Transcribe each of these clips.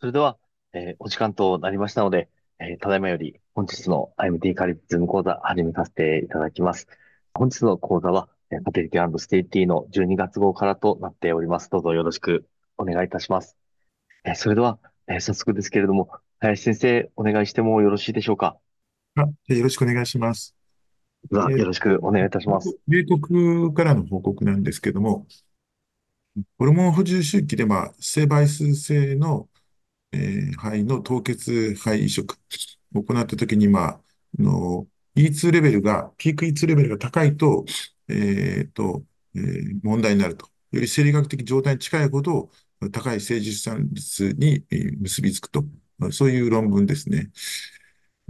それでは、えーお時間となりましたので、えーただいまより本日の IMT カレッジ講座始めさせていただきます。本日の講座は、えー Fertility Sterility の12月号からとなっております。どうぞよろしくお願いいたします。えーそれでは、えー早速ですけれども、林先生、お願いしてもよろしいでしょうか？あ、よろしくお願いします。よろしくお願いいたします。米国からの報告なんですけども、ホルモン補充周期で、まあ、性倍数性の、えー肺の凍結肺移植を行ったときに、まあ、の、E2 レベルが、ピーク E2 レベルが高いと、えーと、えー問題になると。より生理学的状態に近いほど、高い性出産率に結びつくと。そういう論文ですね。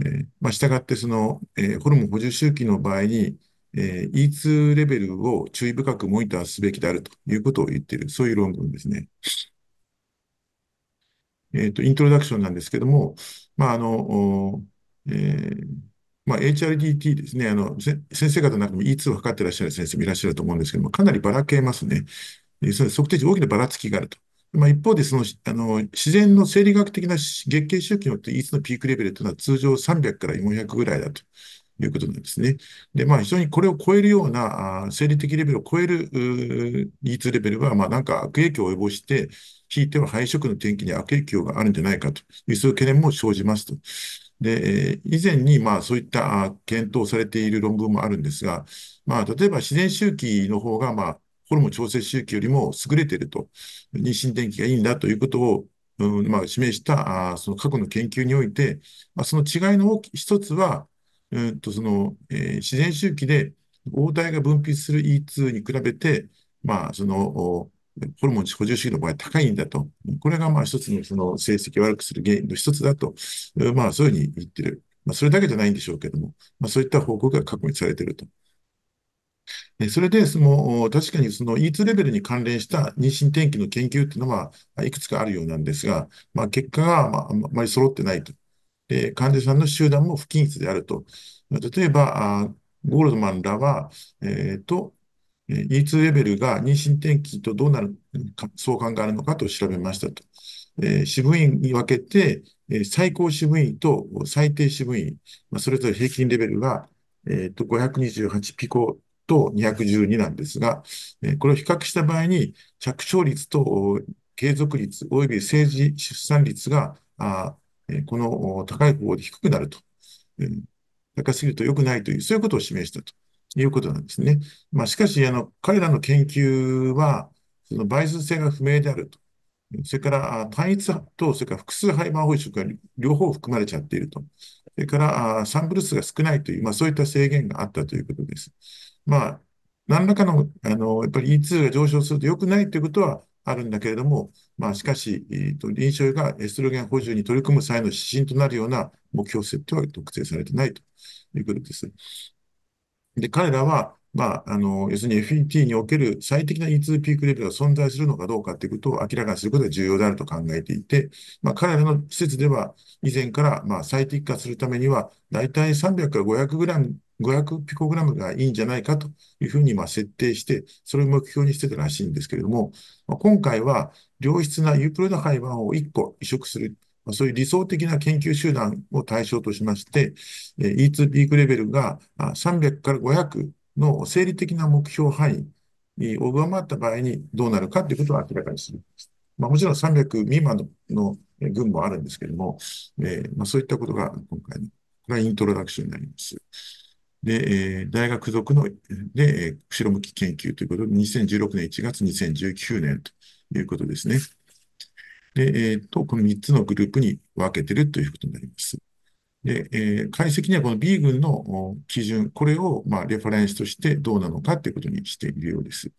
えーまあ、従って、その、えーホルモン補充周期の場合に、えー E2 レベルを注意深くモニターすべきであるということを言っている、そういう論文ですね。えっと、イントロダクションなんですけども、まあ、あの、えーまあ、HRDT ですね。あの、先生方の中にも E2 を測ってらっしゃる先生もいらっしゃると思うんですけども、かなりばらけますね。そ測定値大きなばらつきがあると。まあ、一方で、その、あの、自然の生理学的な月経周期によって E2 のピークレベルというのは通常300から400ぐらいだということなんですね。で、まあ、非常にこれを超えるような、生理的レベルを超えるうー E2 レベルは、まあ、なんか悪影響を及ぼして、ひいては肺色の天気に悪影響があるんじゃないかという、そういう懸念も生じますと。で、以前に、まあ、そういった検討されている論文もあるんですが、まあ、例えば自然周期の方が、まあ、ホルモン調整周期よりも優れていると、妊娠天気がいいんだということを、うんまあ、示したあその過去の研究において、まあ、その違いの大き一つは、うんとそのえー自然周期で黄体が分泌する E2 に比べて、まあ、そのホルモン補充周期の場合高いんだと。これがまあ一つのその成績を悪くする原因の一つだと、まあそういうふうに言ってる。まあそれだけじゃないんでしょうけども、まあそういった報告が過去にされていると。でそれで、その、確かにその E2 レベルに関連した妊娠転機の研究っていうのは、いくつかあるようなんですが、まあ、結果がまああまり揃ってないと。で、患者さんの集団も不均一であると。例えば、ゴールドマンらは、えっと、E2 レベルが妊娠転機とどうなる相関があるのかと調べましたと。えー支部員に分けて、えー最高支部員と最低支部員、まあ、それぞれ平均レベルが、えっと、528ピコと212なんですが、えーこれを比較した場合に、着床率と継続率及び政治出産率が、あえこの高い方で低くなると。うん高すぎると良くないという、そういうことを示したということなんですね。まあ、しかし、あの、彼らの研究は、その倍数性が不明であると。それから、単一と、それから複数胚盤保移植が両方含まれちゃっていると。それから、サンプル数が少ないという、まあ、そういった制限があったということです。まあ、何らかの、あの、やっぱり E2 が上昇すると良くないということはあるんだけれども、まあ、しかし、えーと、臨床医がエストロゲン補充に取り組む際の指針となるような目標設定は特定されてないということです。で、彼らは、まあ、あの、要するに FET における最適な E2 ピークレベルが存在するのかどうかということを明らかにすることが重要であると考えていて、まあ、彼らの施設では、以前から、まあ、最適化するためには、だいたい300から500グラム、500ピコグラムがいいんじゃないかというふうに、ま、設定して、それを目標にしてたらしいんですけれども、ま、今回は、良質なユープロの胚盤を1個移植する。まそういう理想的な研究集団を対象としまして、E2 ピークレベルが300から500の生理的な目標範囲を上回った場合にどうなるかということを明らかにする。まあ、もちろん300未満の群もあるんですけれども、えーまあ、そういったことが今回の、これはイントロダクションになります。で、えー大学付属の、で、後ろ向き研究ということで、2016年1月、2019年ということですね。で、えーと、この3つのグループに分けてるということになります。で、えー解析にはこの B 群の基準、これを、まあ、レファレンスとしてどうなのかということにしているようです。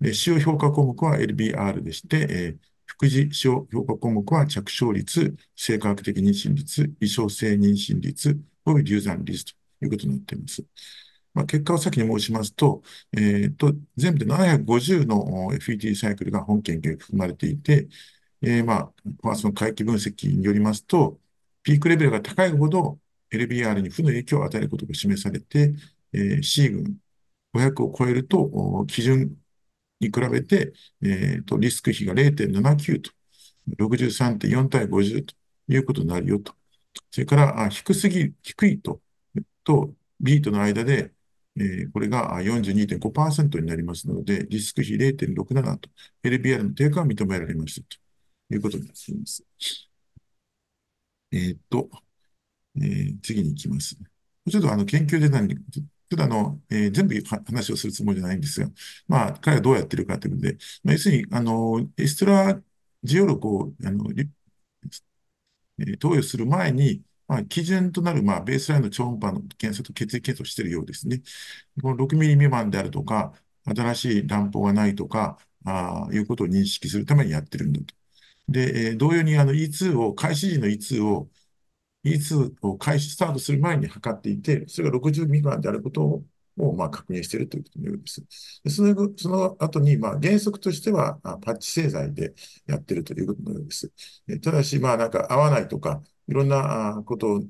で、使用評価項目は LBR でして、えー副次使用評価項目は着床率、性科学的妊娠率、異常性妊娠率、および流産率ということになっています。まあ、結果を先に申しますと、えーと、全部で750の FET サイクルが本研究に含まれていて、えーまあ、ファーストの回帰分析によりますと、ピークレベルが高いほど LBR に負の影響を与えることが示されて、えー C 群500を超えると、基準に比べて、えーと、リスク比が0.79と63.4対50ということになるよと。それから、あ低すぎ、低いと、と B との間で、えー、これが42.5%になりますので、リスク比0.67と、LBR の低下が認められましたということになっています。えー、っと、えー、次に行きます。ちょっとあの研究で何、ちょっとあの、えー、全部話をするつもりじゃないんですが、まあ、彼はどうやってるかということで、まあ、要するに、あの、エストラジオ録を、あの、えー、投与する前に、まあ、基準となる、まあ、ベースラインの超音波の検査と血液検査をしているようですね。この6ミリ未満であるとか、新しい乱暴がないとか、あいうことを認識するためにやってるんだと。で、えー、同様にあの E2 を、開始時の E2 を E2 を開始スタートする前に測っていて、それが60未満であることををまあ確認しているということのようです。でそのその後に、まあ、原則としてはパッチ製剤でやっているということのようです。ただし、まあ、なんか合わないとか、いろんなことを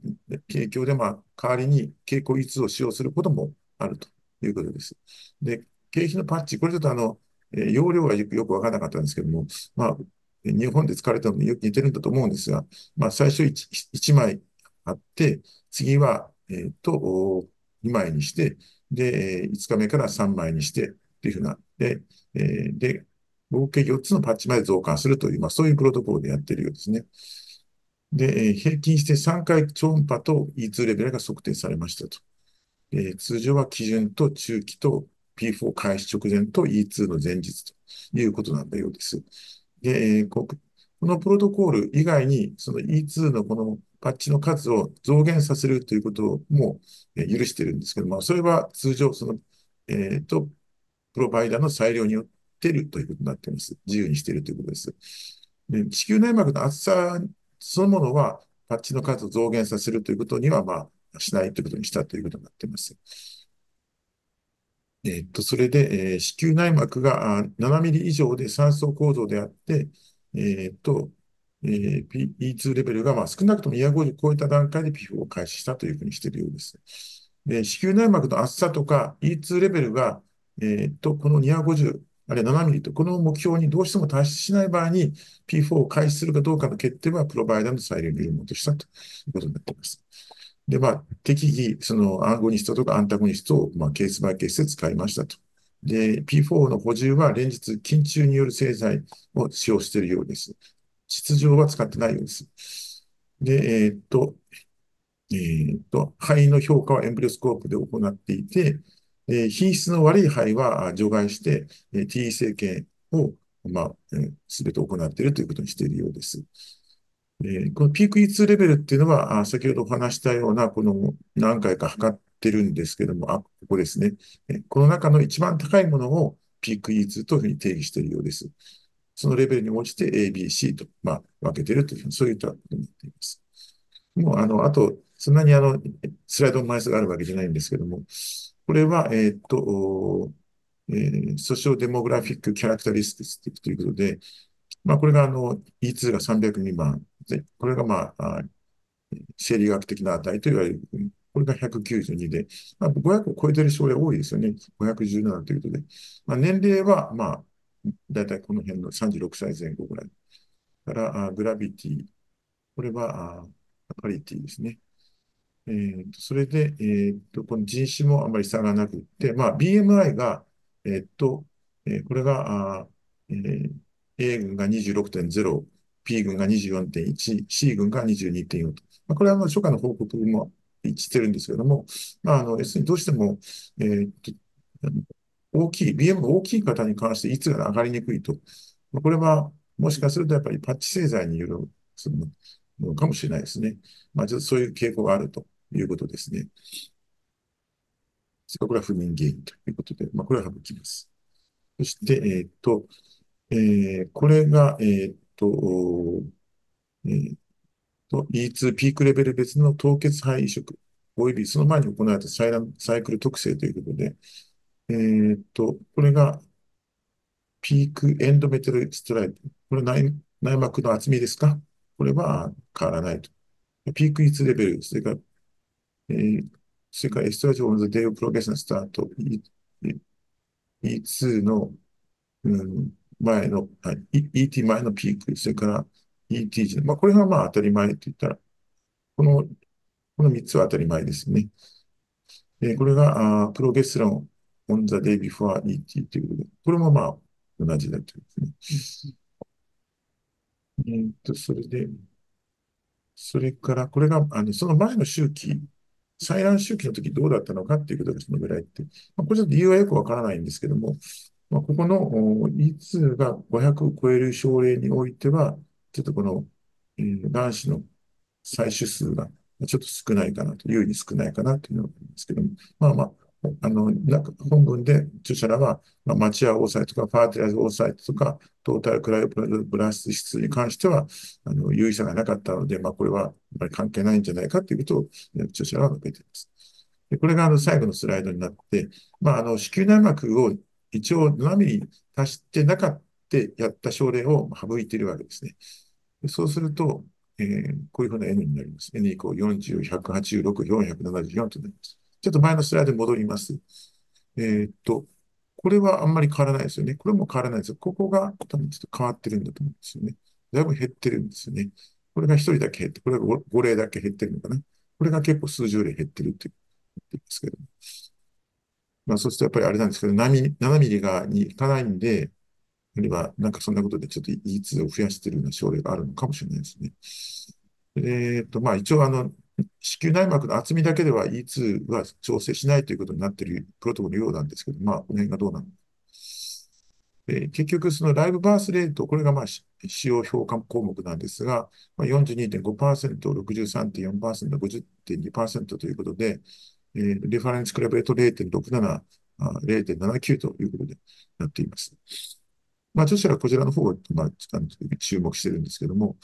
影響で、まあ、代わりに蛍光1を使用することもあるということです。で、経費のパッチ、これちょっとあの、容量がよくわからなかったんですけども、まあ、日本で使われたのによく似てるんだと思うんですが、まあ、最初 1, 1枚あって、次は、えっ、と、2枚にして、で、5日目から3枚にして、っていうふうな、で、で、合計4つのパッチまで増加するという、まあ、そういうプロトコルでやっているようですね。で、平均して3回超音波と E2 レベルが測定されましたと。え通常は基準と中期と P4 開始直前と E2 の前日ということなんだようです。で、このプロトコール以外に、その E2 のこのパッチの数を増減させるということも許してるんですけども、それは通常、その、えっ、と、プロバイダーの裁量によっているということになっています。自由にしているということです。で子宮内膜の厚さそのものは、パッチの数を増減させるということには、まあ、しないということにしたということになっています。えっと、それで、えー、子宮内膜が7ミリ以上で3層構造であって、えっと、えー、P2 レベルが、まあ、少なくとも250を超えた段階で PF を開始したというふうにしているようです。で、子宮内膜の厚さとか E2 レベルが、えっと、この250、あるいは7ミリと、この目標にどうしても達しない場合に P4 を開始するかどうかの決定はプロバイダーの裁量によるものとしたということになっています。で、まあ、適宜、そのアンゴニストとかアンタゴニストを、まあ、ケースバイケースで使いましたと。で、P4 の補充は連日、緊急による製剤を使用しているようです。秩序は使ってないようです。で、えー、っと、えー、っと、肺の評価はエンブリオスコープで行っていて、え、品質の悪い肺は除外して、え、T 生検を、まあ、す、え、べ、て行っているということにしているようです。え、このピーク E2 レベルっていうのは、あ先ほどお話したような、この何回か測ってるんですけども、あ、ここですね。えこの中の一番高いものをピーク E2 というふうに定義しているようです。そのレベルに応じて A、B、C と、まあ、分けているという、そういったことになっています。もう、あの、あと、そんなにあの、スライドの枚数があるわけじゃないんですけども、これは、えっ、と、えー、ソシオデモグラフィックキャラクタリスティックということで、まあ、これがあの、E2 が300未満で、これがまあ、生理学的な値と言われる、これが192で、まあ、500を超えてる症例多いですよね。517ということで。まあ、年齢は、まあ、だいたいこの辺の36歳前後ぐらい。から、あグラビティ。これは、あパリティですね。えー、とそれで、えー、とこの人種もあまり差がなくて、まあ、BMI が、えー、と、え、これが、あえー、A 群が26.0、P 群が24.1、C 群が22.4と。まあ、これはあの初夏の報告も一致してるんですけれども、まあ、あの、要するにどうしても、えー、大きい、BM が大きい方に関して率が上がりにくいと。まあ、これは、もしかするとやっぱりパッチ製剤によるそののかもしれないですね。まあ、ちょっとそういう傾向があるということですね。これは不眠原因ということで、まあ、これは省きます。そして、えっ、と、えー、これが、えっ、と、えー、と E2 ピークレベル別の凍結肺移植、およびその前に行われたサイクル特性ということで、え、っと、これがピークエンドメテルストライプ。これ内内膜の厚みですか？これは変わらないと。ピークイーツレベル、それから、えー、それからエストラジオンズデイオプロゲッションスタート、E2 の、うん、前の、ET 前のピーク、それから ETG。まあ、これがまあ当たり前って言ったら、この、この3つは当たり前ですね。で、これが、あプロゲステロン on the day before ET ということで、これもまあ同じだというですね。えーっと、それで、それから、これが、あの、その前の周期、採卵周期の時どうだったのかっていうことがそのぐらいって、まあ、これちょっと理由はよくわからないん。ですけども、まあ、ここの E2 が500を超える症例においては、ちょっとこの、えー、卵子の採取数がちょっと少ないかなと、優に少ないかなというのがありますけども、まあまあ、あの、なんか本文で著者らは、まあ、マチアオーサイトとか、ファーティライズオーサイトとか、トータルクライオブラス質に関しては、あの、有意差がなかったので、まあ、これは、やっぱり関係ないんじゃないかということを、著者らは述べています。でこれが、あの、最後のスライドになって、まあ、あの、子宮内膜を一応7ミリ足してなかったやった症例を省いているわけですね。そうすると、えー、こういうふうな N になります。N イコール40、186、474となります。ちょっと前のスライドに戻ります。えー、っと、これはあんまり変わらないですよね。これも変わらないですよ。ここが多分ちょっと変わってるんだと思うんですよね。だいぶ減ってるんですよね。これが1人だけ減って、これが 5, 5例だけ減ってるのかな。これが結構数十例減ってるって言ってますけど。まあ、そうするとやっぱりあれなんですけど、7ミリがにいかないんで、あるいはなんかそんなことでちょっと E2 を増やしてるような症例があるのかもしれないですね。えっ、と、まあ一応あの、子宮内膜の厚みだけでは E2 は調整しないということになっているプロトコルのようなんですけど、まあ、この辺がどうなのか。え結局、そのライブバースレート、これがまあ使用評価項目なんですが、まあ、42.5%、63.4%、50.2%ということで、えー、レファレンスクラブレート0.67、0.79ということでなっています。まあ、著者はこちらの方を、まあ、注目してるんですけども、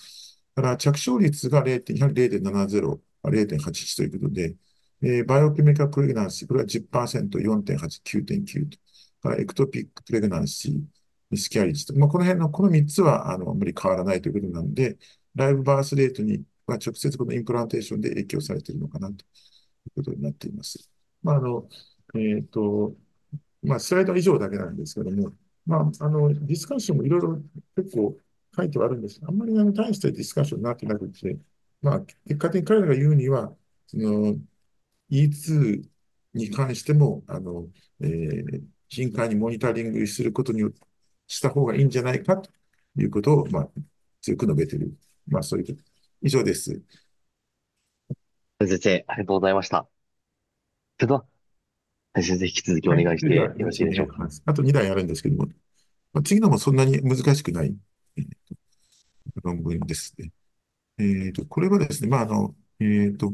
から着床率が0.70、0.81ということで、えー、 biochemical pregnancy、これは10%、4.8、9.9と。から ectopic pregnancy、miscarriage と。まあ、この辺の、この3つは、あの、あまり変わらないということなので、 live birth rate には直接この implantation で影響されているのかなということになっています。まあ、あの、えっ、ー、と、まあ、スライドは以上だけなんですけども、まあ、あの、ディスカッションもいろいろ結構書いてはあるんですが、あんまりあの、大したディスカッションになってなくて、まあ、結果的に彼らが言うには、その、E2 に関しても、あの、えー、頻繁にモニタリングすることによした方がいいんじゃないかということを、まあ、強く述べている。まあ、そういうこと。以上です。先生、ありがとうございました。それでは、先生、引き続きお願いしてよろしいでしょうか？はい、あと2台あるんですけども、まあ、次のもそんなに難しくない、えー、論文ですね。えーと、これはですね、まあ、あの、えーと、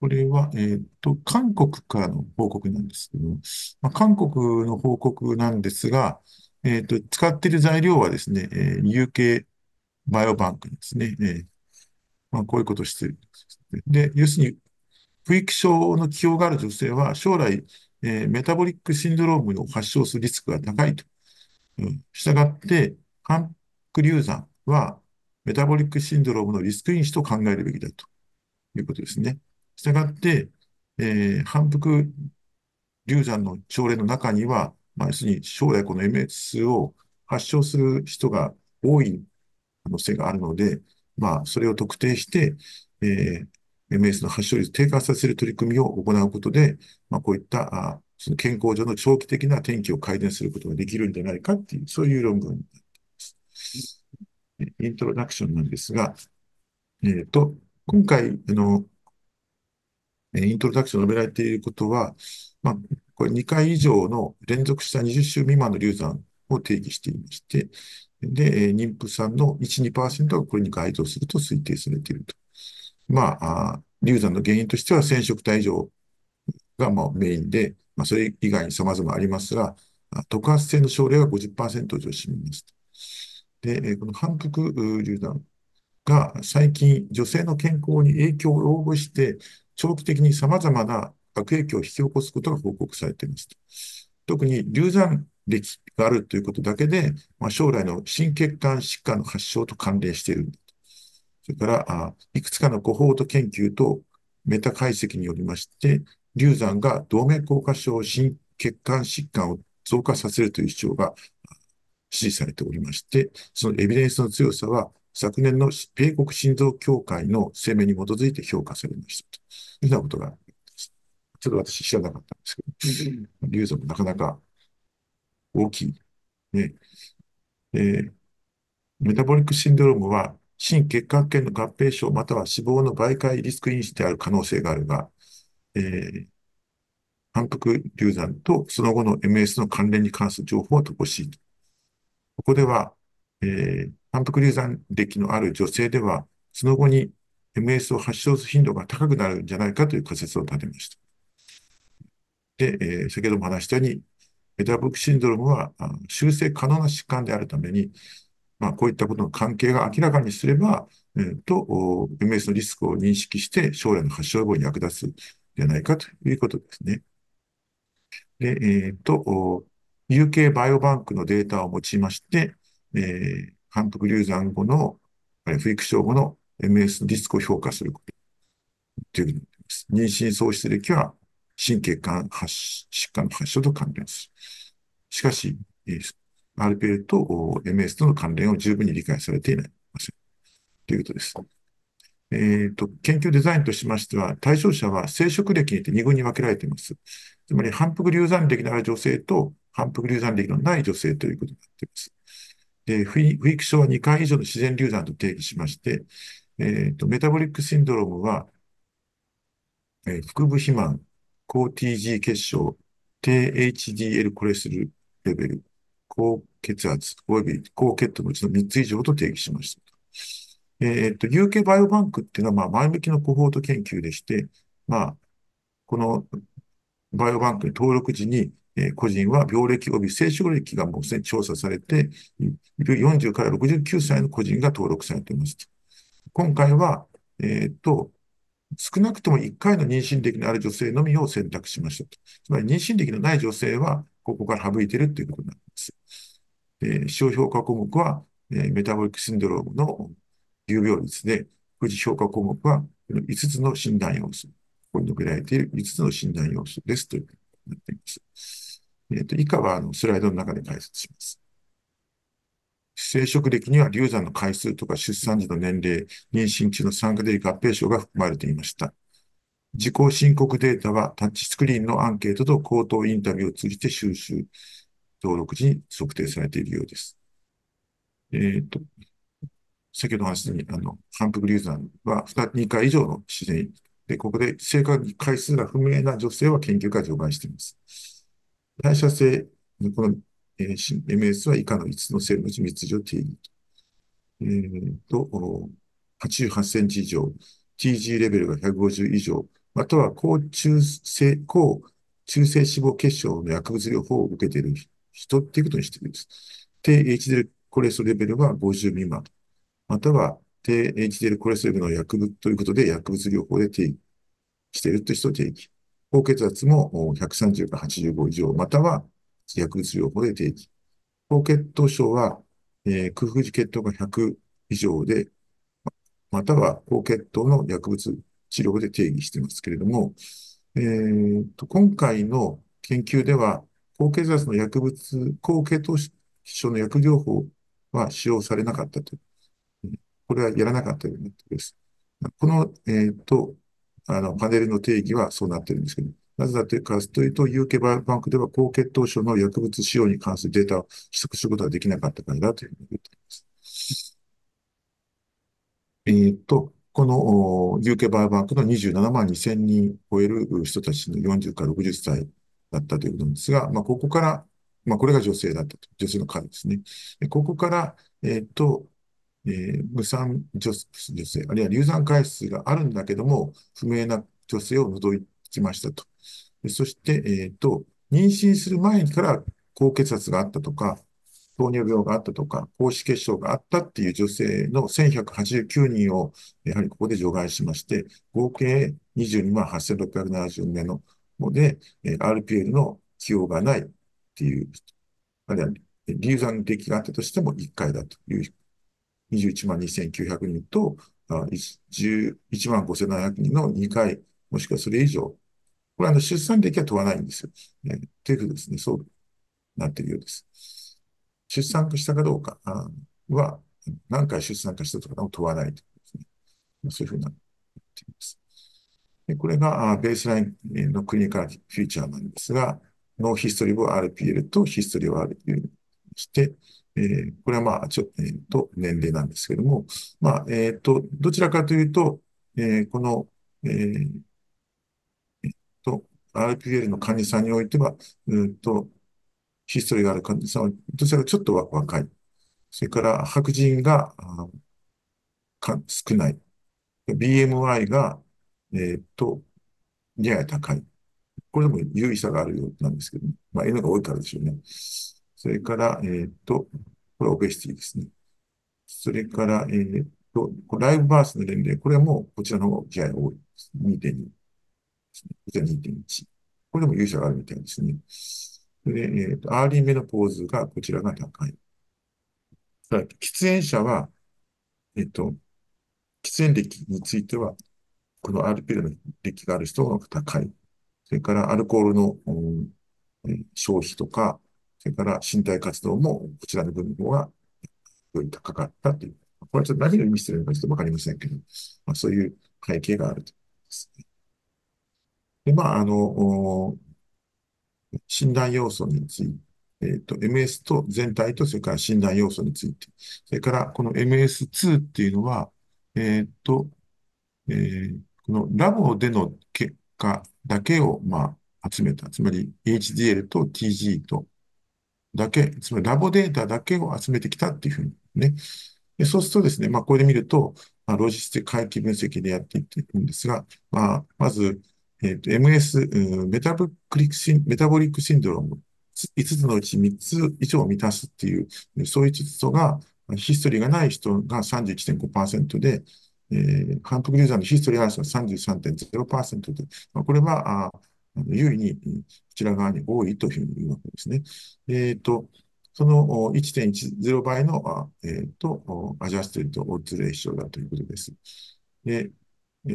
これは、えっと、韓国からの報告なんですけど、まあ、韓国の報告なんですが、えっと、使っている材料はですね、えー、UK バイオバンクですね。えー、まあ、こういうことをしている。で、要するに、不育症の起用がある女性は、将来、えー、メタボリックシンドロームを発症するリスクが高いと。うん、したがって、反復流産は、メタボリックシンドロームのリスク因子と考えるべきだということですね。したがって、えー、反復流産の症例の中には、まあ、要するに将来この MS を発症する人が多い可能性があるので、まあ、それを特定して、えー、MS の発症率低下させる取り組みを行うことで、まあ、こういったあその健康上の長期的な転機を改善することができるんじゃないかっていう、そういう論文。イントロダクションなんですが、えっ、ー、と、今回、あの、イントロダクションを述べられていることは、まあ、これ2回以上の連続した20週未満の流産を定義していまして、で、妊婦さんの1、2%がこれに該当すると推定されていると。まあ、流産の原因としては染色体異常がまあメインで、まあ、それ以外に様々ありますが、特発性の症例が50%以上占めます。で、この反復流産が最近女性の健康に影響を及ぼして、長期的に様々な悪影響を引き起こすことが報告されています。特に流産歴があるということだけで、まあ、将来の心血管疾患の発症と関連している。それからあ、いくつかのコホート研究とメタ解析によりまして、流産が動脈硬化症、心血管疾患を増加させるという主張が支持されておりまして、そのエビデンスの強さは昨年の米国心臓協会の声明に基づいて評価されましたというようなことがあります。ちょっと私知らなかったんですけど、流産もなかなか大きい。ねえー、メタボリックシンドロームは、心血管系の合併症または死亡の媒介リスク因子である可能性があるが、えー、反復流産とその後の MS の関連に関する情報は乏しいと。ここでは、えー、反復流産歴のある女性では、その後に MS を発症する頻度が高くなるんじゃないかという仮説を立てました。で、えー、先ほども話したように、メタボリックシンドロームは修正可能な疾患であるために、まあ、こういったことの関係が明らかにすれば、えー、と、MS のリスクを認識して将来の発症予防に役立つではないかということですね。で、えっ、ー、と、UK バイオバンクのデータを用いまして、えー、反復流産後の、不育症後の MS のリスクを評価することというふうになっています。妊娠喪失歴は心血管発疾患の発症と関連する。しかし、RPL と MS との関連を十分に理解されていないということです。えーと、研究デザインとしましては、対象者は生殖歴にて2群に分けられています。つまり、反復流産歴のある女性と反復流産歴のない女性ということになっています。で不育症は2回以上の自然流産と定義しまして、えーと、メタボリックシンドロームは、えー、腹部肥満、高 TG 血症、低 HDL コレステロールレベル、高血圧、および高血糖のうちの3つ以上と定義しました。えっ、と、UK バイオバンクっていうのは、まあ、前向きのコホート研究でして、まあ、このバイオバンクに登録時に、え、個人は病歴及び生殖歴がもうすでに調査されて40から69歳の個人が登録されています。今回は、えっ、と、少なくとも1回の妊娠歴のある女性のみを選択しましたと。つまり妊娠歴のない女性は、ここから省いているということになります。えー、使用評価項目は、え、メタボリックシンドロームの有病率で、富士評価項目は5つの診断要素。ここに述べられている5つの診断要素ですということになっています。えっ、と、以下はあのスライドの中で解説します。生殖歴には流産の回数とか出産時の年齢、妊娠中の産科的合併症が含まれていました。自己申告データはタッチスクリーンのアンケートと口頭インタビューを通じて収集、登録時に測定されているようです。えっ、ー、と、先ほどの話に、あの、反復流産は 2, 2回以上の自然で、ここで正確に回数が不明な女性は研究会除外しています。代謝性この、えー、MS は以下の5つのセルのうち3つ以上定義。えー、と、88センチ以上、TG レベルが150以上、または高中性、高中性脂肪結晶の薬物療法を受けている人っていうことにしているんです。低 HDL コレステロレベルは50未満。または低 HDL コレステロールの薬物ということで薬物療法で定義しているという人を定義。高血圧も130から85以上、または薬物療法で定義。高血糖症は、えー、空腹時血糖が100以上で、または高血糖の薬物治療で定義していますけれども、えーと、今回の研究では、高血圧の薬物、高血糖症の薬療法は使用されなかったとこれはやらなかったようになっています。この、えっ、ー、と、あの、パネルの定義はそうなってるんですけど、なぜだというかというと、UK バイオバンクでは高血糖症の薬物使用に関するデータを取得することができなかったからだというふうに言っています。えっ、と、この UK バイオバンクの27万2000人超える人たちの40から60歳だったということなんですが、まあ、ここから、まあ、これが女性だったと。女性の数ですね。ここから、えっ、と、えー、無産女性、あるいは流産回数があるんだけども、不明な女性を除きましたと。そして、え、ー、と、妊娠する前から高血圧があったとか、糖尿病があったとか、高脂血症があったっていう女性の1189人を、やはりここで除外しまして、合計22万8670名のので、RPL の起用がないっていう、あるいは流産的があったとしても1回だという21万2900人と、11万5700人の2回、もしくはそれ以上。これはあの出産歴は問わないんですよ。というふうですね、そうなっているようです。出産したかどうかは、何回出産かしたとかを問わないとですね。そういうふうになっています。これがベースラインのクリニカルフィーチャーなんですが、ノーヒストリーを RPL とヒストリーを RPL して、えー、これはまあ、ちょえっ、ー、と、年齢なんですけども、まあ、えっ、ー、と、どちらかというと、えー、この、えー、えっと、RPL の患者さんにおいては、うんと、ヒストリーがある患者さんは、どちらかちょっと若い。それから白人がか少ない。BMI が、えっと、やや高い。これでも優位差があるようなんですけど、まあ N が多いからでしょうね。それから、えっと、これオベシティですね。それから、えっと、ライブバースの年齢、これはもうこちらの方がやや多いです。2.2。こちら2.1。これでも有意差があるみたいですね。で、えっと、 early menopause がこちらが高い。喫煙者は、えっと、喫煙歴については、この RPL の歴がある人が高い。それからアルコールの、うん、消費とか、それから身体活動もこちらの分の方がより高かったという。これはちょっと何を意味しているのかちょっとわかりませんけど、まあ、そういう背景があるとですね。で、まあ、あの、診断要素について、えっ、と、MS と全体と、それから診断要素について。それから、この MS2 っていうのは、えっ、ー、と、えー、このラボでの結果だけを、まあ、集めた。つまり HDL と TG とだけ、つまりラボデータだけを集めてきたっていうふうにね。でそうするとですね、まあ、これで見ると、まあ、ロジスティック回帰分析でやっていっていくんですが、まあ、まず、えっ、と、MS、メタボリックシン、メタボリックシンドローム、5つのうち3つ以上を満たすっていう、そういう人が、ヒストリーがない人が31.5%で、えー、反復ユーザーのヒストリーがある人が33.0%で、まあ、これは、ああの有意にこちら側に多いというふうに言うわけですね。えっ、ー、と、その1.10倍の、えっ、ー、と、アジャステッドオッズレーションだということです。で、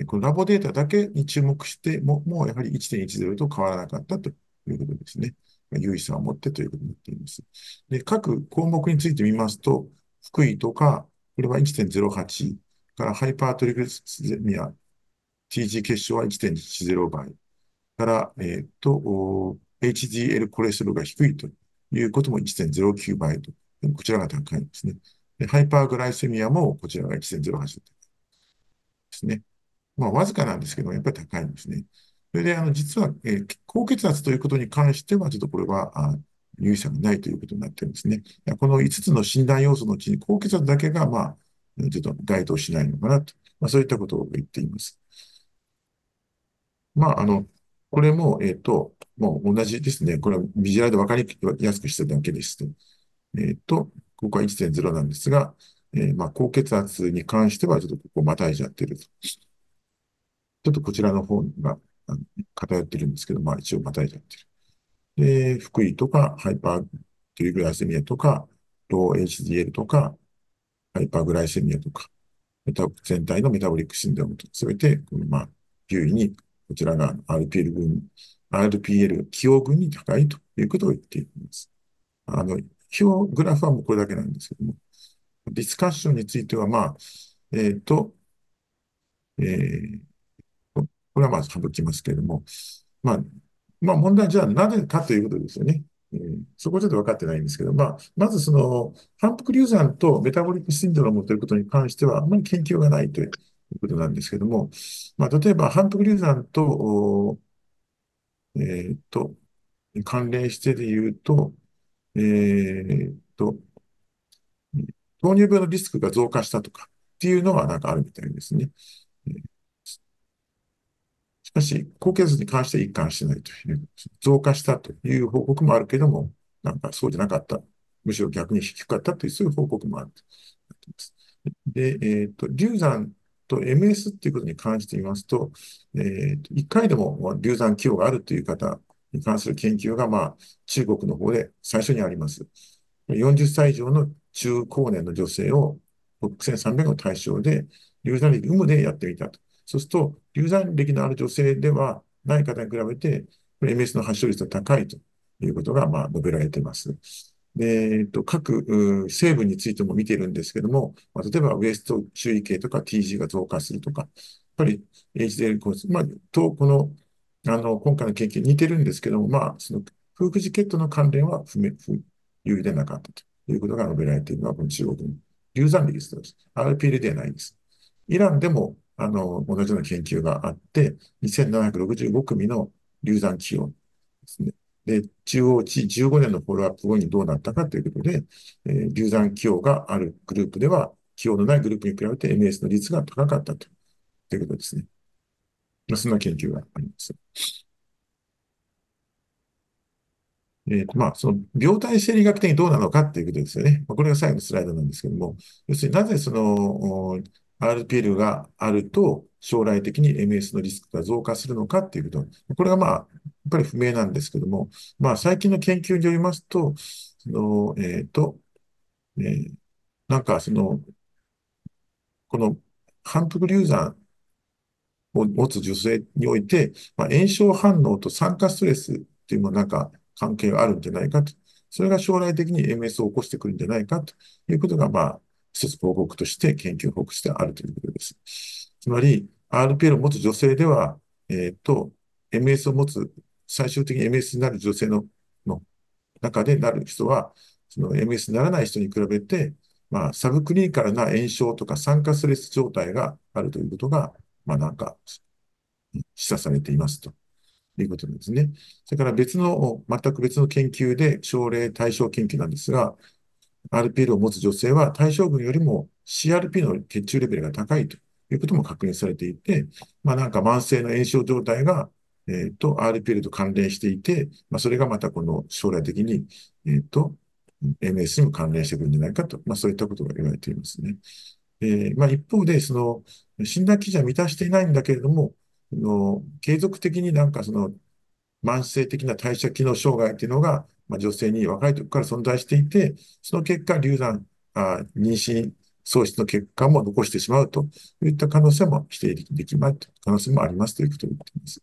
このラボデータだけに注目しても、もうやはり1.10と変わらなかったということですね。優位さを持ってということになっています。で、各項目についてみますと、福井とか、これは1.08からハイパートリグリミア、TG 結晶は1.10倍から、えっ、と、HDL コレステロールが低いということも1.09倍と、こちらが高いんですね。でハイパーグライセミアもこちらが1.08ですね。まあ、わずかなんですけど、やっぱり高いんですね。それで、あの、実は、えー、高血圧ということに関しては、ちょっとこれは、あ有意差がないということになってるんですね。この5つの診断要素のうちに高血圧だけが、まあ、ちょっと該当しないのかなと。まあ、そういったことを言っています。まあ、あの、これも、えっ、ー、と、もう同じですね。これはビジュアルで分かりやすくしただけです。えっ、ー、と、ここは1.0なんですが、えー、まあ、高血圧に関しては、ちょっとここまたいじゃってると。ちょっとこちらの方が偏ってるんですけど、まあ一応またいじゃってる。で、福井とか、ハイパートリグラセミアとか、ロー HDL とか、ハイパーグライセミアとか、全体のメタボリックシンドロームと、すべて、このまあ、優位に、こちらが RPL 群、RPL 起用群に高いということを言っています。あの、表、グラフはもうこれだけなんですけども、ディスカッションについては、まあ、えっ、ー、と、えー、これはまあ省きますけれども、まあ、まあ問題じゃあなぜかということですよね。えー、そこちょっと分かってないんですけど、まあ、まずその、反復流産とメタボリックシンドロームということに関しては、あまり研究がないといういうことなんですけども、まあ、例えば反復流産と、えー、と、関連してで言うと、えー、と、糖尿病のリスクが増加したとかっていうのはなんかあるみたいですね。しかし、高血圧に関しては一貫してないという、増加したという報告もあるけども、なんかそうじゃなかった。むしろ逆に低かったという、そういう報告もあると。で、えっ、ー、と、流産と MS っていうことに関して言いますと、え、ー、と、一回でも流産寄与があるという方に関する研究が、まあ、中国の方で最初にあります。40歳以上の中高年の女性を6300の対象で、流産歴有無でやってみたと。そうすると、流産歴のある女性ではない方に比べて、MS の発症率が高いということが、まあ、述べられています。で、えっと、各成分についても見てるんですけども、まあ、例えばウエスト注意系とか TG が増加するとか、やっぱり HDL コース、まあ、と、この、あの、今回の研究似てるんですけども、まあ、その、空腹時血糖の関連は不明、不有でなかったということが述べられているのは、この中国の流産率です。RPL ではないです。イランでも、あの、同じような研究があって、2765組の流産企業ですね。で、中央値15年のフォローアップ後にどうなったかということで、えー、流産寄与があるグループでは、寄与のないグループに比べて MS の率が高かったということですね。まあ、そんな研究があります。えっ、と、まあ、その病態生理学的にどうなのかっていうことですよね。まあ、これが最後のスライドなんですけども、要するになぜその RPL があると将来的に MS のリスクが増加するのかっていうこと。これがまあ、やっぱり不明なんですけども、まあ、最近の研究によりますと、その、えっ、と、えー、なんかその、この反復流産を持つ女性において、まあ、炎症反応と酸化ストレスっていうのはなんか関係があるんじゃないかと。それが将来的に MS を起こしてくるんじゃないかということが、まあ、一つ報告として研究報告してあるということです。つまり、RPL を持つ女性では、えっ、ー、と、MS を持つ、最終的に MS になる女性のの中でなる人は、その MS にならない人に比べて、まあ、サブクリニカルな炎症とか酸化ストレス状態があるということが、まあなんか、示唆されていますということなんですね。それから別の、全く別の研究で、症例対象研究なんですが、RPL を持つ女性は対象群よりも CRP の血中レベルが高いということも確認されていて、まあなんか慢性の炎症状態が、えっ、ー、と、RPL と関連していて、まあそれがまたこの将来的に、えっ、ー、と、MS にも関連してくるんじゃないかと、まあそういったことが言われていますね。えー、まあ一方で、その、診断基準は満たしていないんだけれども、の継続的になんかその慢性的な代謝機能障害っていうのが、まあ、女性に若い時から存在していて、その結果、流産、あ妊娠、喪失の結果も残してしまうといった可能性も否定できない可能性もありますということを言っています。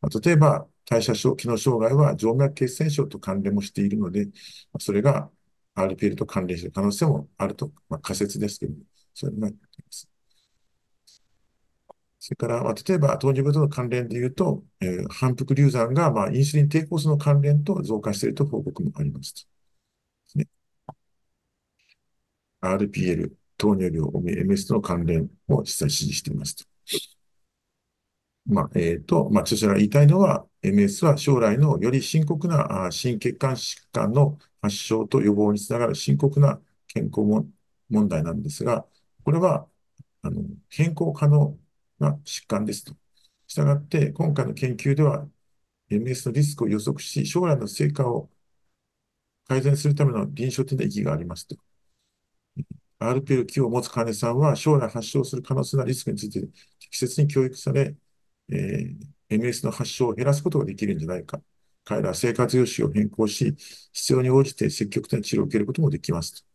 まあ、例えば、代謝症機能障害は静脈血栓症と関連もしているので、それが RPL と関連している可能性もあると、まあ、仮説ですけども、そういうのが言っています。それから、まあ、例えば、糖尿病との関連で言うと、えー、反復流産が、まあ、インスリン抵抗素の関連と増加していると報告もありますね。RPL、糖尿病、MS との関連を実際指示しています。まあ、えっ、ー、と、まあ、著者が言いたいのは、MS は将来のより深刻な心血管疾患の発症と予防につながる深刻な健康問題なんですが、これは、あの、変更可能が疾患ですと。したがって、今回の研究では、MS のリスクを予測し、将来の成果を改善するための臨床的な意義がありますと。RPL 機を持つ患者さんは、将来発症する可能性のリスクについて適切に教育され、えー、MS の発症を減らすことができるんじゃないか。彼らは生活様式を変更し、必要に応じて積極的な治療を受けることもできますと。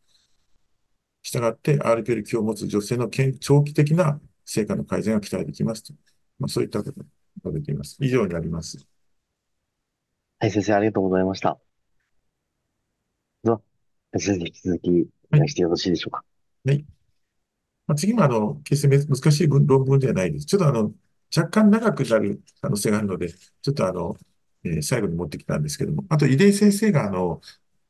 したがって、RPL 機を持つ女性の長期的な成果の改善が期待できますと。まあ、そういったことが述べています。以上になります。はい、先生、ありがとうございました。では、先生、引き続きお願いしてよろしいでしょうか。はい。まあ、次も、あの、決して難しい論文ではないです。ちょっとあの、若干長くなる可能性があるので、ちょっとあの、えー、最後に持ってきたんですけども、あと、井出先生が、あの、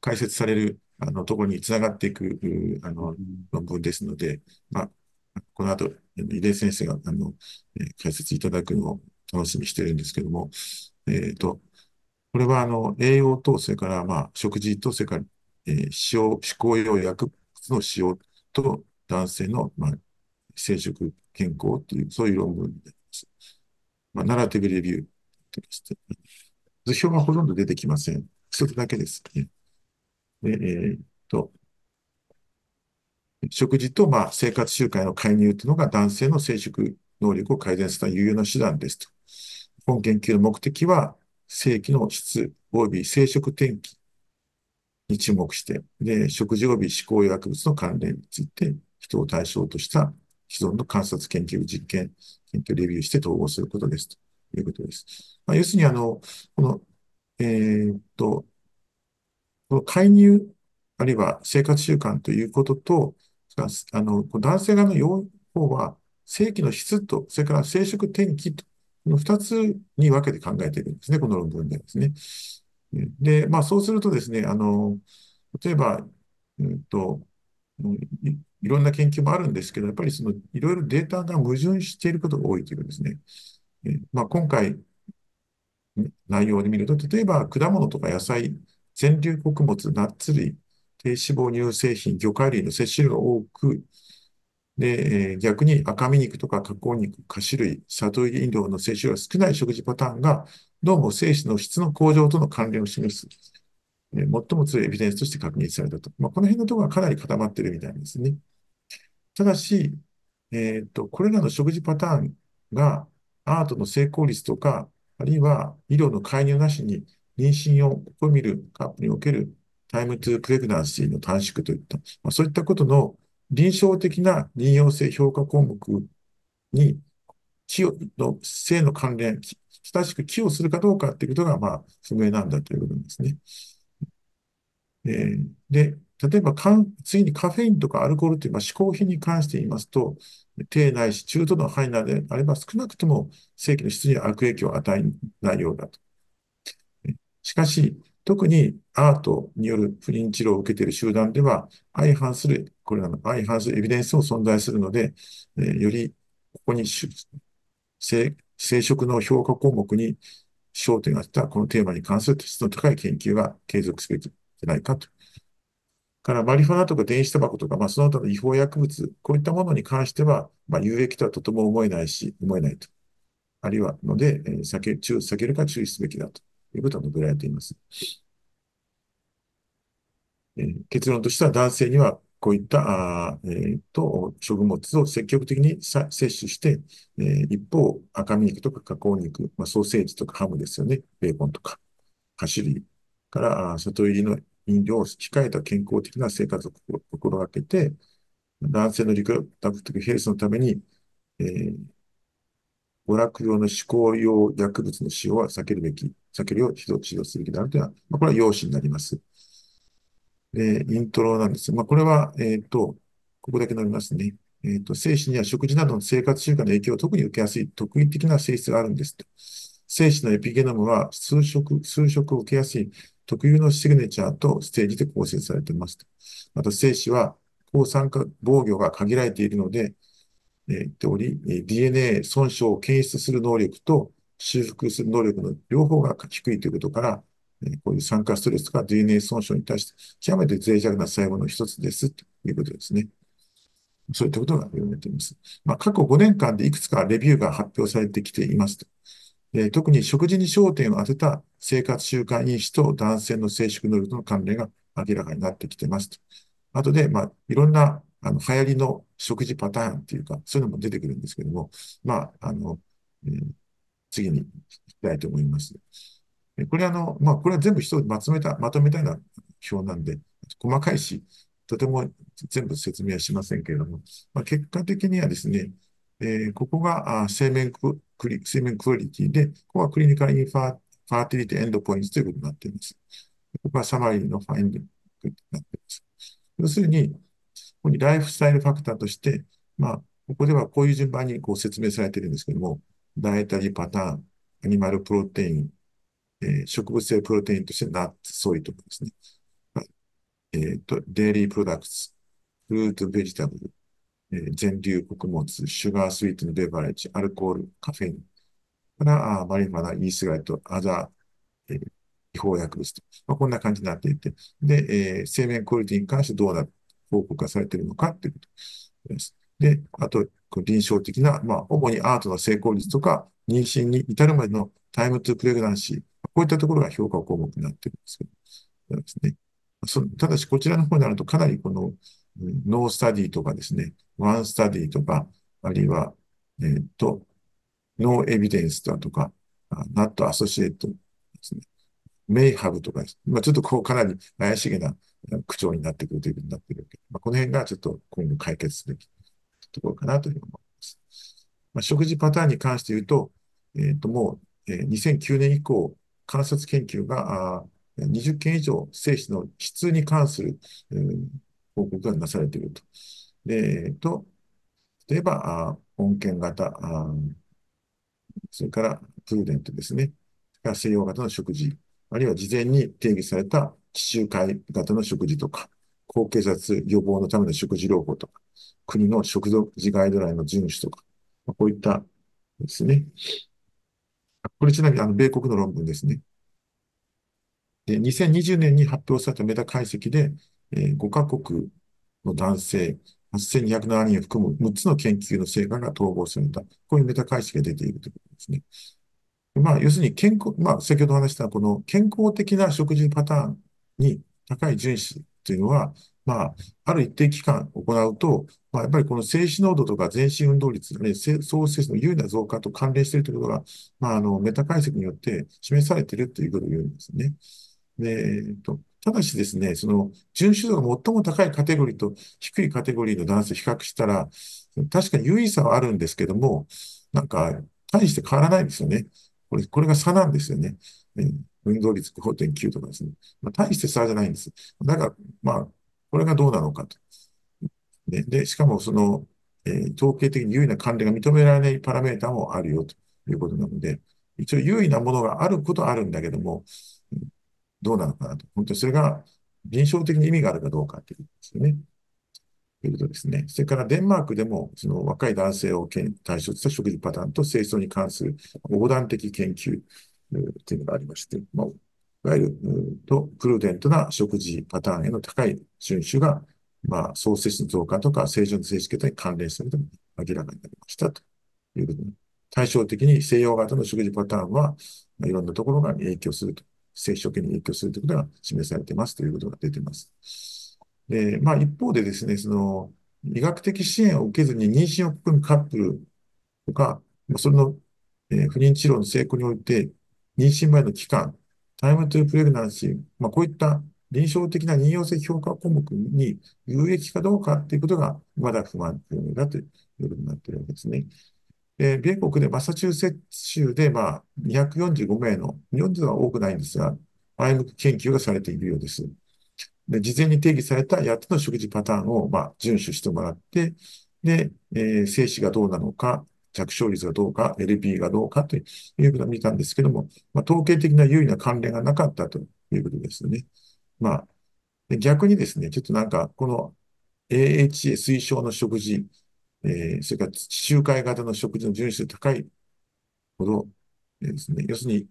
解説される、あの、ところにつながっていく、あの、論文ですので、まあ、この後、井出先生が、あの、えー、解説いただくのを楽しみにしてるんですけども、えっ、ー、と、これは、あの、栄養と、それから、まあ、食事と、それから、えー、使用、思考用薬物の使用と、男性の、まあ、生殖健康っていう、そういう論文になります。まあ、ナラティブレビュー図表がほとんど出てきません。一つだけですね。で、えー、っと、食事と、まあ、生活習慣への介入というのが男性の生殖能力を改善する有用な手段ですと。本研究の目的は、性器の質及び生殖転機に注目して、で、食事及び思考薬物の関連について、人を対象とした既存の観察研究実験、研究レビューして統合することですということです。まあ、要するに、あの、この、え、っと、この介入あるいは生活習慣ということと、あの、男性側の要方は、正規の質と、それから生殖転機と、この二つに分けて考えているんですね、この論文ではですね。で、まあそうするとですね、あの、例えば、うんと、いいろんな研究もあるんですけど、やっぱりそのいろいろデータが矛盾していることが多いというですね。まあ、今回、内容で見ると、例えば果物とか野菜、全粒穀物、ナッツ類、低脂肪乳製品、魚介類の摂取量が多く、で、えー、逆に赤身肉とか加工肉、菓子類、砂糖飲料の摂取量が少ない食事パターンが、どうも精子の質の向上との関連を示す、えー、最も強いエビデンスとして確認されたと。まあ、この辺のところがかなり固まってるみたいですね。ただし、えっ、と、これらの食事パターンがアートの成功率とか、あるいは医療の介入なしに妊娠を試みるカップにおけるタイムトゥープレグナンシーの短縮といった、まあ、そういったことの臨床的な妊用性評価項目に、寄与の性の関連、親しく寄与するかどうかということが、まあ、不明なんだということですね。えー、で、例えば、次にカフェインとかアルコールという、まあ、嗜好品に関して言いますと、低ないし中途の範囲内であれば少なくとも正規の質に悪影響を与えないようだと。しかし、特にアートによる不妊治療を受けている集団では、相反する、これらの相反するエビデンスも存在するので、えー、よりここに生殖の評価項目に焦点があったこのテーマに関する質の高い研究が継続すべきじゃないかと。からマリファナとか電子タバコとか、まあ、その他の違法薬物、こういったものに関しては、まあ、有益とはとても思えないし、思えないと。あるいはので、えー、避け、避けるか注意すべきだということが述べられています。えー、結論としては男性にはこういった、あえー、と、食物を積極的に摂取して、えー、一方、赤身肉とか加工肉、まあ、ソーセージとかハムですよね。ベーコンとか、菓子類から、砂糖入りの飲料を控えた健康的な生活を心がけて、男性のリクダクティブヘルスのために、えー、娯楽用の思考用薬物の使用は避けるべき、避けるよう指導、指導すべきであるというのは、まあ、これは要旨になります。で、イントロなんです。まあ、これは、えっ、と、ここだけ載りますね。えっ、と、精子には食事などの生活習慣の影響を特に受けやすい特異的な性質があるんですと。精子のエピゲノムは数色、数色を受けやすい特有のシグネチャーとステージで構成されていますと。また精子は抗酸化防御が限られているので、言っており、DNA 損傷を検出する能力と修復する能力の両方が低いということから、こういう酸化ストレスが DNA 損傷に対して極めて脆弱な細胞の一つですということですね。そういったことが言われています。まあ、過去5年間でいくつかレビューが発表されてきていますと。え、特に食事に焦点を当てた生活習慣因子と男性の生殖能力の関連が明らかになってきてますと。後で、まあ、いろんなあの流行りの食事パターンっていうか、そういうのも出てくるんですけども、まあ、あの、えー、次に行きたいと思います。これあの、まあ、これは全部一つまとめた、まとめたような表なんで、細かいし、とても全部説明はしませんけれども、まあ、結果的にはですね、えー、ここが生命クリ生命クオリティで、ここはクリニカルインファファーティリティエンドポイントということになっています。ここはサマリーのファインディングになっています。要するに、ここにライフスタイルファクターとして、まあ、ここではこういう順番にこう説明されているんですけども、ダイエタリーパターン、アニマルプロテイン、えー、植物性プロテインとしてナッツ、ソイとかですね。えっ、ー、と、デイリープロダクツ、フルート、ベジタブル、えー、全粒穀物、シュガースイートのベバレッジ、アルコール、カフェイン、からあマリファナ、イースガイト、アザー、えー、違法薬物と、まあ、こんな感じになっていて、で、えー、生命クオリティに関してどうなる報告がされているのかということです。で、あと、臨床的な、まあ、主に ART の成功率とか、妊娠に至るまでの time to pregnancy、こういったところが評価項目になっているんですけど、ですね。ただし、こちらの方になると、かなりこの、 no study とかですね、 one study とか、あるいは、えっ、ー、と、 no evidence だとか、 not associate ですね、メイハブとかです。まあ、ちょっとこう、かなり怪しげな口調になってくるということになっているけど、まあ、この辺がちょっと今後解決すべきところかなというふうに思います。まあ、食事パターンに関して言うと、えっ、ー、と、もう、えー、2009年以降、観察研究が20件以上精子の質に関する、報告がなされていると。で、えっと、例えば、あ本件型、それからプルデントですね。西洋型の食事、あるいは事前に定義された地中海型の食事とか、高血圧予防のための食事療法とか、国の食事ガイドラインの遵守とか、こういったですね。これちなみにあの米国の論文ですね。で、2020年に発表されたメタ解析で、えー、5カ国の男性8207人を含む6つの研究の成果が統合された、こういうメタ解析が出ているということですね。まあ、要するに健康、まあ、先ほど話したこの健康的な食事パターンに高い順守というのは、まあ、ある一定期間行うと、まあ、やっぱりこの静止濃度とか全身運動率、ね、総接種の優位な増加と関連しているということが、まあ、あの、メタ解析によって示されているということを言うんですね。で、えっと、ただしですね、その、遵守度が最も高いカテゴリーと低いカテゴリーの男性比較したら、確かに優位差はあるんですけども、なんか、大して変わらないんですよね。これ、これが差なんですよね。運動率5.9とかですね。まあ、大して差じゃないんです。だから、まあ、これがどうなのかと。で、でしかもその、えー、統計的に優位な関連が認められないパラメータもあるよということなので、一応優位なものがあることはあるんだけども、どうなのかなと。本当にそれが臨床的に意味があるかどうかっていうことですよね。ということですね。それからデンマークでも、その若い男性を対象とした食事パターンと清掃に関する横断的研究というのがありまして、まあ、いわゆるとプルデントな食事パターンへの高い遵守が、まあ、総接種の増加とか正常の静止形に関連すると明らかになりましたということで、対照的に西洋型の食事パターンは、ま、いろんなところが影響すると、接触に影響するということが示されていますということが出ています。で、まあ一方でですね、その、医学的支援を受けずに妊娠を含むカップルとか、それの、えー、不妊治療の成功において、妊娠前の期間、タイムトゥープレグナンシー、まあこういった臨床的な妊用性評価項目に有益かどうかっていうことが、まだ不満だということになっているわけですね。えー、米国でマサチューセッツ州で、まあ、245名の、日本では多くないんですが、IM 研究がされているようです。で、事前に定義された8つの食事パターンを、まあ、遵守してもらって、で、えー、精子がどうなのか、着床率がどうか、LP がどうかということを見たんですけども、まあ、統計的な有意な関連がなかったということですよね。まあ、逆にですね、ちょっとなんか、この AHA 推奨の食事、えー、それから地中海型の食事の遵守が高いほど、えー、ですね、要するに、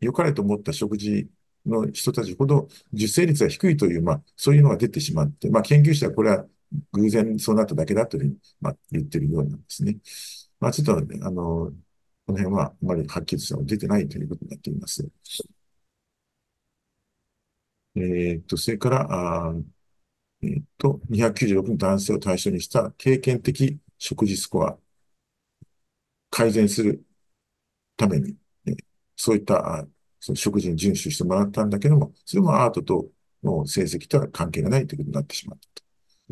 良かれと思った食事の人たちほど受精率が低いという、まあ、そういうのが出てしまって、まあ、研究者はこれは偶然そうなっただけだというふうに、まあ、言ってるようなんですね。まあ、ちょっと、ね、あの、この辺はあまりはっきりした出てないということになっています。えっと、それから、あえっと、296の男性を対象にした経験的食事スコア、改善するために、そういったその食事に遵守してもらったんだけども、それもアートとの成績とは関係がないということになってしまったと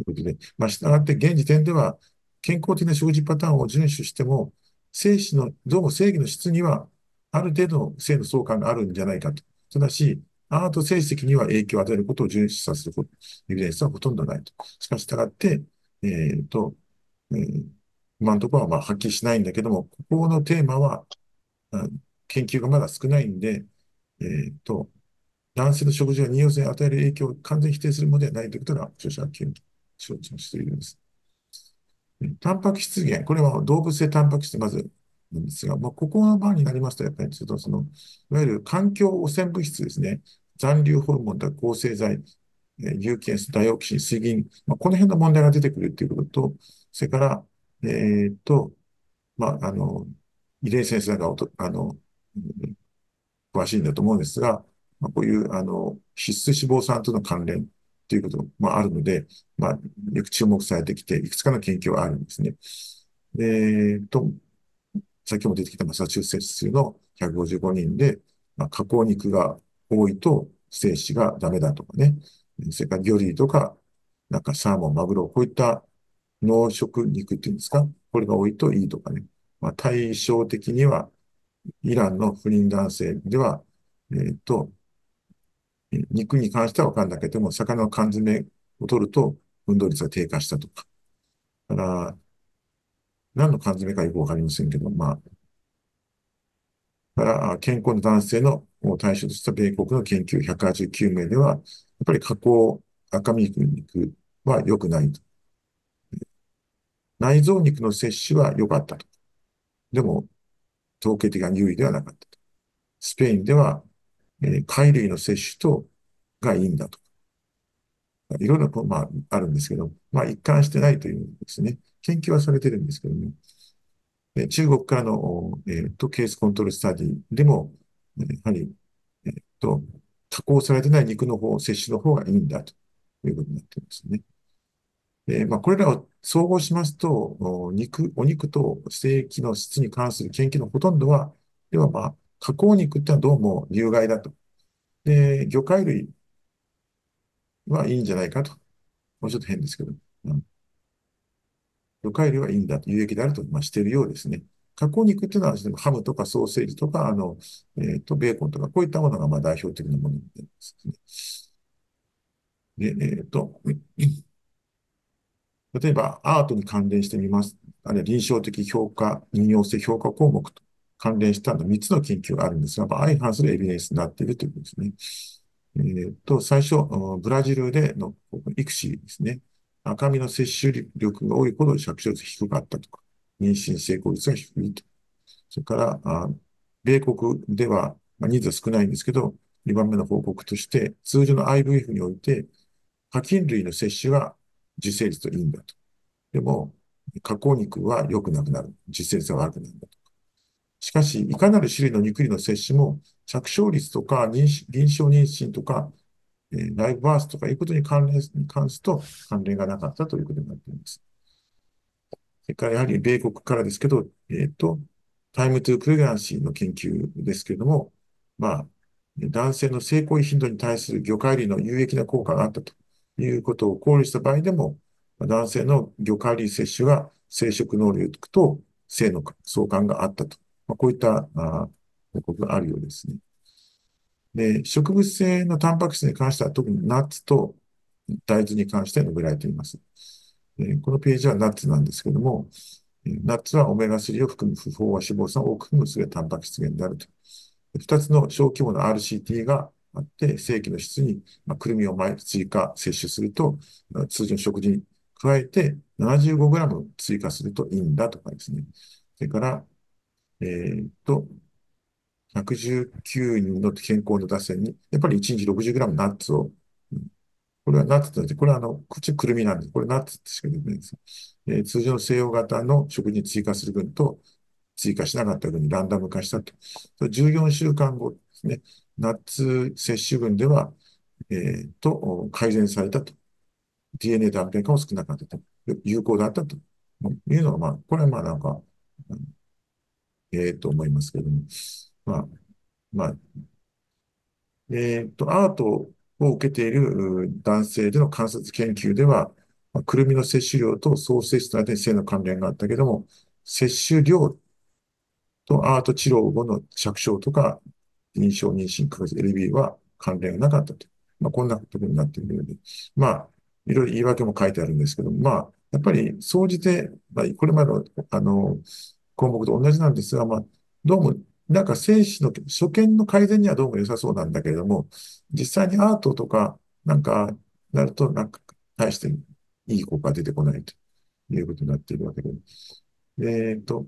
いうことで、まあ、したがって現時点では健康的な食事パターンを遵守しても、精子の、どうも正義の質にはある程度の性の相関があるんじゃないかと。ただし、アート成績には影響を与えることを遵守させること、エビデンスはほとんどないと。しかし、従って、えっ、ー、と、えー、今のところはまあはっきりしないんだけども、ここのテーマは、研究がまだ少ないんで、えっ、と、男性の食事が妊用性に与える影響を完全に否定するものではないということが、著者は承知しているんです。タンパク質源、これは動物性タンパク質まずなんですが、まあ、ここの場になりますと、やっぱりちょっとその、いわゆる環境汚染物質ですね。残留ホルモンとか抗生剤、有機塩素、ダイオキシン、水銀、まあ、この辺の問題が出てくるということと、それから、えっと、まあ、あの、遺伝先生が、あの、詳しいんだと思うんですが、まあ、こういう、あの、必須脂肪酸との関連ということもあるので、まあ、よく注目されてきて、いくつかの研究があるんですね。えー、と、先も出てきたマサチューセッツ州の155人で、まあ、加工肉が多いと精子がダメだとかね。それから魚類とか、なんかサーモン、マグロ、こういった農食肉っていうんですか？これが多いといいとかね。まあ、対照的にはイランの不妊男性では、えっ、ー、と、肉に関しては分かんなくても、魚の缶詰を取ると運動率が低下したとか。だから、何の缶詰かよくわかりませんけど、まあ、だから健康な男性の対象とした米国の研究189名では、やっぱり加工赤身肉は良くないと。内臓肉の摂取は良かったと。でも、統計的な優位ではなかったと。スペインでは、えー、貝類の摂取とがいいんだと。いろいろ、まあ、あるんですけど、まあ、一貫してないというですね。研究はされてるんですけども、ね、中国からの、えーと、ケースコントロールスタディでも、やはり、えーと、加工されてない肉の方、摂取の方がいいんだということになっていますね。えー、まあ、これらを総合しますと、お肉、お肉とステーキの質に関する研究のほとんどは、要はまあ、加工肉ってのはどうも有害だと。で、魚介類はいいんじゃないかと。もうちょっと変ですけど。うん魚介類はいいんだと、有益であると、まあ、しているようですね。加工肉っていうのは、ハムとかソーセージとか、あの、えっ、と、ベーコンとか、こういったものが、まあ、代表的なものになりますね。で、えっ、と、例えば、アートに関連してみます。あるいは臨床的評価、引用性評価項目と関連した3つの研究があるんですが、ま相反するエビデンスになっているということですね。えっ、と、最初、ブラジルでの育児ですね。赤身の摂取力が多いほど着床率低かったとか、妊娠成功率が低いと。それから、あ米国では、まあ、人数は少ないんですけど、2番目の報告として、通常の IVF において、課金類の摂取は受精率といいんだと。でも、加工肉は良くなくなる。受精率が悪くなるんだと。しかし、いかなる種類の肉類の摂取も、着床率とか臨床妊娠とかえライブバースとかいうことに関連、に関すと関連がなかったということになっています。それからやはり米国からですけど、えっ、ー、と、タイムトゥープレグランシーの研究ですけれども、まあ、男性の性行為頻度に対する魚介類の有益な効果があったということを考慮した場合でも、男性の魚介類摂取が生殖能力と性の相関があったと。まあ、こういった報告があるようですね。で、植物性のタンパク質に関しては特にナッツと大豆に関して述べられています。このページはナッツなんですけども、ナッツはオメガ3を含む不飽和脂肪酸を多く含む優れたタンパク質源であると。二つの小規模の RCT があって、正規の質に、まあ、くるみを毎追加摂取すると、通常の食事に加えて 75g 追加するといいんだとかですね。それから、えー、っと、119人の健康の打線に、やっぱり1日 60g ナッツを、これはナッツとて、これはあの、こっちくるみなんです。これナッツってしか出てないんです。えー、通常の西洋型の食事に追加する分と、追加しなかった分にランダム化したと。14週間後ですね、ナッツ摂取分では、えー、と、改善されたと。DNA 断片化も少なかったと。有効だったというのが、まあ、これはまあなんか、ええ、と思いますけども。まあ、まあ、えっと、アートを受けている男性での観察研究では、まあ、くるみの摂取量と総摂取の間に性の関連があったけども、摂取量とアート治療後の着床とか、臨床妊娠確率 LB は関連がなかったと。まあ、こんなことになっているので、まあ、いろいろ言い訳も書いてあるんですけども、まあ、やっぱり、総じて、まあ、これまでの、あの、項目と同じなんですが、まあ、どうもなんか精子の所見の改善にはどうも良さそうなんだけれども、実際にアートとかなんかなると、なんか大していい効果が出てこないということになっているわけで。えっ、ー、と、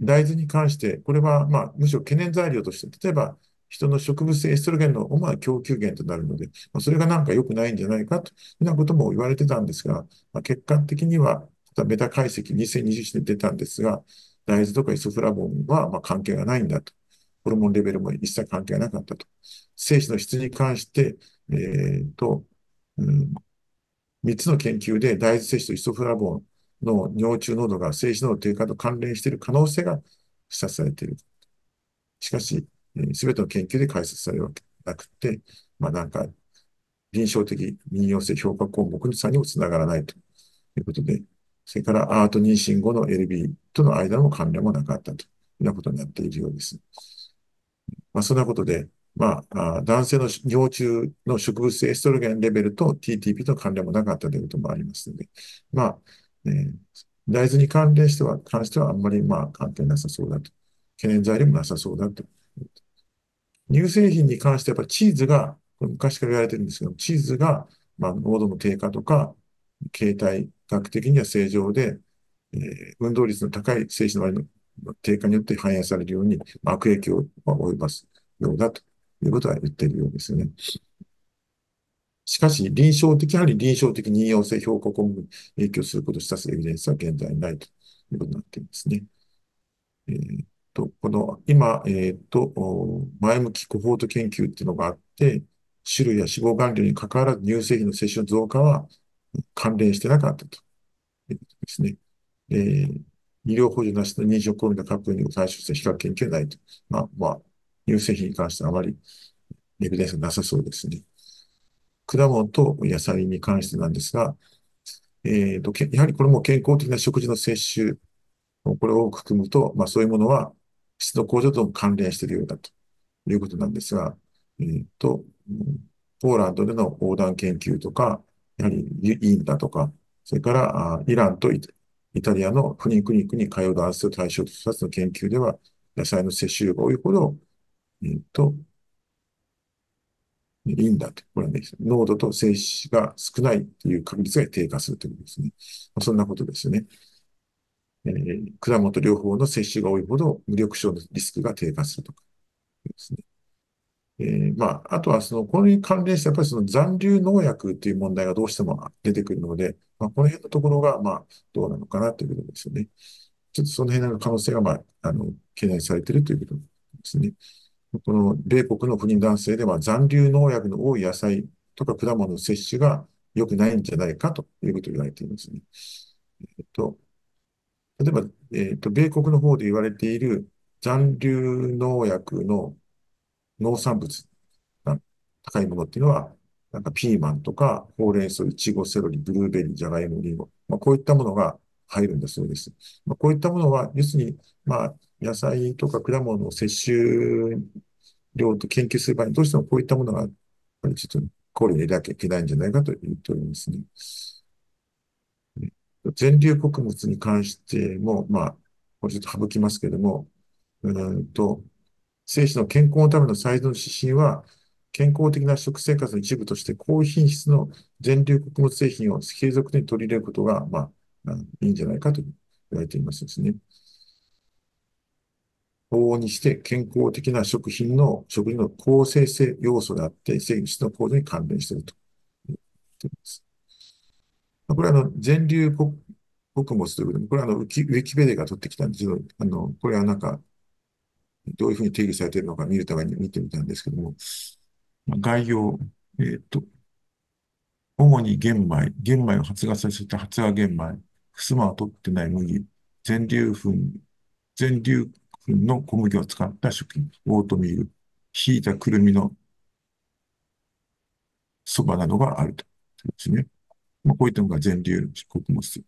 大豆に関して、これはまあむしろ懸念材料として、例えば人の植物性エストロゲンの主な供給源となるので、まあ、それがなんか良くないんじゃないかというようなことも言われてたんですが、まあ、結果的には、メタ解析2021年出たんですが、大豆とかイソフラボンはま関係がないんだと。ホルモンレベルも一切関係がなかったと。精子の質に関して、えー、と、うん、3つの研究で大豆摂取とイソフラボンの尿中濃度が精子濃度低下と関連している可能性が示唆されている。しかし、す、べ、ての研究で解説されるわけなくて、まあなんか、臨床的民用性評価項目に差にもつながらないということで、それからアート妊娠後の LB との間の関連もなかったというようなことになっているようです。まあ、そんなことで、まあ、男性の尿中の植物性エストロゲンレベルと TTP と関連もなかったということもありますので、まあ、えー、大豆に関連しては、関してはあんまりまあ関係なさそうだと。懸念材料もなさそうだと。乳製品に関してはやっぱチーズが、昔から言われてるんですけど、チーズが、まあ、濃度の低下とか、形態学的には正常で、えー、運動率の高い精子の割の低下によって反映されるように悪影響を及ぼすようだということは言っているようですね。しかし、臨床的、やはり臨床的に引用性評価項目に影響することを示唆すエビデンスは現在ないということになっていますね。えー、と、この、今、えっ、と、前向きコホート研究っていうのがあって、種類や脂肪含量に関わらず乳製品の摂取の増加は関連してなかったということですね。えー、医療補助なしの認証行為のカップルに対処して比較研究はないと。まあ、まあ、乳製品に関してはあまりエビデンスがなさそうですね。果物と野菜に関してなんですが、えーと、やはりこれも健康的な食事の摂取、これを含むと、まあそういうものは質の向上とも関連しているようだということなんですが、えーと、ポーランドでの横断研究とか、やはりインダとか、それからイランとイタリアの不妊クリニックに通う男性を対象とした研究では、野菜の摂取量が多いほど、えーと、いいんだと。これはね、濃度と静止が少ないという確率が低下するということですね。そんなことですよね。え、果物両方の摂取が多いほど無力症のリスクが低下するとかですね。えー、まあ、あとはその、これに関連してやっぱりその残留農薬という問題がどうしても出てくるので、まあ、この辺のところが、まあ、どうなのかなということですよね。ちょっとその辺の可能性が、まあ、あの、懸念されているということですね。この米国の不妊男性では残留農薬の多い野菜とか果物の摂取が良くないんじゃないかということを言われていますね。えっと、例えば、えっと、米国の方で言われている残留農薬の農産物が高いものっていうのは、なんかピーマンとか、ほうれん草、いちご、セロリ、ブルーベリー、じゃがいも、りんご、まあ、こういったものが入るんだそうです。まあ、こういったものは、要するに、まあ、野菜とか果物の摂取量と研究する場合にどうしてもこういったものが、やっぱりちょっと考慮に入れなきゃいけないんじゃないかと言っておりますね。全粒穀物に関しても、まあ、これちょっと省きますけども、うんと、精子の健康のための最大の指針は、健康的な食生活の一部として高品質の全粒穀物製品を継続的に取り入れることが、まあ、いいんじゃないかと言われていますですね。往々にして健康的な食品の、食品の構成性要素であって、性質の構造に関連していると言っています。これはあの、全粒穀物ということで、これはあの、ウィキペディアが取ってきたんですけど、あの、これはなんか、どういうふうに定義されているのか見るために見てみたんですけども、概要、えっ、と、主に玄米、玄米を発芽させた発芽玄米、ふすまを取ってない麦、全粒粉、全粒粉の小麦を使った食品、オートミール、ひいたくるみのそばなどがあると。ですね。まあ、こういったのが全粒穀物。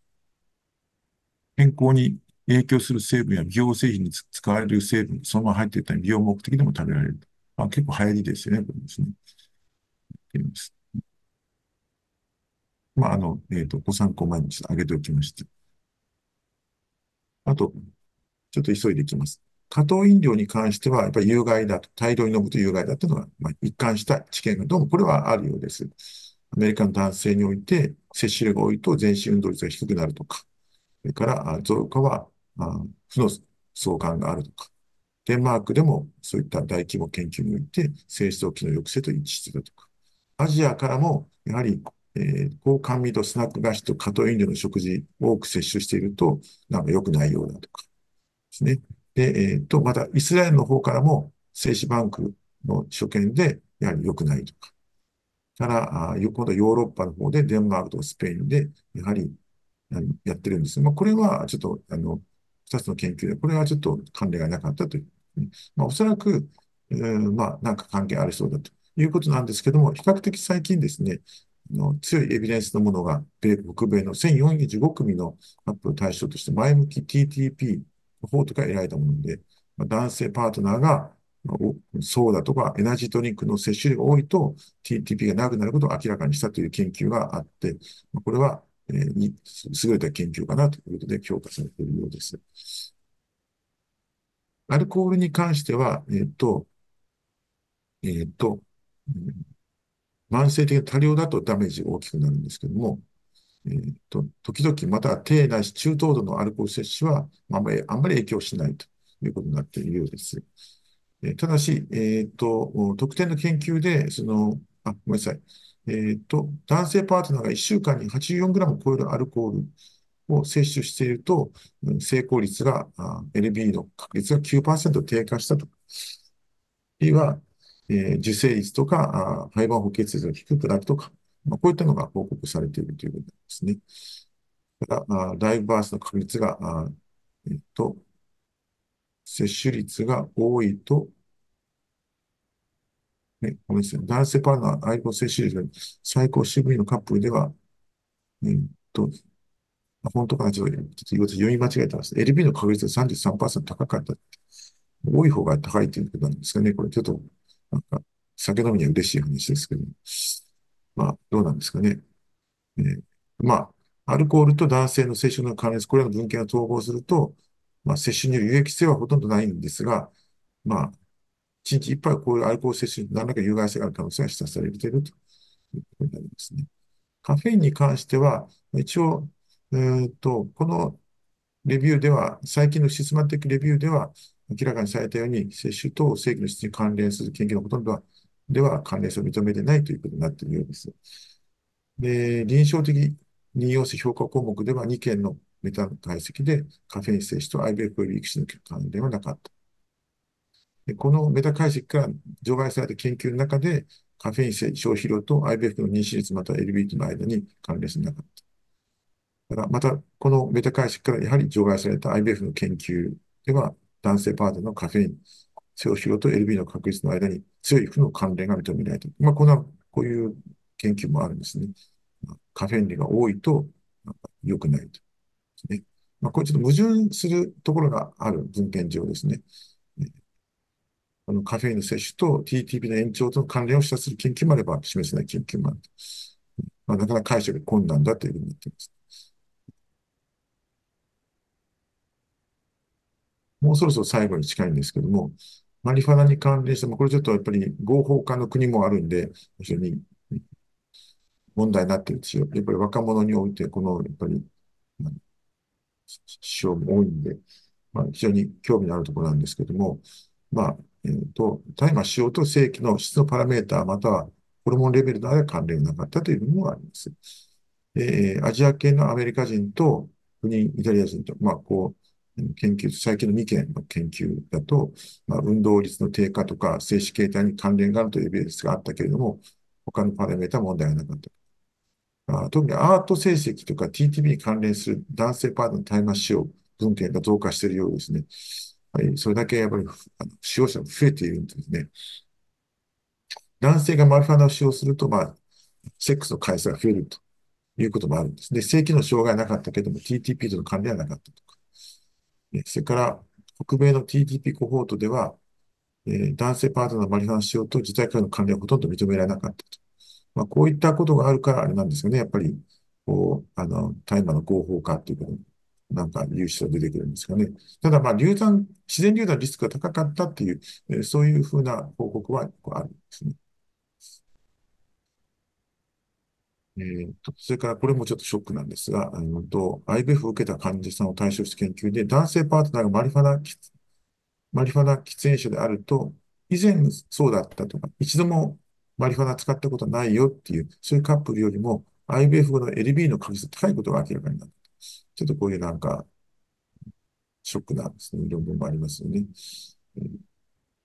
健康に影響する成分や美容製品に使われる成分、そのまま入っていたり、美容目的でも食べられる。まあ、結構流行りですよね、これですね。まあ、あの、えっ、ー、と、ご参考前にちょっと上げておきました。あと、ちょっと急いでいきます。加糖飲料に関しては、やっぱり有害だと、大量に飲むと有害だというのが、まあ、一貫した知見が、どうもこれはあるようです。アメリカの男性において、摂取量が多いと全身運動率が低くなるとか、それから増加は負の相関があるとか、デンマークでもそういった大規模研究において、性質動機の抑制と一致してるとか、アジアからも、やはり、えー、高甘味とスナック菓子と加糖飲料の食事を多く摂取していると、なんか良くないようだとか、ですね。で、えっ、ー、と、また、イスラエルの方からも、精子バンクの所見で、やはり良くないとか。から、あ今度ヨーロッパの方で、デンマークとスペインで、やはり、やってるんです。まあ、これは、ちょっと、あの、二つの研究で、これはちょっと関連がなかったという。まあ、おそらく、えー、まあ、なんか関係ありそうだということなんですけども、比較的最近ですね、の強いエビデンスのものが、米北米の1045組のアップを対象として、前向き TTP 方とか得られたもので、まあ、男性パートナーが、ソーダとかエナジードリンクの摂取量が多いと TTP が長くなることを明らかにしたという研究があって、これは、えー、優れた研究かなということで評価されているようです。アルコールに関しては、えっ、ー、と、えっ、ー、と、慢性的な多量だとダメージ大きくなるんですけども、えーと、時々また低なし中等度のアルコール摂取はまりあんまり影響しないということになっているようです。えー、ただし、えーと、特定の研究で、その、あ、ごめんなさい。えーと、男性パートナーが1週間に 84g を超えるアルコールを摂取していると、成功率が、LB の確率が9%低下したと。あるいは、えー、受精率とか、肺盤補欠率が低くなるとか、まあ、こういったのが報告されているということですね。ただ、ライブバースの確率が、えっと、接種率が多いと、ね、ごめんなさい。男性パートナー、アイコン接種率が最高 CV のカップルでは、えっと、本当かなちょっと、ちょっと読み間違えてます。LB の確率が33%高かった。多い方が高いということなんですかね。これちょっと、なんか、酒飲みには嬉しい話ですけど、まあ、どうなんですかね。えー、まあ、アルコールと男性の摂取の関連これらの文献を統合すると、まあ、摂取による有益性はほとんどないんですが、まあ、一日一杯こういうアルコール摂取に何らか有害性がある可能性が示唆されているということになりますね。カフェインに関しては、一応、え、っと、このレビューでは、最近のシスマティックレビューでは、明らかにされたように、摂取と正規の質に関連する研究のほとんどは、では関連性を認めてないということになっているようです。で、臨床的に要す評価項目では2件のメタ解析でカフェイン摂取と IBF より育児の関連はなかった。でこのメタ解析から除外された研究の中で、カフェイン性消費量と IBF の妊娠率また LBT の間に関連性なかった。ただ、また、このメタ解析からやはり除外された IBF の研究では、男性パートのカフェイン消費量と LB の確率の間に強い負の関連が認められている。まあ、こんな、こういう研究もあるんですね。カフェイン量が多いと良くないと。ね。まあ、これちょっと矛盾するところがある文献上ですね。このカフェインの摂取と TTP の延長との関連を示唆する研究もあれば示せない研究もある。まあ、なかなか解釈が困難だというふうに言っています。もうそろそろ最後に近いんですけども、マリファナに関連しても、これちょっとやっぱり合法化の国もあるんで、非常に問題になってるんですよ。やっぱり若者において、この、やっぱり、支障も多いんで、まあ、非常に興味のあるところなんですけども、まあ、えっ、ー、と、大麻使用と正規の質のパラメーター、またはホルモンレベルなどで関連がなかったという部分もあります。えー、アジア系のアメリカ人と、不妊イタリア人と、まあ、こう、研究、最近の2件の研究だと、まあ、運動率の低下とか、精子形態に関連があるというエビデンスがあったけれども、他のパラメータは問題がなかった。あ特にアート成績とか TTB に関連する男性パートの大麻使用文献が増加しているようですね。はい、それだけやっぱり使用者が増えているんですね。男性がマルファナを使用すると、まあ、セックスの回数が増えるということもあるんです。で、性機能障害はなかったけども、TTP との関連はなかったとか。それから、北米の TTP コホートでは、えー、男性パートナーのマリファナ使用と自体からの関連はほとんど認められなかったと。まあ、こういったことがあるからあれなんですよね。やっぱり、こう、あの、大麻の合法化っていうことなんか粒子が出てくるんですかね。ただ、まあ、流産、自然流産リスクが高かったっていう、えー、そういうふうな報告はあるんですね。えーと、それからこれもちょっとショックなんですが、あのと IVF を受けた患者さんを対象した研究で、男性パートナーがマリファナ、マリファナ喫煙者であると、以前そうだったとか、一度もマリファナ使ったことないよっていう、そういうカップルよりも IVF 後の LB の確率が高いことが明らかになった。ちょっとこういうなんか、ショックなですね、論文もありますよね。えー、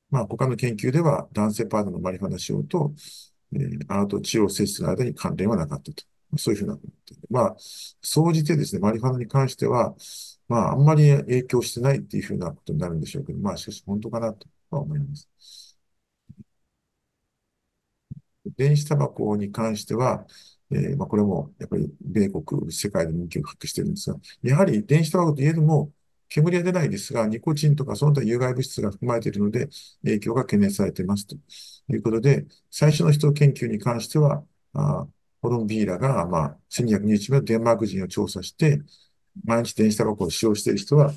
まあ、他の研究では男性パートナーのマリファナ使用と、えー、アート治療接種の間に関連はなかったと。そういうふうなこと。まあ、総じてですね、マリファナに関しては、まあ、あんまり影響してないっていうふうなことになるんでしょうけど、まあ、しかし本当かなとは思います。電子タバコに関しては、えー、まあ、これもやっぱり米国、世界で人気を博してるんですが、やはり電子タバコといえども、煙は出ないですが、ニコチンとかその他有害物質が含まれているので、影響が懸念されていますと。いうことで、最初の人研究に関しては、あホロンビーラが、まあ、1221名デンマーク人を調査して、毎日電子タバコを使用している人は、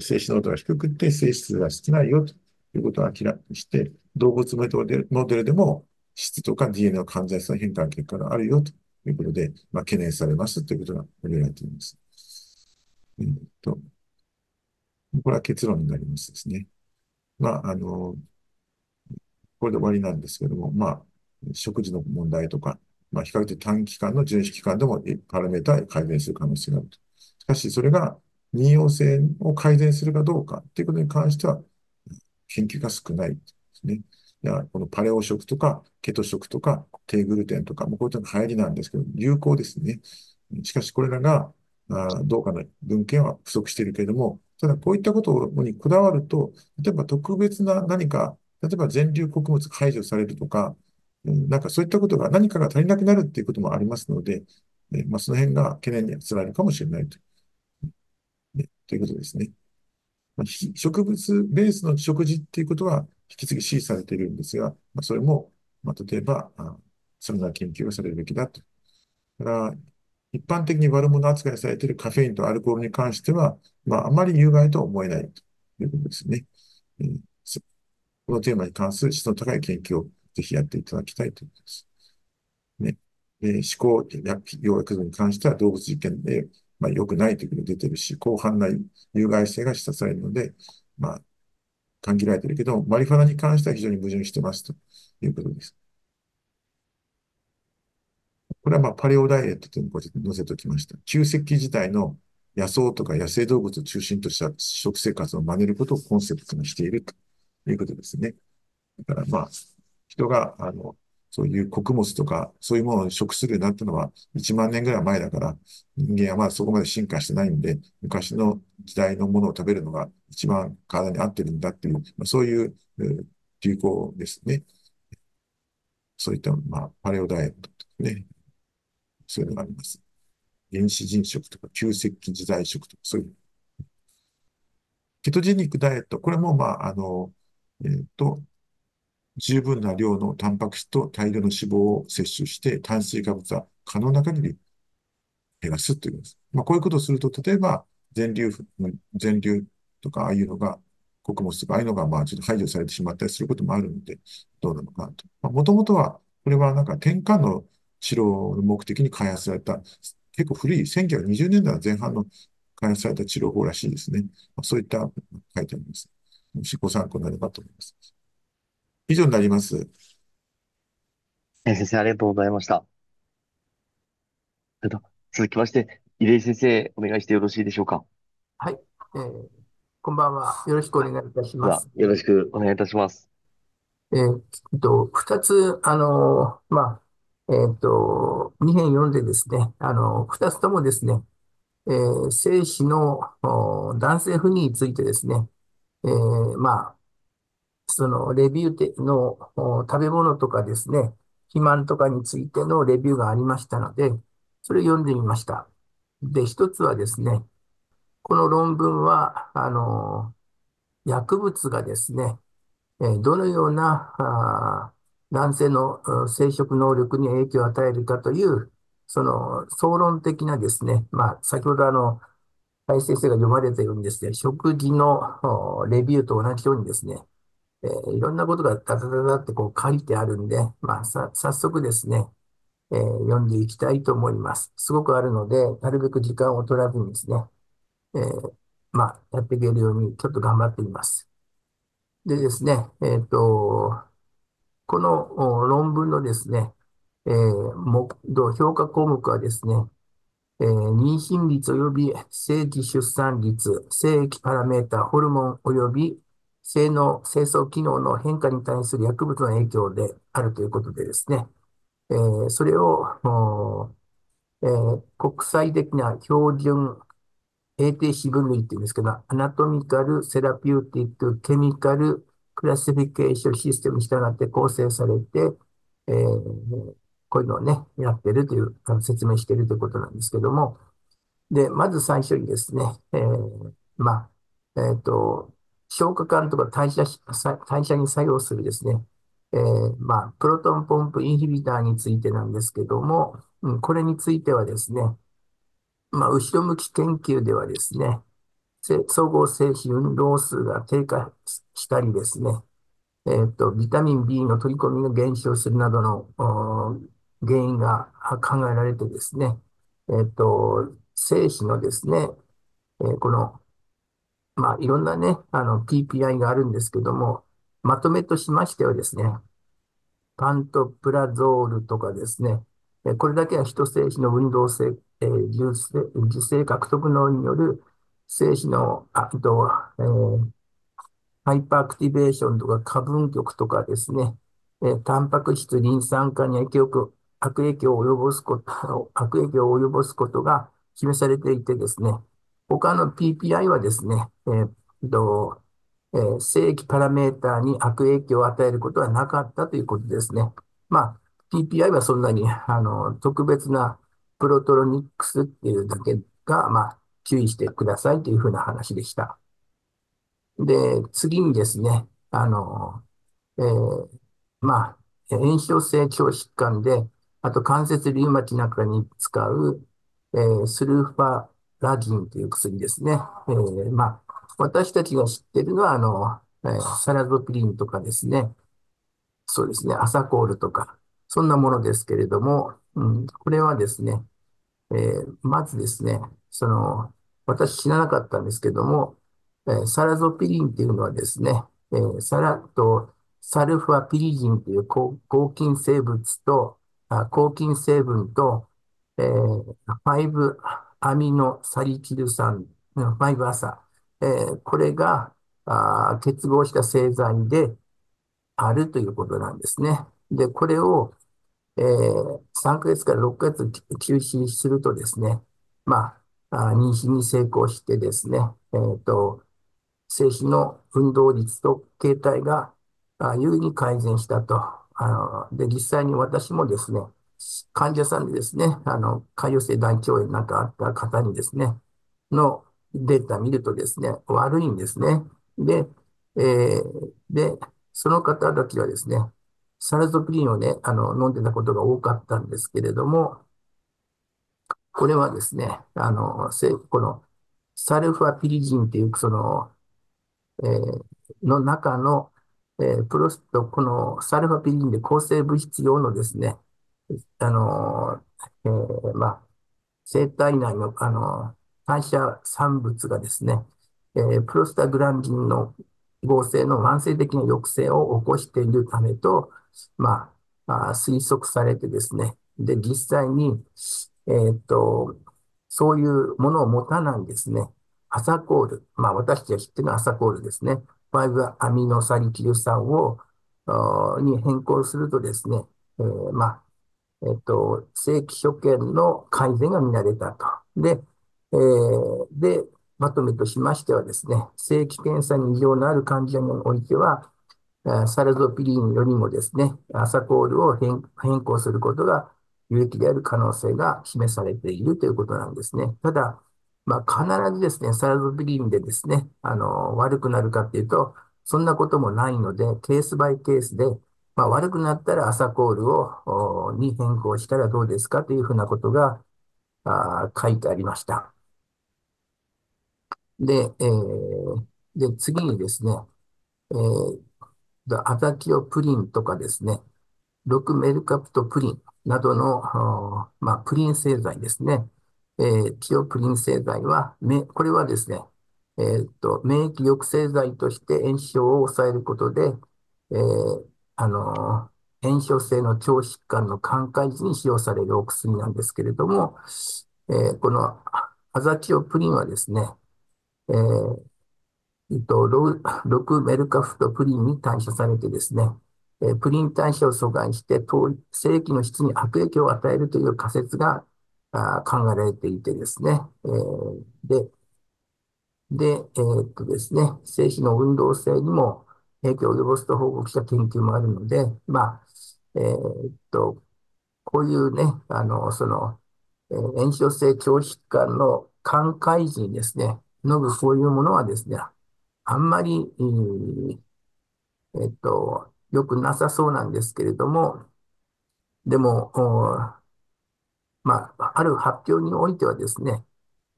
精子濃度が低くて、性質が少ないよということを明らかにして、動物モデルでも質とか DNA の関在性の変化の結果があるよということで、まあ、懸念されますということが挙げられています。え、っと、これは結論になりますですね。まあ、あの、これで終わりなんですけども、まあ、食事の問題とか、まあ、比較的短期間の巡視期間でもパラメータ改善する可能性があると。しかし、それが妊用性を改善するかどうかということに関しては、研究が少ないですね。このパレオ食とか、ケト食とか、低グルテンとか、もうこういったの流行りなんですけど、有効ですね。しかし、これらが、あどうかの文献は不足しているけれども、ただこういったことにこだわると、例えば特別な何か、例えば全粒穀物排除されるとか、なんかそういったことが何かが足りなくなるっていうこともありますので、まあ、その辺が懸念につられるかもしれないと。ということですね。まあ、植物ベースの食事っていうことは引き継ぎ支持されているんですが、まあ、それも、まあ、例えば、あそんな研究がされるべきだと。だから、一般的に悪者扱いされているカフェインとアルコールに関しては、まあ、あまり有害とは思えないということですね。えー、このテーマに関する質の高い研究をぜひやっていただきたいと思います。ね。えー、思考薬薬に関しては動物実験で、まあ、良くないということが出てるし、広範な有害性が示唆されるので、まあ、感じられてるけど、マリファナに関しては非常に矛盾してますということです。これはまあパレオダイエットというのを載せておきました。旧石器時代の野草とか野生動物を中心とした食生活を真似ることをコンセプトにしているということですね。だからまあ、人が、あの、そういう穀物とか、そういうものを食するようになったのは1万年ぐらい前だから、人間はまだそこまで進化してないんで、昔の時代のものを食べるのが一番体に合ってるんだっていう、まあ、そういう流行ですね。そういった、まあ、パレオダイエットとかね、そういうのがあります。原始人食とか、旧石器時代食とか、そういう。ケトジェニックダイエット、これも、まあ、あの、えっ、ー、と、十分な量のタンパク質と大量の脂肪を摂取して、炭水化物は可能な限り減らすということです。まあ、こういうことをすると、例えば、全粒、全粒とか、ああいうのが、穀物とか、ああいうのが、まあ、ちょっと排除されてしまったりすることもあるので、どうなのかなと。もともとは、これはなんか、転換の治療の目的に開発された、結構古い1920年代前半の開発された治療法らしいですね。まあ、そういった書いてあります。もしご参考になればと思います。以上になります。先生、ありがとうございました。続きまして、入江先生、お願いしてよろしいでしょうか？はい。えー、こんばんは。よろしくお願いいたします。よろしくお願いいたします。えー、っと、二つ、あのー、まあ、えー、っと、二編読んでですね、あの、二つともですね、えー、精子の男性不妊についてですね、えー、まあ、そのレビューの食べ物とかですね、肥満とかについてのレビューがありましたので、それを読んでみました。で、一つはですね、この論文は、あの、薬物がですね、どのような男性の生殖能力に影響を与えるかという、その総論的なですね、まあ、先ほどあの、林先生が読まれたようにですね、食事のレビューと同じようにですね、えー、いろんなことがダダダダってこう書いてあるんで、まあ、さ、早速ですね、えー、読んでいきたいと思います。すごくあるので、なるべく時間を取らずにですね、えー、まあ、やっていけるようにちょっと頑張っています。でですね、えっと、この論文のですね、えー、目評価項目はですね、えー、妊娠率及び正規出産率、正規パラメータ、ホルモン及び性能、精巣機能の変化に対する薬物の影響であるということでですね、えー、それを、えー、国際的な標準定子分類っていうんですけど、 Anatomical、Therapeutic、Chemical、Classification System に従って構成されて、えー、こういうのをね、やってるという、あの説明してるということなんですけども、で、まず最初にですね、えー、まあ、えっと、消化管とか代謝、代謝に作用するですね、えーまあ、プロトンポンプインヒビターについてなんですけども、うん、これについてはですね、まあ、後ろ向き研究ではですね、総合性皮運動数が低下したりですね、えっと、ビタミン B の取り込みが減少するなどの原因が考えられてですね、えっと、精子のですね、えーこの、まあ、いろんなね、あの、PPI があるんですけども、まとめとしましてはですね、パントプラゾールとかですね、これだけはヒト精子の運動性、えー受精受精獲得能による精子の、あと、えー hyperactivation とか過分極とかですね、えータンパク質リン酸化に影響悪影響を及ぼすこと、悪影響を及ぼすことが示されていてですね、他の PPI はですね、えーと、えー正規パラメーターに悪影響を与えることはなかったということですね。まあ、PPI はそんなに、あの、特別なプロトロニックスっていうだけが、まあ、注意してくださいというふうな話でした。で、次にですね、あの、えーまあ、炎症性腸疾患で、あと関節リウマチなんかに使う、えースルーファラギンという薬ですね。えーまあ、私たちが知ってるのは、あの、えーサラゾピリンとかですね、そうですね、アサコールとか、そんなものですけれども、うん、これはですね、えーまずですね、その、私知らなかったんですけども、えーサラゾピリンっていうのはですね、えーサラとサルファピリジンという抗抗菌生物と、あ抗菌成分と、えー、5アミノサリチル酸、うん5アサ、えーこれがあ結合した製剤であるということなんですね。で、これを、えー3ヶ月から6ヶ月休止するとですね、まあ、あ妊娠に成功してですね、えっと、精子の運動率と形態が優位に改善したと。あので、実際に私もですね、患者さんでですね、あの、潰瘍性大腸炎なんかあった方にですね、のデータ見るとですね、悪いんですね。で、えーで、その方たちはですね、サラゾピリンをね、あの、飲んでたことが多かったんですけれども、これはですね、あの、この、サルファピリジンっていう、その、えーの中の、えープロスト、このサルファピリジンで抗生物質用のですね、あの、えーまあ、生体内の、あの代謝産物がですね、えープロスタグランジンの合成の慢性的な抑制を起こしているためと、まあ、あ推測されてですね、で、実際に、えーっと、そういうものを持たないんですね、アサコール、まあ私たちが知っているのはアサコールですね。5アミノサリチル酸を、あに変更するとですね、えーまあ、えっと、正規所見の改善が見られたと。で、えーで、まとめとしましてはですね、正規検査に異常のある患者においては、サラゾピリンよりもですね、アサコールを変更することが有益である可能性が示されているということなんですね。ただ、まあ、必ずですね、サラゾピリンでですね、あの、悪くなるかっていうと、そんなこともないので、ケースバイケースで、まあ、悪くなったらアサコールを、に変更したらどうですかというふうなことが、あ書いてありました。で、えーで、次にですね、えーアザキオプリンとかですね、6メルカプトプリンなどの、まあ、プリン製剤ですね。えー、キオプリン製剤は、これはですね、えーっと、免疫抑制剤として炎症を抑えることで、えーあの炎症性の腸疾患の寛解時に使用されるお薬なんですけれども、えーこのアザキオプリンはですね、えーえっと、ロ6メルカフトプリンに代謝されてですね、えープリン代謝を阻害して、糖精液の質に悪影響を与えるという仮説があ考えられていてですね、えーで、で、えーっとですね、精子の運動性にも影響を及ぼすと報告した研究もあるので、まあ、えーっと、こういうね、あの、その、えー炎症性腸疾患の寛解時にですね、飲むこういうものはですね、あんまり、えーっと、良くなさそうなんですけれども、でも、まあ、ある発表においてはですね、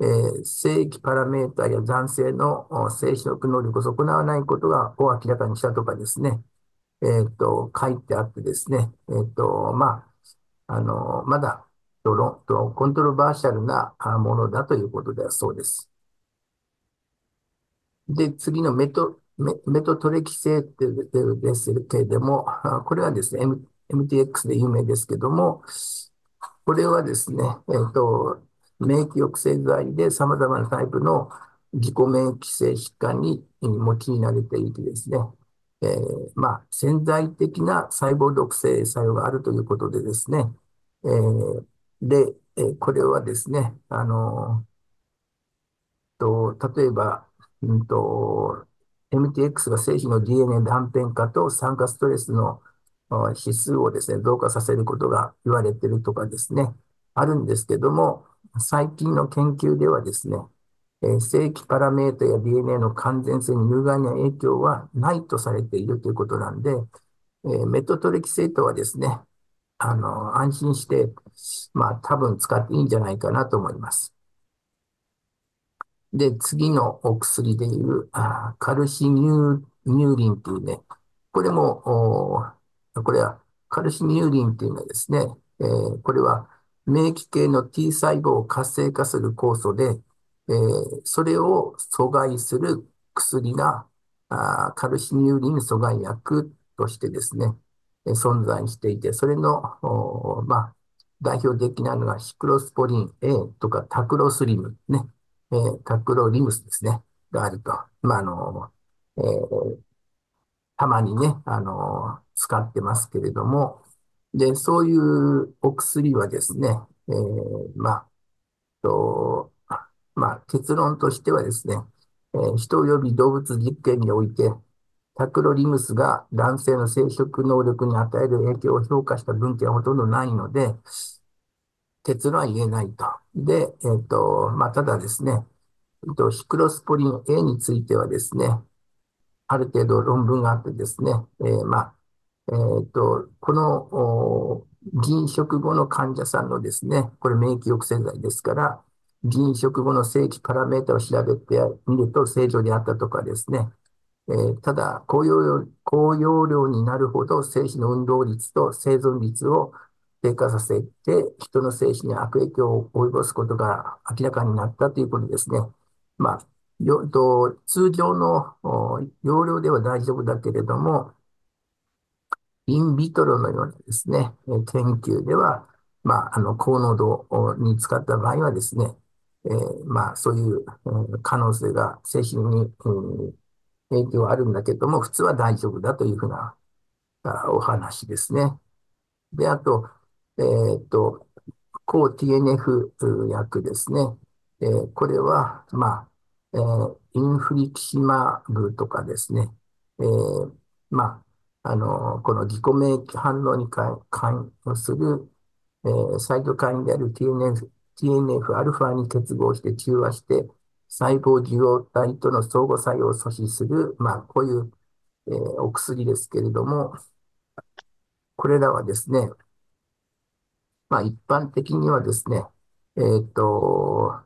えー、正規パラメータや男性の生殖能力を損なわないことがを明らかにしたとかですね、えっ、ー、と、書いてあってですね、えっ、ー、と、まあ、あの、まだ、とコントロバーシャルなものだということではそうです。で、次のメト、メメトトレキセーテですけれども、これはですね、M、MTX で有名ですけども、これはですね、えっ、ー、と、免疫抑制剤で様々なタイプの自己免疫性疾患に用いられていてですね、えー、まあ、潜在的な細胞毒性作用があるということでですね、えー、で、えー、これはですね、あのと、例えば、うんと、MTX が精子の DNA 断片化と酸化ストレスの指数をですね、増加させることが言われているとかですね、あるんですけども、最近の研究ではですね、え、正規パラメータや DNA の完全性に有害な影響はないとされているということなんで、え、メトトレキセートはですね、あの、安心して、まあ多分使っていいんじゃないかなと思います。で、次のお薬でいう、あカルシニューリンというね、これも、これはカルシニューリンというのはですね、えー、これは免疫系の T 細胞を活性化する酵素で、えー、それを阻害する薬があカルシニューリン阻害薬としてですね、え、存在していて、それの、まあ、代表的なのがシクロスポリン A とかタクロスリムね、えー、タクロリムスですね、があると。まあ、あの、えー、たまにね、あの、使ってますけれども、で、そういうお薬はですね、えー、まあ、と、まあ、結論としてはですね、えー、人及び動物実験において、タクロリムスが男性の生殖能力に与える影響を評価した文献はほとんどないので、結論は言えないと。で、えっ、ー、と、まあ、ただですね、えっと、ヒクロスポリン A についてはですね、ある程度論文があってですね、えー、まあ、えっ、と、この、銀食後の患者さんのですね、これ免疫抑制剤ですから、銀食後の正規パラメータを調べてみると正常であったとかですね、えー、ただ高容、高容量になるほど精子の運動率と生存率を低下させて、人の精子に悪影響を及ぼすことが明らかになったということですね。まあ、よと通常の容量では大丈夫だけれども、インビトロのようなですね、研究では、まあ、あの、高濃度に使った場合はですね、えー、まあ、そういう可能性が精神に、うん、影響あるんだけども、普通は大丈夫だというふうなお話ですね。で、あと、えー、っと、抗 TNF 薬ですね。えー、これは、まあ、えー、インフリキシマブとかですね。えー、まあ、あの、この自己免疫反応に関与する、えー、サイトカインである TNF、TNF-α に結合して中和して、細胞受容体との相互作用を阻止する、まあ、こういう、えー、お薬ですけれども、これらはですね、まあ、一般的にはですね、えっ、と、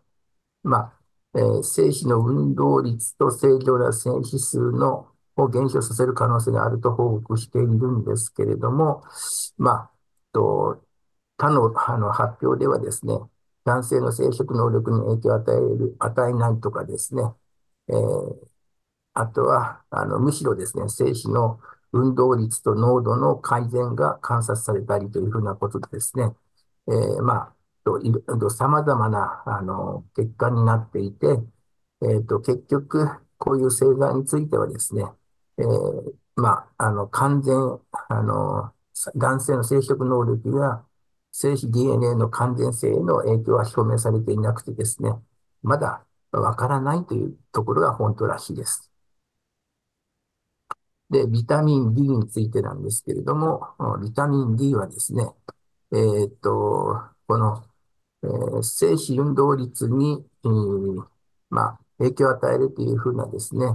まあ、えー、精子の運動率と正常な精子数のを減少させる可能性があると報告しているんですけれども、まあ、と他のあの発表ではですね、男性の生殖能力に影響を与える、与えないとかですね、えー、あとは、あの、むしろですね、精子の運動率と濃度の改善が観察されたりというふうなことでですね、えー、まあ、と、様々な、あの、結果になっていて、えっ、ー、と、結局、こういう製剤についてはですね、えー、まあ、あの、完全、あの、男性の生殖能力や精子 DNA の完全性への影響は表明されていなくてですね、まだわからないというところが本当らしいです。で、ビタミン D についてなんですけれども、ビタミン D はですね、えー、っと、この、えー、精子運動率に、えー、まあ、影響を与えるというふうなですね、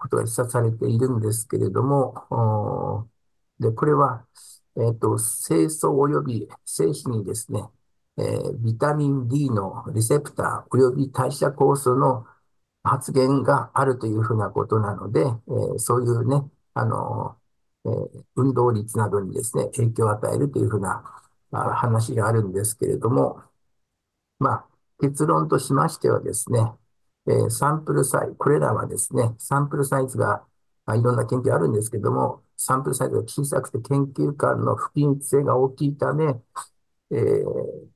ことが示唆されているんですけれども、で、これは、えっと、清掃及び精子にですね、えー、ビタミン D のレセプター及び代謝酵素の発現があるというふうなことなので、えー、そういうね、あの、え、運動率などにですね、影響を与えるというふうな話があるんですけれども、まあ、結論としましてはですね、え、サンプルサイズ、これらはですね、サンプルサイズが、まあ、いろんな研究あるんですけども、サンプルサイズが小さくて研究間の不均一性が大きいため、えー、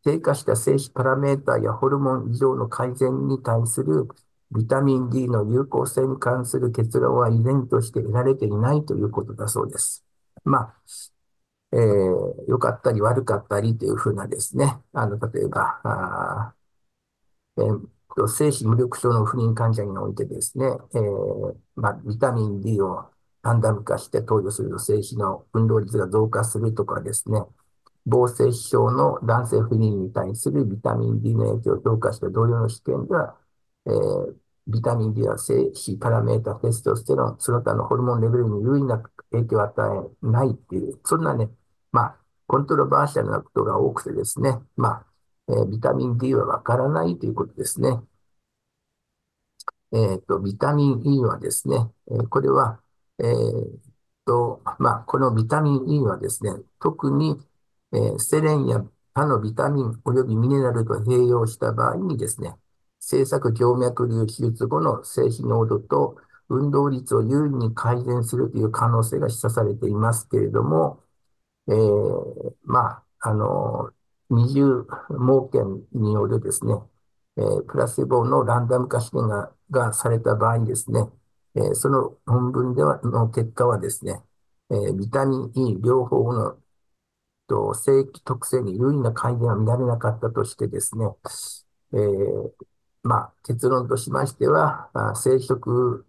低下した精子パラメータやホルモン異常の改善に対するビタミン D の有効性に関する結論は依然として得られていないということだそうです。まあ、えー、良かったり悪かったりというふうなですね、あの、例えば、あえー、精子無力症の不妊患者においてですね、えー、まあ、ビタミン D をランダム化して投与すると精子の運動率が増加するとかですね、防精子症の男性不妊に対するビタミン D の影響を評価した同様の試験では、えー、ビタミン D は精子、パラメータ、テストステロン、その他のホルモンレベルに有意な影響を与えないっていう、そんなね、まあ、コントロバーシャルなことが多くてですね、まあ、えー、ビタミン D はわからないということですね。えっ、ー、と、ビタミン E はですね、え、これは、えー、と、まあ、このビタミン E はですね、特に、えー、セレンや他のビタミン及びミネラルと併用した場合にですね、製作静脈瘤手術後の精子濃度と運動率を有利に改善するという可能性が示唆されていますけれども、えー、まあ、あの、二重盲検によるですね、えー、プラセボのランダム化試験ががされた場合にですね、えー、その論文ではの結果はですね、えー、ビタミン E 両方のと正規特性に有利な改善は見られなかったとしてですね、えー、まあ、結論としましては、あ生殖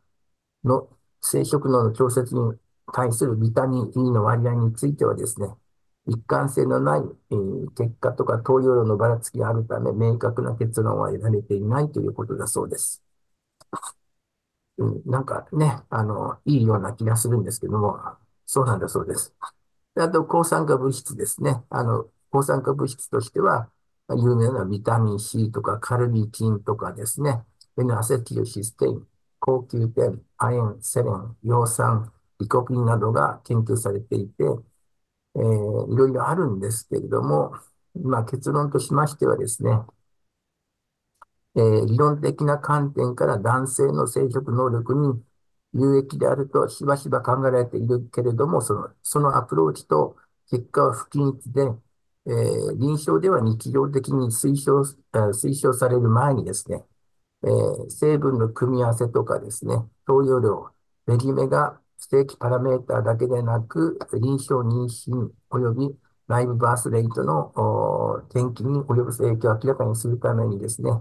の、生殖の調節に対するビタミン E の割合についてはですね、一貫性のない、えー、結果とか投与量のばらつきがあるため、明確な結論は得られていないということだそうです。うん、なんかね、あの、いいような気がするんですけども、そうなんだそうです。あと、抗酸化物質ですね。あの、抗酸化物質としては、有名なビタミン C とかカルビチンとかですね、N アセティルシステイン、高級点、亜鉛、セレン、葉酸、リコピンなどが研究されていて、えー、いろいろあるんですけれども、まあ、結論としましてはですね、えー、理論的な観点から男性の生殖能力に有益であるとしばしば考えられているけれども、そのそのアプローチと結果は不均一で、えー、臨床では日常的に推奨推奨される前にですね、えー、成分の組み合わせとかですね、投与量、レギメが正規パラメーターだけでなく、臨床妊娠及びライブバースレートの転機に及ぶ影響を明らかにするためにですね、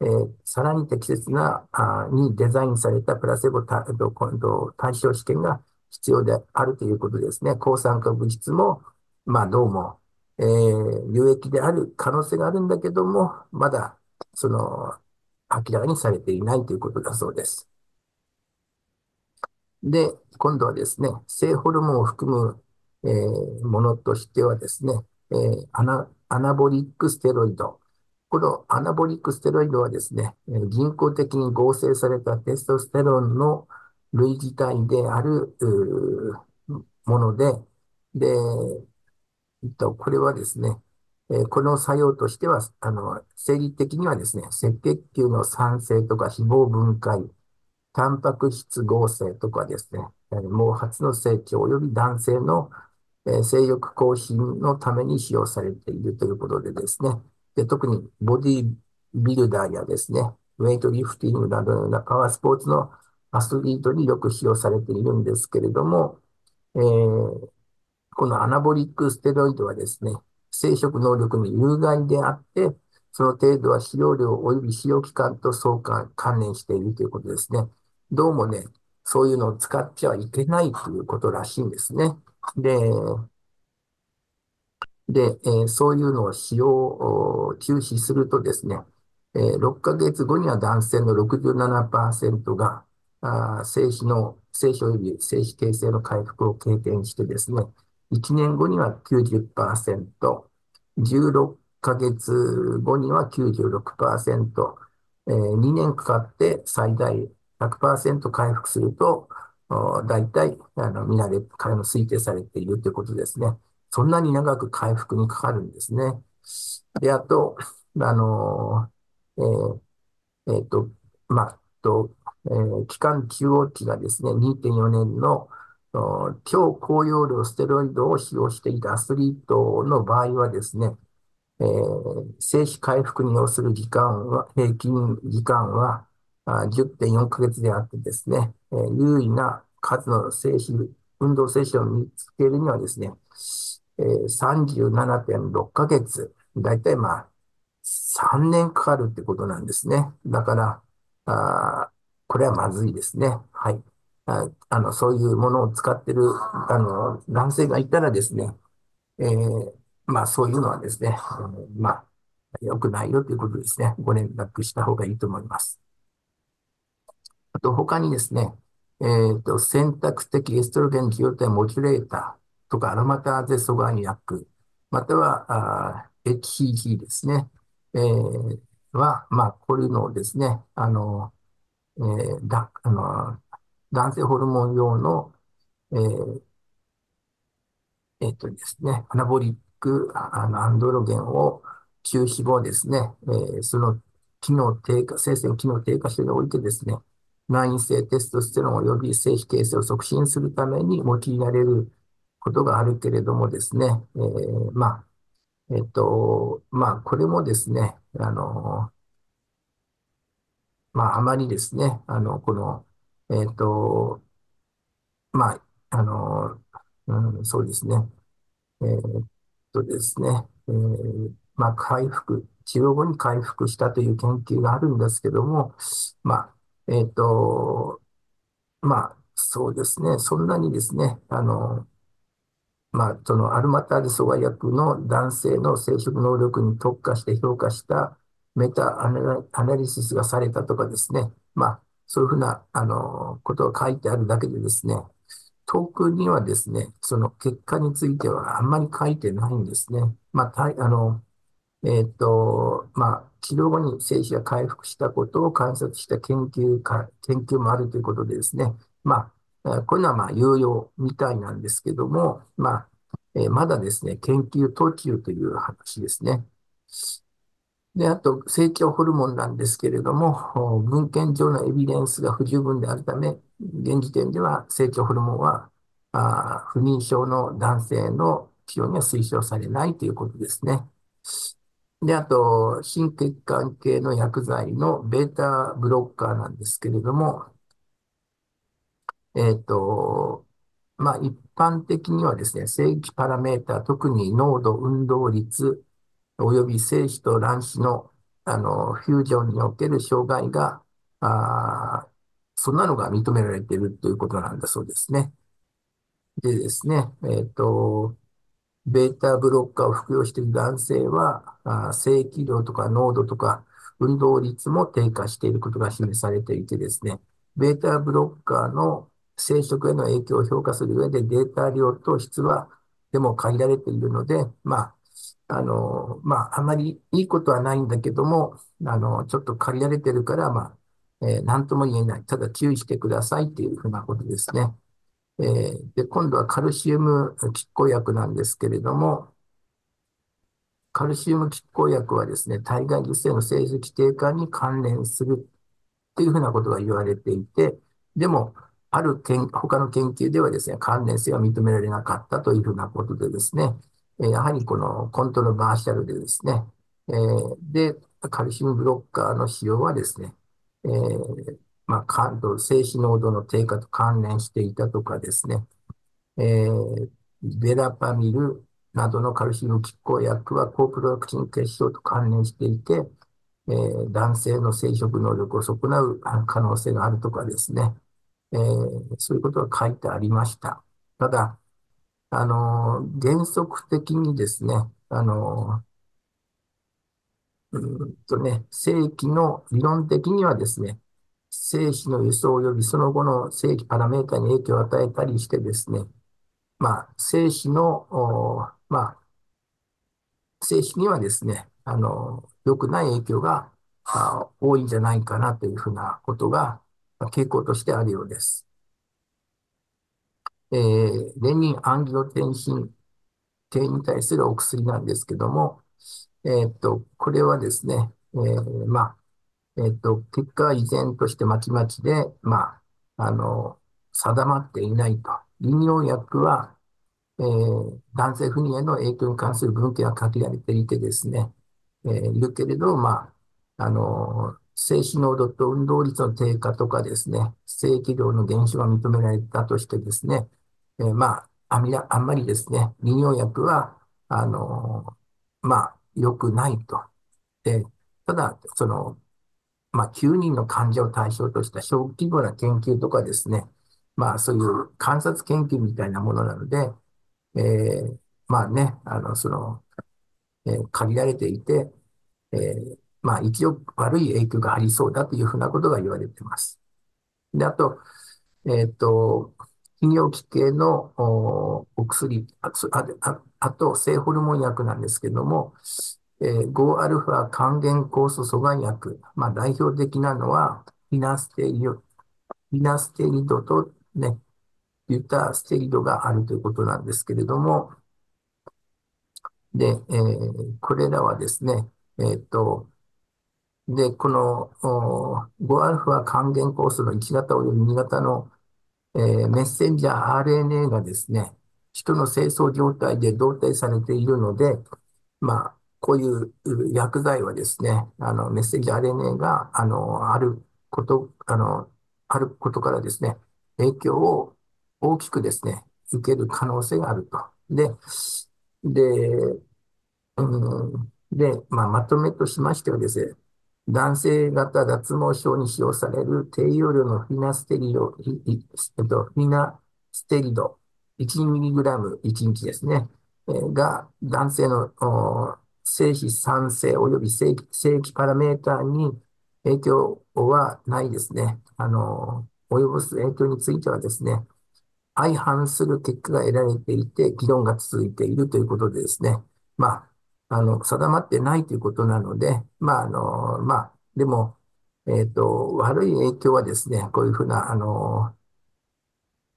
えー、さらに適切なあにデザインされたプラセボ対象試験が必要であるということですね。抗酸化物質も、まあどうも、えー、有益である可能性があるんだけども、まだ、その、明らかにされていないということだそうです。で、今度はですね、性ホルモンを含む、えー、ものとしてはですね、えー、アナアナボリックステロイド。このアナボリックステロイドはですね、人工的に合成されたテストステロンの類似体であるもので、で、えっと、これはですね、えこの作用としては、あの、生理的にはですね、赤血球の酸性とか脂肪分解、タンパク質合成とかですね、毛髪の成長及び男性の、性欲更新のために使用されているということでですね、で特にボディビルダーやですね、ウェイトリフティングなどのようなパワースポーツのアスリートによく使用されているんですけれども、えー、このアナボリックステロイドはですね、生殖能力に有害であって、その程度は使用量及び使用期間と相関、関連しているということですね。どうもね、そういうのを使っちゃいけないということらしいんですね。で、で、えー、そういうのを使用を休止するとですね、えー、6ヶ月後には男性の67%が、あ精子の、精子及び精子形成の回復を経験してですね、1年後には90%、16ヶ月後には96%、えー、2年かかって最大100%回復すると、大体、あの、みなで彼の推定されているということですね。そんなに長く回復にかかるんですね。で、あと、あの、えー、えー、と、まあ、と、えー、期間中央値がですね、2.4年の超高容量ステロイドを使用していたアスリートの場合はですね、えー、精子回復に要する時間は、平均時間は10.4ヶ月であってですね、え、有意な数の精子、運動精子を見つけるにはですね、え、37.6ヶ月、だいたいまあ、3年かかるってことなんですね。だから、あこれはまずいですね。はい。あの、そういうものを使ってる、あの、男性がいたらですね、えー、まあ、そういうのはですね、まあ、良くないよということですね。ご連絡した方がいいと思います。あと、他にですね、えっ、と、選択的エストロゲン受容体モジュレーターとかアロマターゼ阻害薬、または、HCG ですね、えー、は、まあ、こういうのをですね、あの、えー、だ、あの、男性ホルモン用の、えー、えっとですね、アナボリック、あの、アンドロゲンを中脂肪ですね、えー、その機能低下、生鮮機能低下しておいてですね、内因性テストステロン及び精子形成を促進するために用いられることがあるけれどもですね、えー、まあ、えっと、まあ、これもですね、あの、まあ、あまりですね、あの、この、えっと、まあ、あの、うん、そうですね、えー、っとですね、えー、まあ、回復、治療後に回復したという研究があるんですけども、まあ、えっと、まあ、そうですね、そんなにですね、あの、まあ、そのアルマタール阻害薬の男性の生殖能力に特化して評価したメタアナリシスがされたとかですね、まあ、そういうふうな、あの、ことが書いてあるだけでですね、特にはですね、その結果についてはあんまり書いてないんですね。まあ、あの、えっ、と、まあ、治療後に精子が回復したことを観察した研究か、研究もあるということでですね、まあ、こういうのはまあ有用みたいなんですけども、まあ、え、まだですね、研究途中という話ですね。で、あと、成長ホルモンなんですけれども、文献上のエビデンスが不十分であるため、現時点では成長ホルモンは、あ不妊症の男性の治療には推奨されないということですね。で、あと、心血管系の薬剤のベータブロッカーなんですけれども、えっ、と、まあ、一般的にはですね、正規パラメータ、特に濃度、運動率、および精子と卵子の、あの、フュージョンにおける障害が、あそんなのが認められているということなんだそうですね。でですね、えっ、と、ベータブロッカーを服用している男性は、あ正規量とか濃度とか運動率も低下していることが示されていてですね、ベータブロッカーの生殖への影響を評価する上でデータ量と質はでも限られているので、まあ、あの、まあ、あまりいいことはないんだけども、あの、ちょっと限られてるから、まあ、えー、何とも言えない。ただ注意してくださいっていうふうなことですね。えー、で、今度はカルシウム拮抗薬なんですけれども、カルシウム拮抗薬はですね、体外受精の成績低下に関連するというふうなことが言われていて、でも、ある研他の研究ではですね、関連性は認められなかったというふうなことでですね、やはりこのコントロバーシャルでですね、えー、で、カルシウムブロッカーの使用はですね、えー、まあ、感度、精子濃度の低下と関連していたとかですね、えー、ベラパミルなどのカルシウム拮抗薬は高プロダクチン結晶と関連していて、えー、男性の生殖能力を損なう可能性があるとかですね、えー、そういうことが書いてありました。ただ、あのー、原則的にですね、あのー、うんとね、正規の理論的にはですね、精子の輸送及びその後の正規パラメータに影響を与えたりしてですね、まあ、精子の、まあ、精子にはですね、あの、良くない影響が多いんじゃないかなというふうなことが傾向としてあるようです。えー、レニンアンギオテンシン系に対するお薬なんですけども、えー、っと、これはですね、えー、まあ、え、っと、結果は依然としてまちまちで、まあ、あの、定まっていないと。利尿薬は、えー、男性不妊への影響に関する文献は限られていてですね、えー、いるけれど、まあ、あの、精子濃度と運動率の低下とかですね、正規量の減少が認められたとしてですね、えー、まあ、あんあんまりですね、利尿薬は、あの、まあ、良くないと。で、ただ、その、まあ、9人の患者を対象とした小規模な研究とかですね、まあ、そういう観察研究みたいなものなので、えー、まあね、あの、その、えー、限られていて、えー、まあ、一応悪い影響がありそうだというふうなことが言われています。で、あと、えっ、と、泌尿器系のお薬ああ、あと性ホルモン薬なんですけども、えー、5α 還元酵素阻害薬、まあ、代表的なのは、フィナステリド、フィナステリドとね、ユタステリドがあるということなんですけれども、で、えー、これらはですね、えっ、と、で、この 5α 還元酵素の1型および2型の、えー、メッセンジャー RNA がですね、人の清掃状態で同定されているので、まあ、こういう薬剤はですね、あの、メッセンジャー RNA が、あの、あること、あの、あることからですね、影響を大きくですね、受ける可能性があると。で、で、うん、で、まあ、まとめとしましてはですね、男性型脱毛症に使用される低用量のフィナステリド、えっと、フィナステリド 1mg1 日ですね、えー、が男性の精子酸性及び正規パラメーターに影響はないですね。あの、及ぼす影響についてはですね、相反する結果が得られていて、議論が続いているということでですね、まあ、あの、定まってないということなので、まあ、あの、まあ、でも、えっ、と、悪い影響はですね、こういうふうな、あの、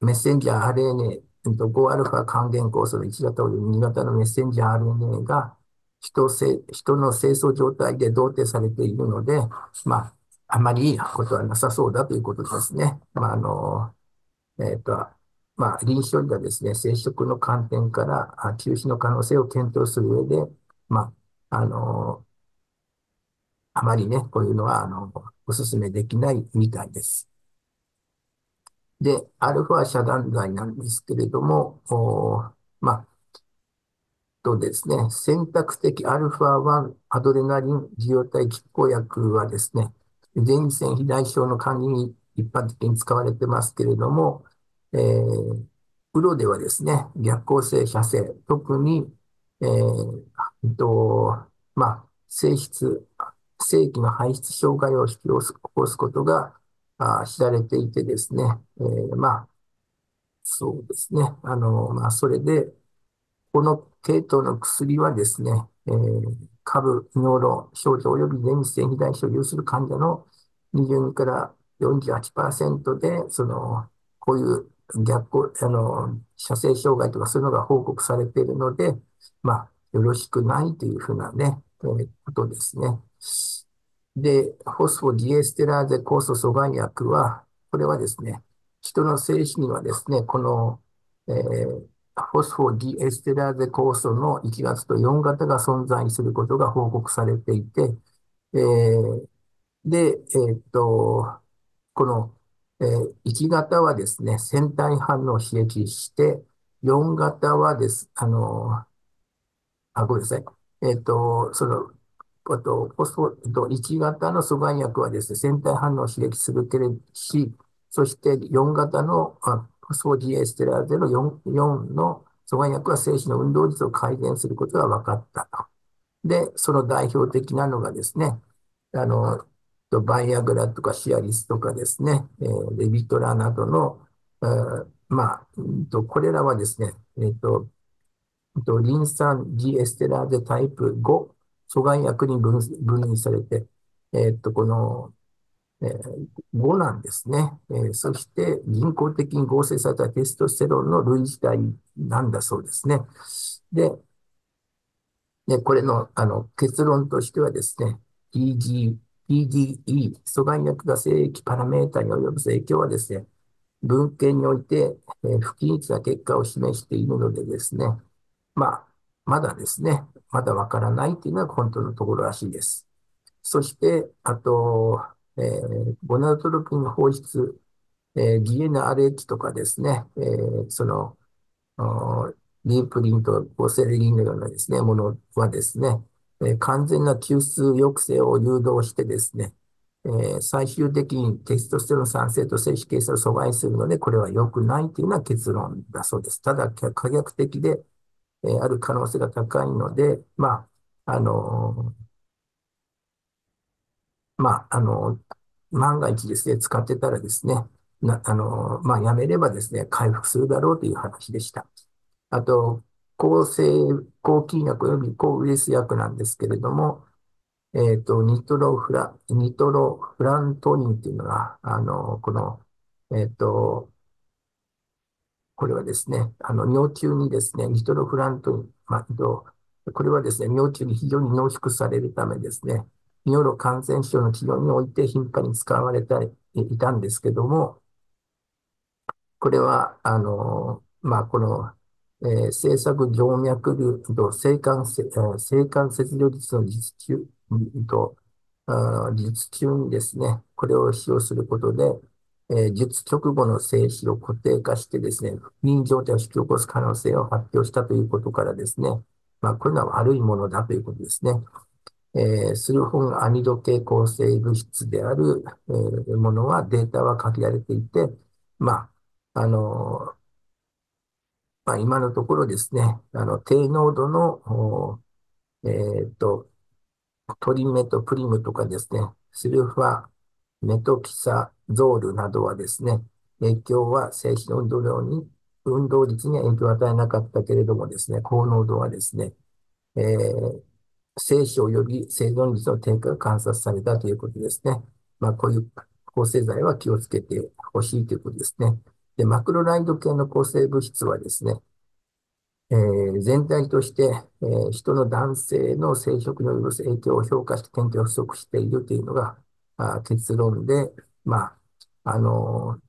メッセンジャー RNA、5α 還元酵素の1型および2型のメッセンジャー RNA が人せ人の清掃状態で同定されているので、まあ、あまりいいことはなさそうだということですね。まあ、あの、えっ、ー、と、まあ、臨床医がですね、生殖の観点から休止の可能性を検討する上で、まあ、あの、あまりね、こういうのは、あの、お勧めできないみたいです。で、アルファ遮断剤なんですけれども、まあ、とですね、選択的アルファ1アドレナリン受容体拮抗薬はですね、前線肥大症の管理に一般的に使われてますけれども、えー、プロではですね、逆行性射精、特に、えー、と、まあ、性質、性器の排出障害を引き起こすことがあ知られていてですね、えー、まあ、そうですね、あの、まあ、それで、この系統の薬はですね、えー、下部尿路症状及び前立腺肥大症を有する患者の22から48%で、その、こういう逆、あの、射精障害とかそういうのが報告されているので、まあ、よろしくないというふうなね、えー、ことですね。で、ホスフォディエステラーゼ酵素阻害薬は、これはですね、人の精子にはですね、この、えー、ホスフォディエステラーゼ酵素の1月と4型が存在することが報告されていて、えー、で、えー、っと、この、えー、1型はですね、先体反応を刺激して、4型はです、あの、あ、ごめんなさい。えっと、その、あと、ポスト、と1型の阻害薬はですね、先体反応を刺激するけれし、そして4型のあフォスフォディエステラーゼの 4, 4の阻害薬は精子の運動率を改善することが分かったと。で、その代表的なのがですね、あの、バイアグラとかシアリスとかですね、えー、レビトラなどの、えー、まあ、と、これらはですね、えっと、とリン酸ジエステラーゼタイプ5阻害薬に分分類されて、えっと、この、え、5なんですね。え、そして、人工的に合成されたテストステロンの類似体なんだそうですね。で、でこれのあの結論としてはですね、PG、PDE、阻害薬が精液パラメータに及ぶ影響はですね、文献において、え、不均一な結果を示しているのでですね、まあ、まだですね、まだわからないというのが本当のところらしいです。そして、あと、えー、ゴナトロピン放出、えー、DNRH とかですね、えー、その、リープリンとオセレリンのようなですね、ものはですね、え、完全な吸数抑制を誘導してですね、え、最終的にテストステロン酸性と精子形成を阻害するので、これは良くないというのは結論だそうです。ただ、可逆的で、え、ある可能性が高いので、まあ、あのー、まあ、あの万が一ですね、使ってたらですね、な、あのまあ、やめればですね、回復するだろうという話でした。あと、抗生、抗菌薬及び抗ウイルス薬なんですけれども、えっ、と、ニトロフラ、ニトロフラントニンっていうのが、あの、この、えっ、と、これはですね、あの、尿中にですね、ニトロフラントニン、まあ、これはですね、尿中に非常に濃縮されるためですね、尿路感染症の治療において頻繁に使われていたんですけども、これは、あの、まあ、この、えー、政策静脈流と性感、性感切除率の実中と、術中にですね、これを使用することで、えー、術直後の静止を固定化してですね、不眠状態を引き起こす可能性を発表したということからですね、まあ、こういうのは悪いものだということですね。えー、スルホンアミド系構成物質である、えー、ものはデータは限られていて、まあ、あのまあ、今のところですね、あの、低濃度の、えっと、トリメトプリムとかですね、スルファメトキサゾールなどはですね、影響は精子の運動量に、運動率には影響を与えなかったけれどもですね、高濃度はですね、えー、精子及び生存率の低下が観察されたということですね。まあ、こういう抗生剤は気をつけてほしいということですね。で、マクロライド系の抗生物質はですね、えー、全体として、えー、人の男性の生殖に及ぼす影響を評価して研究が不足しているというのがあ結論で、まあ、あの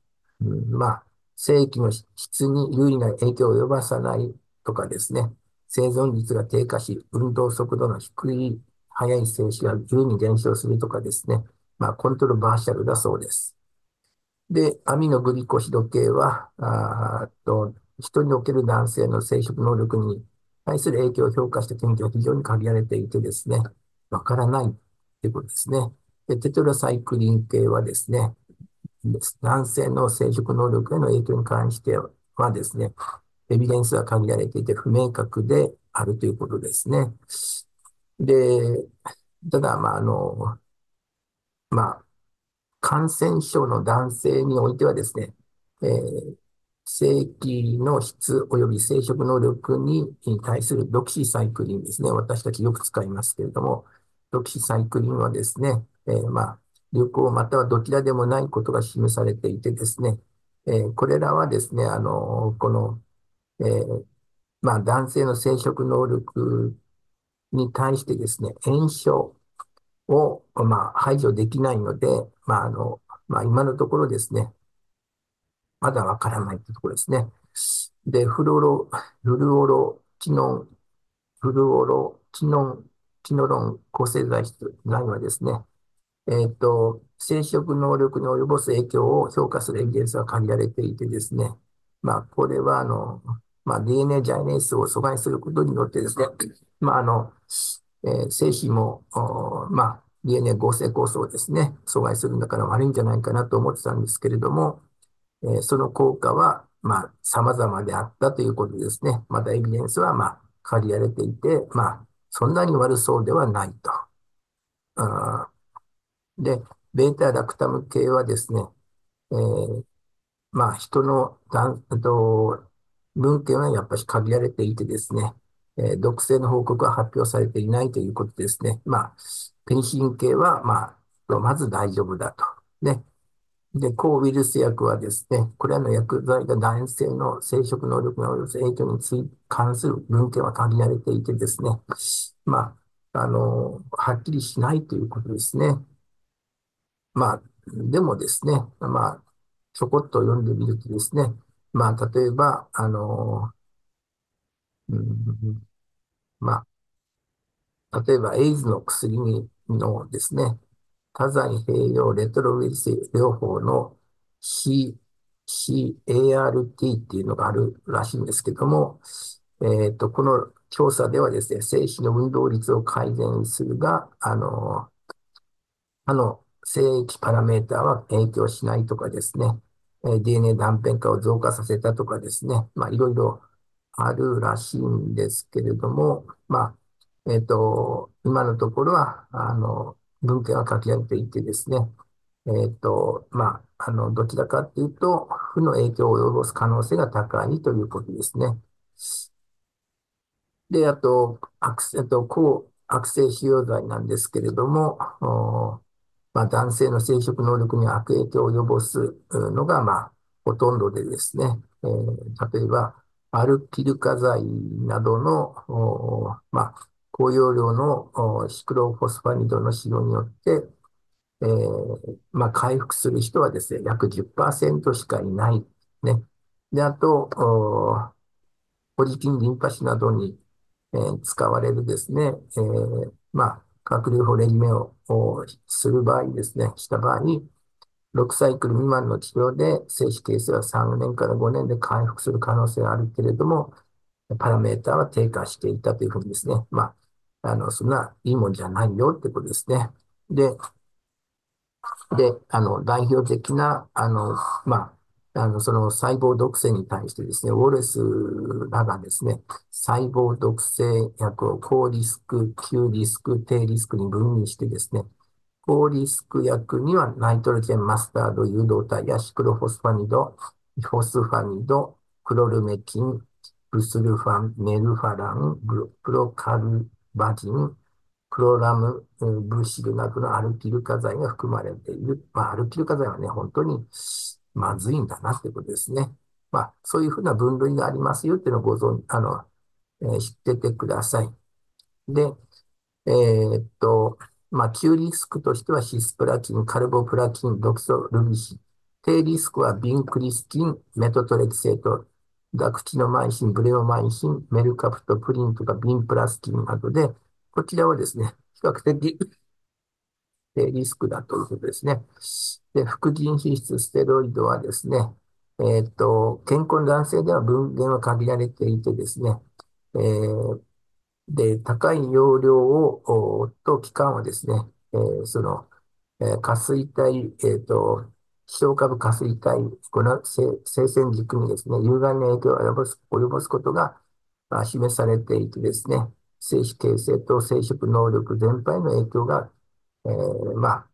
ー、うん、まあ、正規の質に有利な影響を及ばさないとかですね、生存率が低下し、運動速度の低い、速い静止が優に減少するとかですね、まあ、コントロバーシャルだそうです。で、アミノグリコシド系は、あと人における男性の生殖能力に対する影響を評価した研究は非常に限られていてですね、わからないということですね。で、テトラサイクリン系はですね、男性の生殖能力への影響に関してはですね、エビデンスは限られていて不明確であるということですね。で、ただ、まあ、あの、まあ、感染症の男性においてはですね、えー、正規の質及び生殖能力に対するドキシサイクリンですね。私たちよく使いますけれども、ドキシサイクリンはですね、えー、まあ、流行またはどちらでもないことが示されていてですね、えー、これらはですね、あの、この、えー、まあ、男性の生殖能力に対してですね、炎症を、まあ、排除できないので、まあ、あの、まあ、今のところですね、まだわからないというところですね。で、フルオロ、フルオロキノン、フルオロキノン、キノロン抗生剤質ないはですね、えっ、ー、と、生殖能力に及ぼす影響を評価するエビデンスが限られていてですね、まあ、これは、あの、まあ、DNA ジャイネースを阻害することによってですね、まあ、あの、えー、精子も、まあ、DNA 合成構想をですね、阻害するんだから悪いんじゃないかなと思ってたんですけれども、えー、その効果は、まあ、様々であったということですね。またエビデンスは、まあ、借りられていて、まあ、そんなに悪そうではないと。で、ベータラクタム系はですね、えー、まあ、人のだと文献はやっぱり限られていてですね、えー、毒性の報告は発表されていないということですね。まあ、ペニシリン系は、まあ、まず大丈夫だと。ね。で、抗ウイルス薬はですね、これらの薬剤が男性の生殖能力に及ぼす影響につい関する文献は限られていてですね、まあ、あの、はっきりしないということですね。まあ、でもですね、まあ、ちょこっと読んでみるとですね、まあ、例えば、あの、うん、まあ、例えば、エイズの薬にのですね、多剤併用レトロウイルス療法の C、CART っていうのがあるらしいんですけども、えっと、この調査ではですね、精子の運動率を改善するが、あの、あの、精液パラメータは影響しないとかですね、DNA 断片化を増加させたとかですね、まあ、いろいろあるらしいんですけれども、まあ、えっ、と、今のところは、あの、文献は書き上げていてですね、えっ、と、まあ、あの、どちらかっていうと、負の影響を及ぼす可能性が高いということですね。で、あと、悪性、と、抗悪性腫瘍剤なんですけれども、まあ、男性の生殖能力に悪影響を及ぼすのが、まあ、ほとんどでですね、えー、例えば、アルピル化剤などの、まあ、高容量のシクロフォスファニドの使用によって、えー、まあ、回復する人はですね、約10%しかいない。ね。で、あと、ポリキンリンパ腫などに、えー、使われるですね、えー、まあ、核流法レジメをする場合ですね、した場合に、6サイクル未満の治療で精子形成は3年から5年で回復する可能性があるけれども、パラメーターは低下していたというふうにですね、まあ、あの、そんないいもんじゃないよってことですね。で、で、あの、代表的な、あの、まあ、あの、その細胞毒性に対してですね、ウォレスらがですね、細胞毒性薬を高リスク、急リスク、低リスクに分離してですね、高リスク薬にはナイトロジェンマスタード誘導体やシクロフォスファニド、フォスファニド、クロルメキン、ブスルファン、メルファラン、プロカルバジン、クロラム、ブシルなどのアルキル化剤が含まれている。まあ、アルキル化剤はね、本当にまずいんだなってことですね。まあ、そういうふうな分類がありますよっていうのをご存、あの、えー、知っててください。で、えー、っと、まあ、旧リスクとしてはシスプラキン、カルボプラキン、ドクソルビシン。低リスクはビンクリスキン、メトトレキセート、ダクチノマイシン、ブレオマイシン、メルカプト、プリンとかビンプラスキンなどで、こちらはですね、比較的低リスクだということですね。で、副腎皮質ステロイドはですね、えっ、と、健康な男性では分娩は限られていてですね、えー、で、高い容量を、と期間はですね、えー、その、えー、下垂体、えっ、と、希少株下垂体、この生鮮軸にですね、有害な影響を及ぼす及ぼすことが示されていてですね、精子形成と生殖能力全般の影響が、えー、まあ、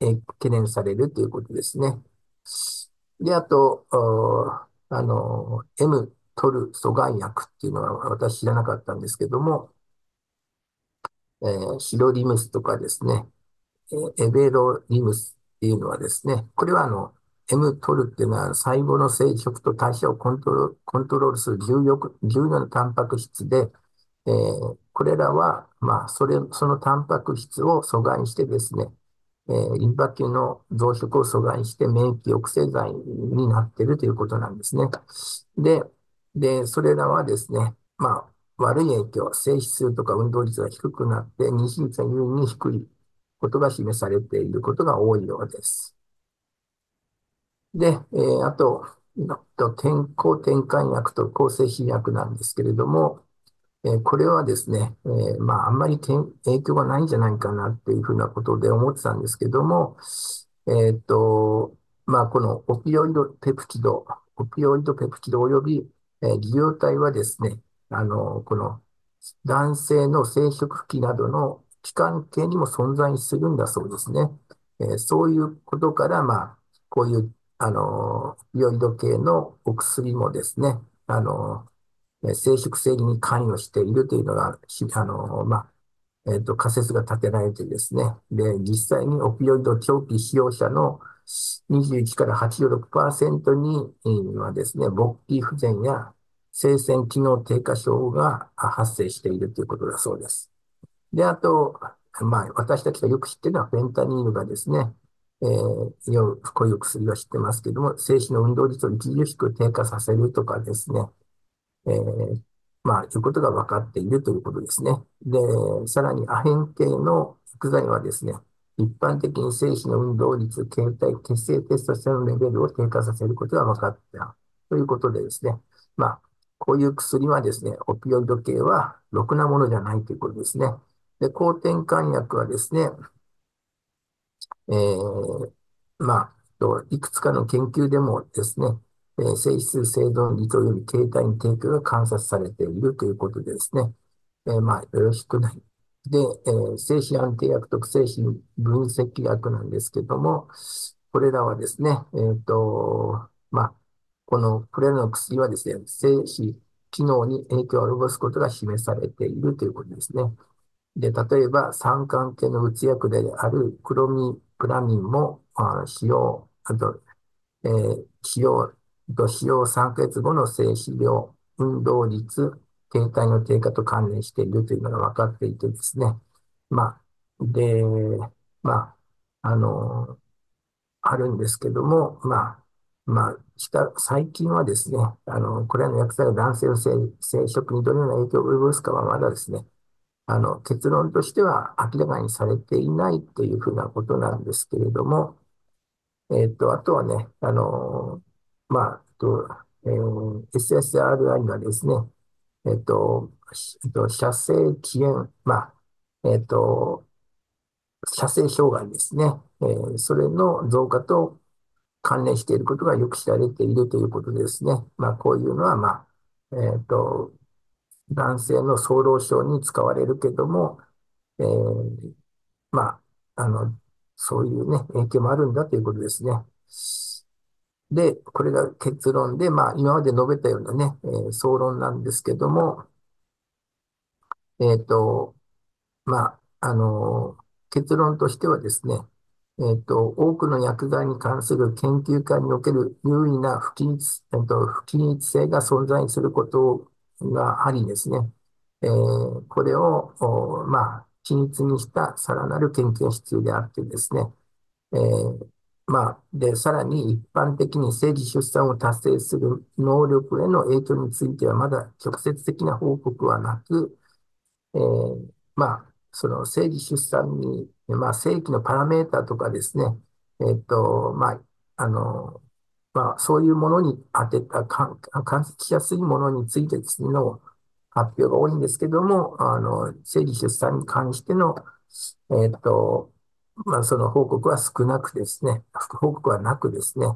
え懸念されるということですね。で、あと、あの、M 取る阻害薬っていうのは私知らなかったんですけども、えー、ヒロリムスとかですね、えエベロリムスっていうのはですね、これはあの、M 取るっていうのは細胞の生殖と代謝をコントロコントロールする重要重要なタンパク質で、えー、これらは、まあ、それ、そのタンパク質を阻害してですね、えー、リンパ球の増殖を阻害して免疫抑制剤になっているということなんですね。で、で、それらはですね、まあ、悪い影響、性指数とか運動率が低くなって、妊娠率が優位に低いことが示されていることが多いようです。で、えー、あと、健康転換薬と抗生肥薬なんですけれども、えー、これはですね、えー、まあ、あんまり影響がないんじゃないかなっていうふうなことで思ってたんですけども、えっと、まあ、このオピオイドペプチド、オピオイドペプチド及びえー、利用体はですね、あの、この男性の生殖器などの器官系にも存在するんだそうですね。えーそういうことから、まあ、こういう、あの、オピオイド系のお薬もですね、あの、生殖制御に関与しているというのが、あの、まあ、えっと、仮説が立てられてですね。で、実際にオピオイド長期使用者の21から86%にはですね、勃起不全や生鮮機能低下症が発生しているということだそうです。で、あと、まあ、私たちがよく知っているのはフェンタニールがですね、えー、よこういう薬は知ってますけども、精子の運動率を著しく低下させるとかですね、えーまあ、いうことが分かっているということですね。で、さらにアヘン系の薬剤はですね、一般的に精子の運動率、形態、血清テストステロンレベルを低下させることが分かったということでですね、まあ、こういう薬はですね、オピオイド系はろくなものじゃないということですね。で、抗転換薬はですね、えーまあ、いくつかの研究でもですね、え性質生存率及び形態に提供が観察されているということでですね、えーまあ、よろしくない。で、えー精子安定薬と精子分析薬なんですけども、これらはですね、えっと、まあ、この、これらの薬はですね、精子機能に影響を及ぼすことが示されているということですね。で、例えば、酸関係のうつ薬であるクロミプラミンも、あ使用、あと、えー使用、使用3ヶ月後の静止量、運動率、形態の低下と関連しているというのが分かっていてですね。まあ、で、まあ、あの、あるんですけども、まあ、まあ、した最近はですね、あの、これらの薬剤が男性の生殖にどのような影響を及ぼすかはまだですね、あの、結論としては明らかにされていないというふうなことなんですけれども、えっと、あとはね、あの、まあ、えっと、えー SSRI がですね、えっと、えっと、射精遅延、まあ、えっと、射精障害ですね、えーそれの増加と関連していることがよく知られているということですね。まあ、こういうのは、まあ、えっと、男性の早漏症に使われるけども、えーまあ、あの、そういうね、影響もあるんだということですね。で、これが結論で、まあ、今まで述べたようなね、えー総論なんですけども、えっと、まあ、あの結論としてはですね、えっと、多くの薬剤に関する研究会における優位な不均一、えっと、不均一性が存在することがありですね、えーこれを、まあ、均一にしたさらなる研究が必要であってですね、えーまあ、で、さらに一般的に生児出産を達成する能力への影響についてはまだ直接的な報告はなく、えーまあ、その生児出産に、まあ、正規のパラメータとかですね、えっと、まあ、あの、まあ、そういうものに当てた、観観察しやすいものについてですね、の発表が多いんですけども、あの、生理出産に関しての、えっと、まあ、その報告は少なくですね、報告はなくですね、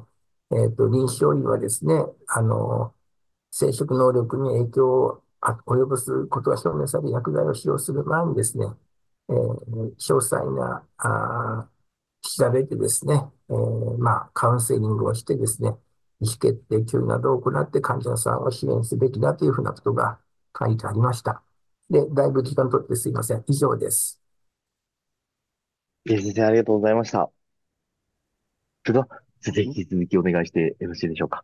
えっと、臨床医はですね、あの、生殖能力に影響を及ぼすことが証明され薬剤を使用する前にですね、えー詳細な、あ調べてですね、えーまあ、カウンセリングをしてですね、意思決定、教諭などを行って患者さんを支援すべきだというふうなことが書いてありました。で、だいぶ時間取ってすいません。以上です。えー先生、ありがとうございました。それでは、先生、引き続きお願いしてよろしいでしょうか。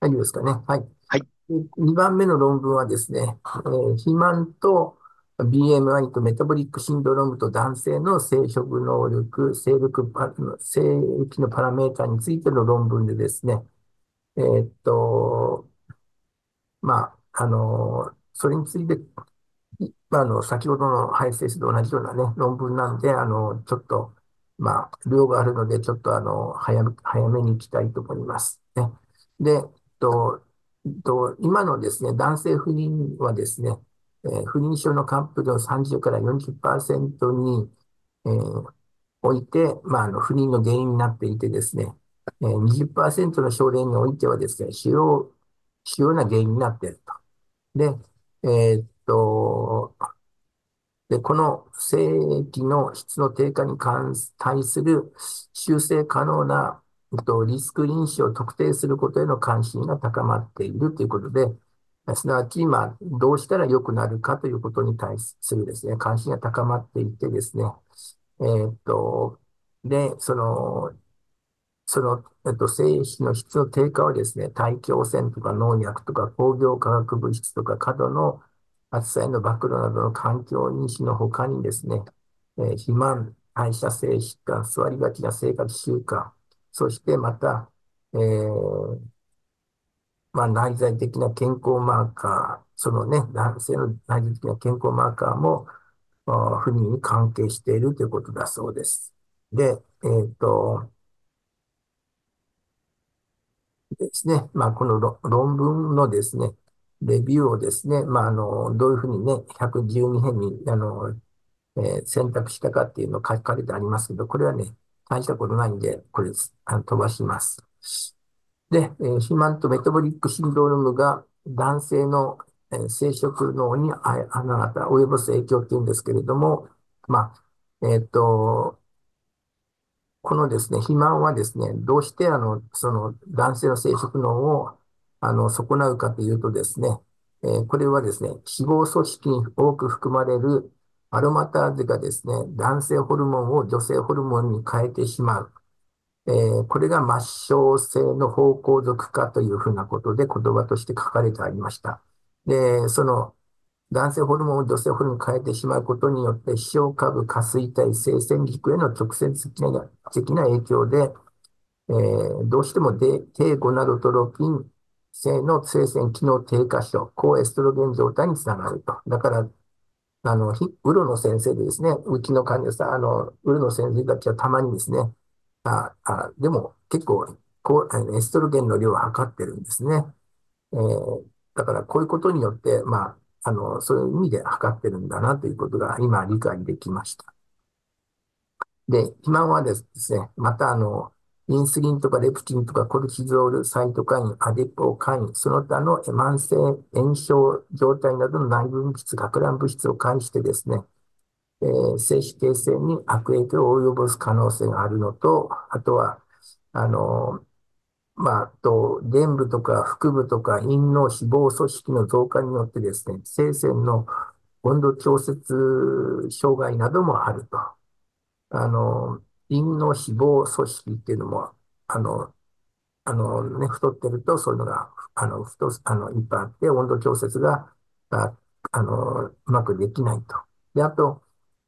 大丈夫ですかね。はい。はいで。2番目の論文はですね、えー肥満と BMI とメタボリックシンドロームと男性の生殖能力、生力パ、生育のパラメータについての論文でですね、えーっと、まあ、あの、それについて、あ、の、先ほどのハイセスと同じようなね、論文なんで、あの、ちょっと、まあ、量があるので、ちょっとあの、早め、早めに行きたいと思います。ね。で、と、と、今のですね、男性不妊はですね、えー不妊症のカップルの30から40%に、えーおいて、まあ、あの、不妊の原因になっていてですね、えー20%の症例においてはですね、主要、主要な原因になっていると。で、えーと、で、この精液の質の低下に関対する修正可能なえっとリスク因子を特定することへの関心が高まっているということで、すなわち、今、どうしたら良くなるかということに対するですね、関心が高まっていてですね、えー、っと、で、その、その、えっと、精子の質の低下はですね、大気汚染とか農薬とか工業化学物質とか過度の暑さへの暴露などの環境因子の他にですね、えー、肥満、代謝性疾患、座りがちな生活習慣、そしてまた、えー、まあ、内在的な健康マーカー、そのね、男性の内在的な健康マーカーも、不妊に関係しているということだそうです。で、えっ、ー、と、ですね、まあ、この論文のですね、レビューをですね、まあ、あの、どういうふうにね、112編に、あの、えー、選択したかっていうのを書かれてありますけど、これはね、大したことないんで、これあの飛ばします。で、えー、肥満とメタボリックシンドロームが男性の、えー、生殖能にああなた及ぼす影響っていうんですけれども、まあ、えっ、ー、と、このですね、肥満はですね、どうしてあの、その男性の生殖能をあの、損なうかというとですね、えー、これはですね、脂肪組織に多く含まれるアロマターゼがですね、男性ホルモンを女性ホルモンに変えてしまう。えー、これが末梢性の方向属化というふうなことで言葉として書かれてありました。で、その男性ホルモンを女性ホルモンに変えてしまうことによって、視床下部下垂体性腺軸への直接的な影響で、えー、どうしても低ゴナドトロピン性の生鮮機能低下症、高エストロゲン状態につながると。だから、あの、ウロの先生でですね、うちの患者さん、あの、ウロの先生たちはたまにですね、あ、あ、でも結構、こう、エストロゲンの量を測ってるんですね。えー、だからこういうことによって、まあ、あの、そういう意味で測ってるんだなということが今理解できました。で、今はですね、またあの、インスリンとかレプチンとかコルチゾール、サイトカイン、アデポカイン、その他の慢性炎症状態などの内分泌、学ラン物質を介してですね、えー、精子形成に悪影響を及ぼす可能性があるのと、あとは、あの、まあ、と、伝部とか腹部とか陰の脂肪組織の増加によってですね、生鮮の温度調節障害などもあると。あの、陰の脂肪組織っていうのも、あの、あのね、太ってると、そういうのが、あの、太す、あの、いっぱいあって、温度調節が、ああの、うまくできないと。で、あと、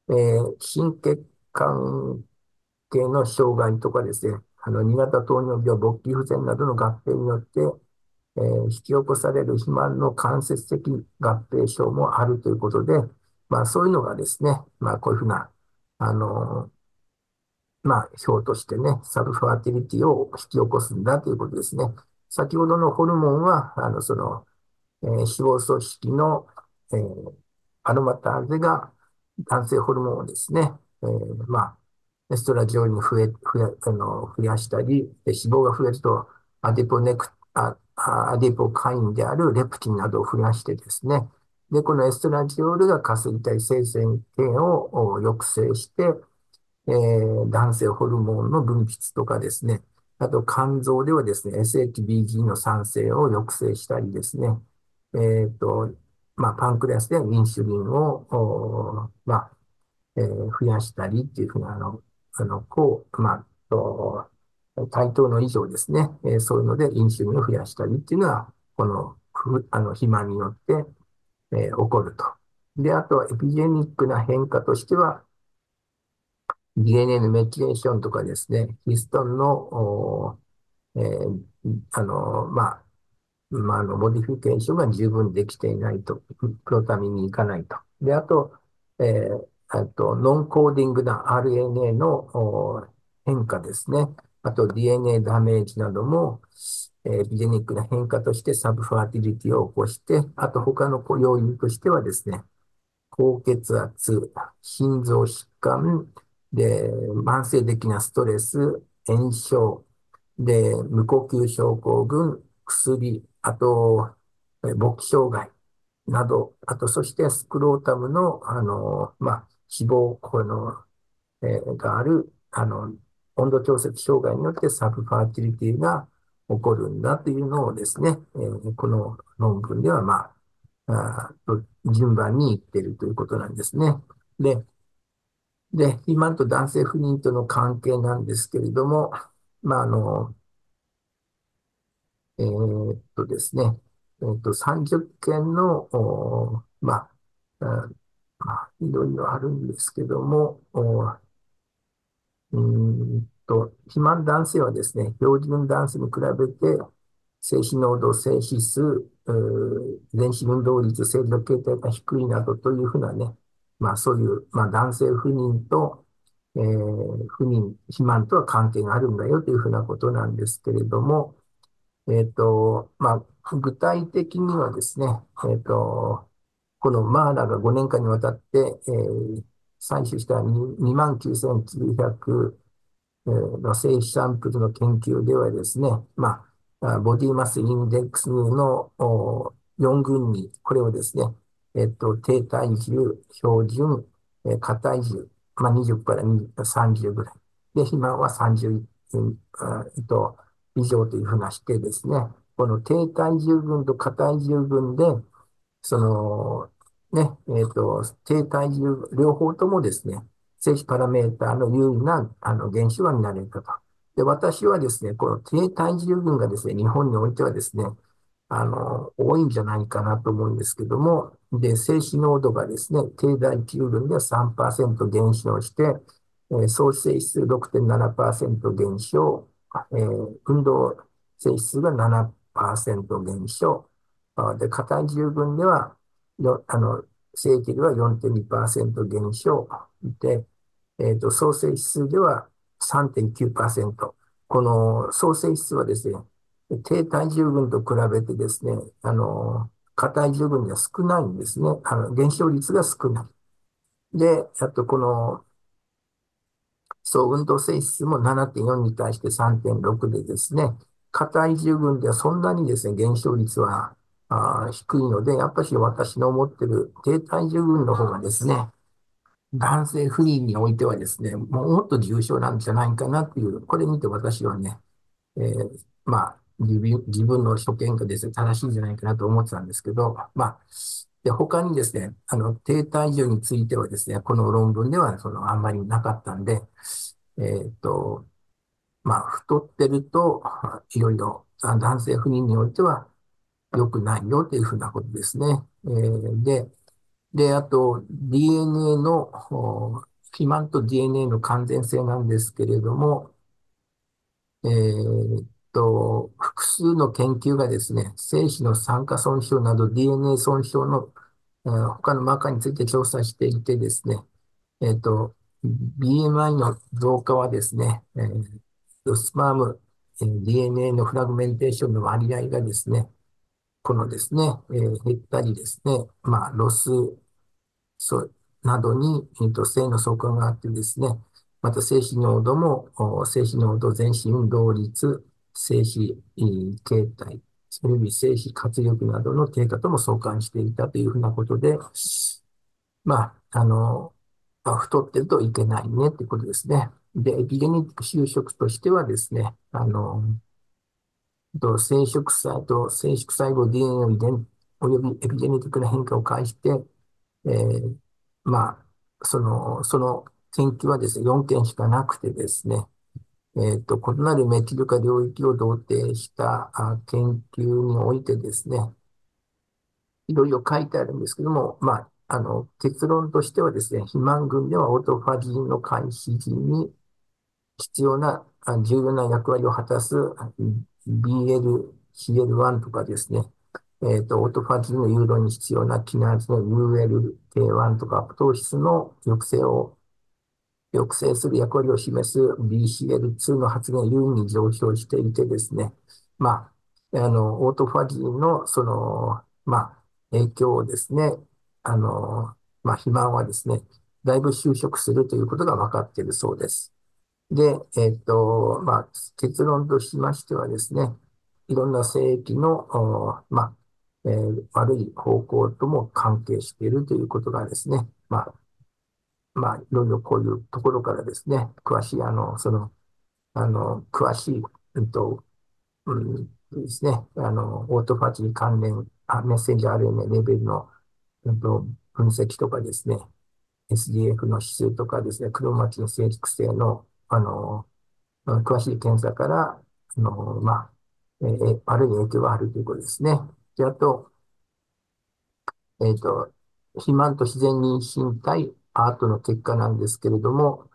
えー、心血管系の障害とかですね、あの、2型糖尿病、勃起不全などの合併によって、えー、引き起こされる肥満の間接的合併症もあるということで、まあそういうのがですね、まあこういうふうな、あのまあ、表としてね、サルファーティリティを引き起こすんだということですね。先ほどのホルモンは、あの、その、えー、脂肪組織の、えー、アロマターゼが男性ホルモンをですね、えー、まあ、エストラジオに増え、増や、あの、増やしたり、脂肪が増えると、アデポネク、あアデポカインであるレプティンなどを増やしてですね、で、このエストラジオールが下垂体生鮮系を抑制して、えー、男性ホルモンの分泌とかですね、あと肝臓ではですね、SHBG の酸性を抑制したりですね、えっ、ー、と、まあ、パンクリアスでインシュリンを、まあ、えー、増やしたりっていうふうな、あの、あの、こう、まあ、耐糖の異常ですね、えー、そういうのでインシュリンを増やしたりっていうのは、この、あの、肥満によって、えー、起こると。で、あとは epigenic な変化としては、DNA の methylation とかですね、ヒストンの、えー、あの、まあ、まあ、あの、 modification が十分できていないと、プロタミンに行かないと。で、あと、えー、あと、 non-coding な RNA の変化ですね。あと、DNA ダメージなども、えー、 epigenic な変化として subfertility を起こして、あと他の要因としてはですね、高血圧、心臓疾患、で、慢性的なストレス、炎症、で、無呼吸症候群、薬、あと、勃起障害、など、あと、そして scrotum の、あの、まあ、脂肪、この、えーがある、あの、温度調節障害によって subfertility が起こるんだというのをですね、えーこの論文では、まあ、あ順番に言ってるということなんですね。で、で、肥満と男性不妊との関係なんですけれども、まあ、あの、えーっとですね、えーっと、30件の、まあ、まあ、いろいろあるんですけども、うんと、肥満男性はですね、標準男性に比べて、精子濃度、精子数、うー全身運動率、生理の形態が低いなどというふうなね、まあそういう、まあ男性不妊と、えー不妊、肥満とは関係があるんだよというふうなことなんですけれども、えっと、まあ具体的にはですね、えっと、このマーラが5年間にわたって、えー採取した29,900えーの精子サンプルの研究ではですね、まあ、ボディマスインデックスの4群に、これをですね、えっと、低体重、標準、えー過体重、まあ、20から2 30ぐらい。で、肥満は30、うんあえっと、以上というふうなしてですね、この低体重群と過体重群で、その、ね、えっと、低体重、両方ともですね、精子パラメーターの有利な、あの、減少が見られたと。で、私はですね、この低体重群がですね、日本においてはですね、あの、多いんじゃないかなと思うんですけども、で、精子濃度がですね、低体重群では3%減少して、えー総性質6.7%減少、えー運動性質が7%減少、あで、過体重群では、よあの、正規では4.2%減少で、えっと、総性指数では3.9%。この総性指数はですね、低体重群と比べてですね、あの、過体重群では少ないんですね。あの、減少率が少ない。で、あとこの、総運動性質も7.4に対して3.6でですね、過体重群ではそんなにですね、減少率はあ低いので、やっぱり私の思ってる低体重群の方がですね、男性不妊においてはですね、もうもっと重症なんじゃないかなっていう、これ見て私はね、えーまあ、自分の所見がですね、正しいんじゃないかなと思ってたんですけど、まあ、で、他にですね、あの、低体重についてはですね、この論文では、その、あんまりなかったんで、えーっと、まあ、太ってると、いろいろ、男性不妊においては良くないよというふうなことですね。えーで、で、あと、DNA の、肥満と DNA の完全性なんですけれども、えーと、複数の研究がですね、精子の酸化損傷など DNA 損傷の、えー他のマーカーについて調査していてですね、えーっと、BMI の増加はですね、えースパーム、えー DNA のフラグメンテーションの割合がですね、このですね、えー減ったりですね、まあ、ロス、そう、などに、えーと、性の相関があってですね、また精子濃度も、精子濃度、全身運動率、精子、えー形態、それに精子活力などの低下とも相関していたというふうなことで、まあ、あの、あ太ってるといけないねってことですね。で、エピゲネティック就職としてはですね、あの、と生殖細と生殖細胞 DNA の遺伝およびエピゲネティックな変化を介して、えーまあ、その、その研究はですね、4件しかなくてですね、えっと、異なるメチル化領域を同定した研究においてですね、いろいろ書いてあるんですけども、まあ、あの、結論としてはですね、肥満群ではオートファジーの開始時に必要な重要な役割を果たす BL、CL1 とかですね、えっと、オートファジーの誘導に必要なキナーズの ULK1 とか、アプトーシスの抑制を、抑制する役割を示す BCL2 の発現が優位に上昇していてですね、まあ、あの、オートファジーの、その、まあ、影響をですね、あの、まあ、肥満はですね、だいぶ収束するということが分かっているそうです。で、えっと、まあ、結論としましてはですね、いろんな精液の、まあ、えー悪い方向とも関係しているということがですね、まあ、まあ、いろいろこういうところからですね、詳しい、あの、その、あの、詳しい、うんと、うんですね、あの、オートファジー関連、あメッセンジャー RNA レベルの、うんと、分析とかですね、SDF の指数とかですね、クロマチン成熟性の、あの、詳しい検査から、あの、まあ、えー悪い影響があるということですね。で、あと、えっと、肥満と自然妊娠対アートの結果なんですけれども、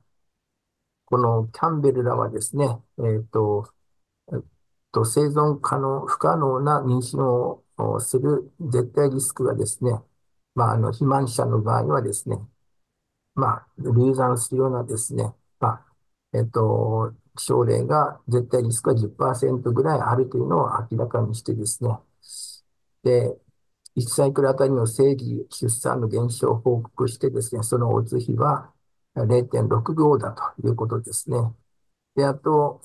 このキャンベルらはですね、えっと、えっと、生存可能、不可能な妊娠をする絶対リスクがですね、まあ、あの、肥満者の場合はですね、まあ、流産するようなですね、まあ、えっと、症例が絶対リスクが10%ぐらいあるというのを明らかにしてですね、で、1サイクルあたりの生理出産の減少を報告してですね、そのオズ比は0.65だということですね。で、あと、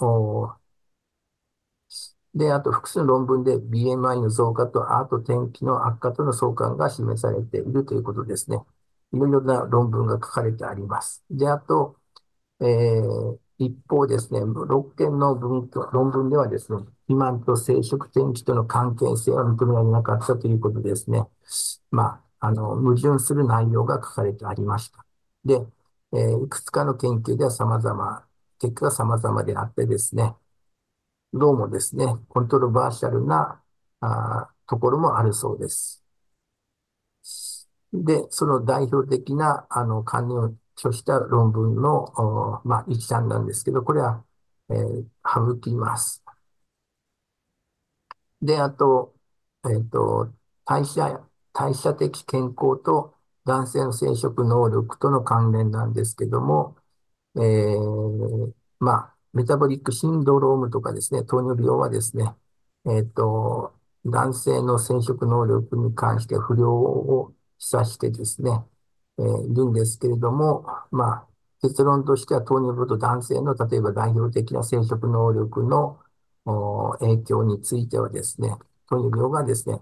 で、あと複数の論文で BMI の増加とアート天気の悪化との相関が示されているということですね。いろいろな論文が書かれてあります。で、あと、えー一方ですね、6件の文論文ではですね、肥満と生殖天気との関係性は認められなかったということですね。まあ、あの、矛盾する内容が書かれてありました。で、えーいくつかの研究では様々、結果が様々であってですね、どうもですね、コントロバーシャルなあところもあるそうです。で、その代表的な、あの、関連をとした論文の、まあ、一覧なんですけど、これは、えー省きます。で、あと、えっと、代謝、代謝的健康と男性の生殖能力との関連なんですけども、えーまあ、メタボリックシンドロームとかですね、糖尿病はですね、えっと、男性の生殖能力に関して不良を示唆してですね、えいるんですけれども、まあ、結論としては糖尿病と男性の例えば代表的な生殖能力の影響についてはですね、糖尿病がですね、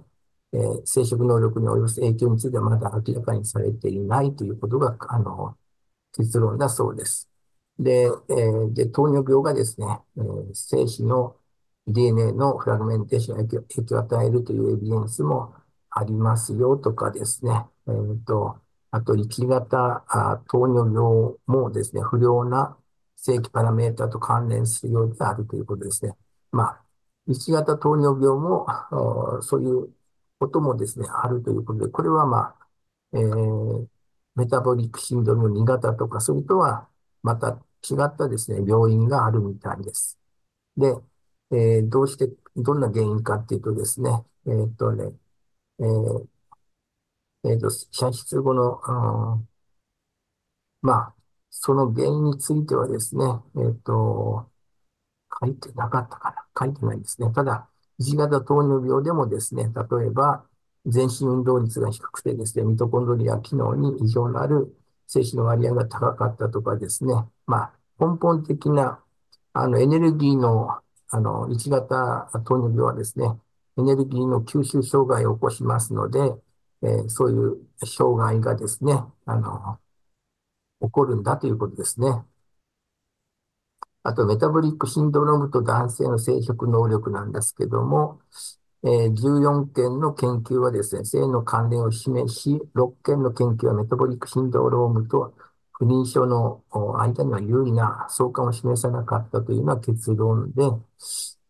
えー生殖能力に及ぼす影響についてはまだ明らかにされていないということが、あの、結論だそうです。で、えーで、糖尿病がですね、えー精子の DNA のフラグメンテーションに影響を与えるというエビデンスもありますよとかですね、えーと、あと、1型あ糖尿病もですね、不良な正規パラメータと関連するようであるということですね。まあ、1型糖尿病も、そういうこともですね、あるということで、これはまあ、えーメタボリックシンドローム2型とか、それとはまた違ったですね、病因があるみたいです。で、えーどうして、どんな原因かっていうとですね、えーっとね、えーえーと、射出後の、あまあ、その原因についてはですね、えっと、書いてなかったかな。書いてないですね。ただ、1型糖尿病でもですね、例えば、全身運動率が低くてですね、ミトコンドリア機能に異常のある精子の割合が高かったとかですね、まあ、根本的な、あの、エネルギーの、あの、1型糖尿病はですね、エネルギーの吸収障害を起こしますので、えーそういう障害がですね、あの、起こるんだということですね。あと、メタボリックシンドロームと男性の生殖能力なんですけども、えー14件の研究はですね、性の関連を示し、6件の研究はメタボリックシンドロームと不妊症の間には有利な相関を示さなかったというのは結論で、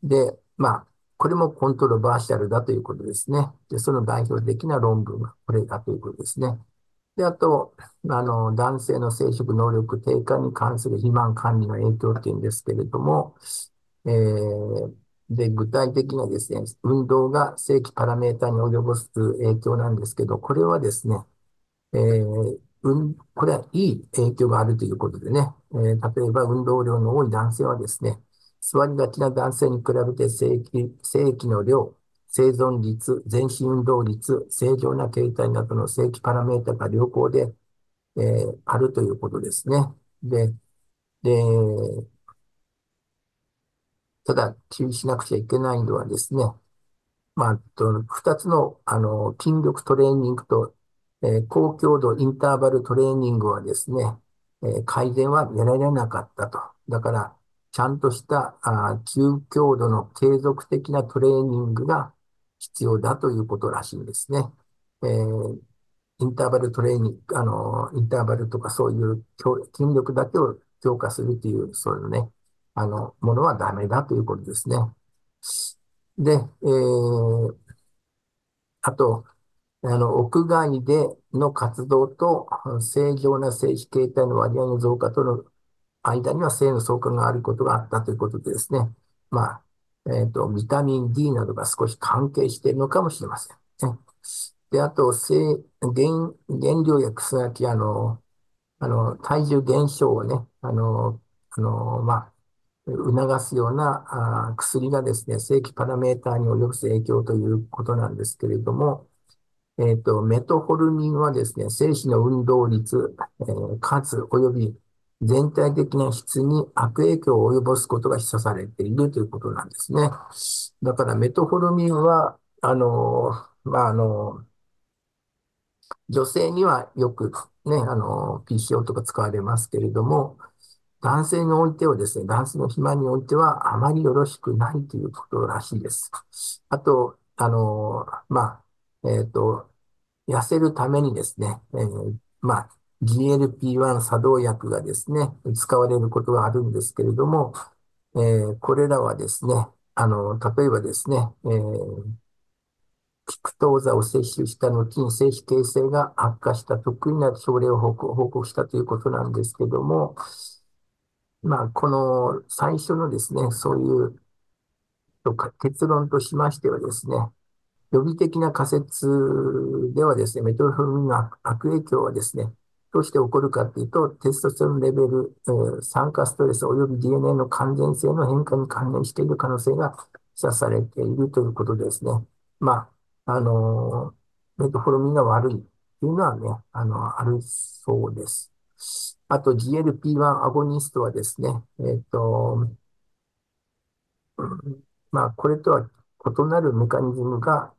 で、まあ、これもコントロバーシャルだということですね。で、その代表的な論文がこれだということですね。で、あと、あの、男性の生殖能力低下に関する肥満管理の影響っていうんですけれども、えーで、具体的なですね、運動が正規パラメータに及ぼす影響なんですけど、これはですね、えーうん、これはいい影響があるということでね、えー例えば運動量の多い男性はですね、座りがちな男性に比べて正規、正規の量、生存率、全身運動率、正常な形態などの正規パラメータが良好で、えーあるということですね。で、で、ただ注意しなくちゃいけないのはですね、まあ、と二つの、あの、筋力トレーニングと、えー高強度インターバルトレーニングはですね、えー改善は得られなかったと。だから、ちゃんとしたあ中強度の継続的なトレーニングが必要だということらしいんですね。えーインターバルトレーニング、あの、インターバルとかそういう筋力だけを強化するという、そういうね、あの、ものはダメだということですね。で、えーあと、あの、屋外での活動と正常な精子形態の割合の増加との間には性の相関があることがあったということでですね。まあ、えっと、ビタミン D などが少し関係しているのかもしれません。ねで、あと、性、原、原料薬、すなわち、あの、あの、体重減少をね、あの、あの、まあ、促すようなあ薬がですね、正規パラメーターに及ぼす影響ということなんですけれども、えっと、メトホルミンはですね、精子の運動率、えー数及び全体的な質に悪影響を及ぼすことが示唆されているということなんですね。だからメトホルミンは、あの、まあ、あの、女性にはよくね、あの、PCO とか使われますけれども、男性においてはですね、男性の肥満においてはあまりよろしくないということらしいです。あと、あの、まあ、えっと、痩せるためにですね、えーまあ、GLP-1 作動薬がですね、使われることがあるんですけれども、えーこれらはですね、あの、例えばですね、えーピクトーザを摂取した後に精子形成が悪化した特異な症例を報告報告したということなんですけども、まあ、この最初のですね、そういうとか結論としましてはですね、予備的な仮説ではですね、メトロフォルミンの悪影響はですね、どうして起こるかというと、テストステロンレベル、え酸化ストレス及び DNA の完全性の変化に関連している可能性が示唆されているということですね。まあ、あのメトフォルミンが悪いというのはね、あの、あるそうです。あと GLP-1 アゴニストはですね、えっと、まあ、これとは異なるメカニズムが、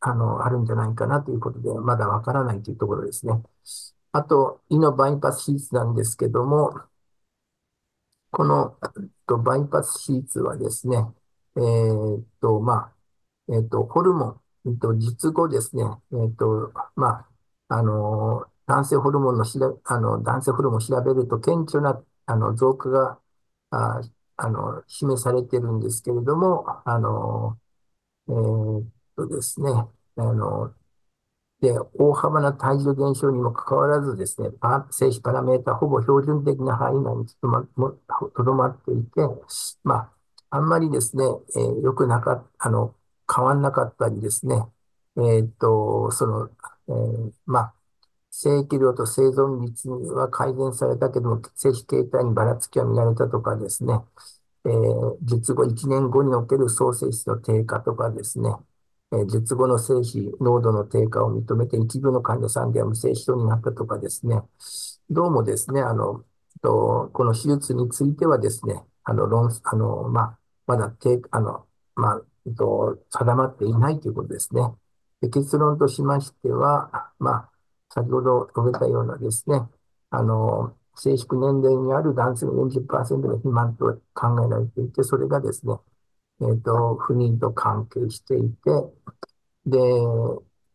あの、あるんじゃないかなということで、まだわからないというところですね。あと、胃のバイパス手術なんですけども、この、バイパス手術はですね、えーっと、まあ、えーっと、ホルモン、えっと、術後ですね、えーっと、まあ、あの、男性ホルモンのしら、あの、男性ホルモンを調べると顕著な、あの、増加が、あ、あの、示されてるんですけれども、あの、えっとですね、あの、で、大幅な体重減少にもかかわらずですね、パ静止パラメータほぼ標準的な範囲内にとどま、とどまっていて、まあ、あんまりですね、えー良くなかっあの、変わんなかったりですね、えーっと、その、えーまあ、生育量と生存率は改善されたけども、精子形態にばらつきは見られたとかですね、えー術後1年後における総精子の低下とかですね、術後の精子濃度の低下を認めて一部の患者さんでは無精子症になったとかですね、どうもですね、あの、とこの手術についてはですね、あの、論、あの、まあ、まだ低、あの、まあ、と、定まっていないということですね。で結論としましては、まあ、先ほど述べたようなですね、あの、生殖年齢にある男性の40%の肥満と考えられていて、それがですね、えっと、不妊と関係していて、で、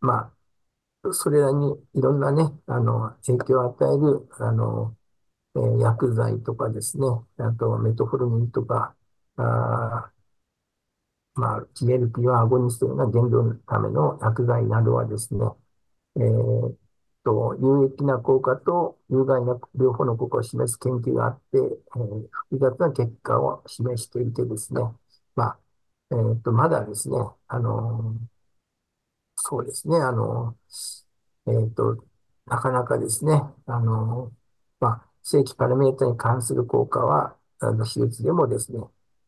まあ、それらにいろんなね、あの、影響を与える、あの、えー薬剤とかですね、あとメトホルミンとか、あまあ、GLP-1 アゴニストのような減量のための薬剤などはですね、えーと、有益な効果と有害な両方の効果を示す研究があって、えー複雑な結果を示していてですね、まあ、えーと、まだですね、あのそうですね、あのえっと、なかなかですね、あのまあ、正規パラメータに関する効果は、あの手術でもですね、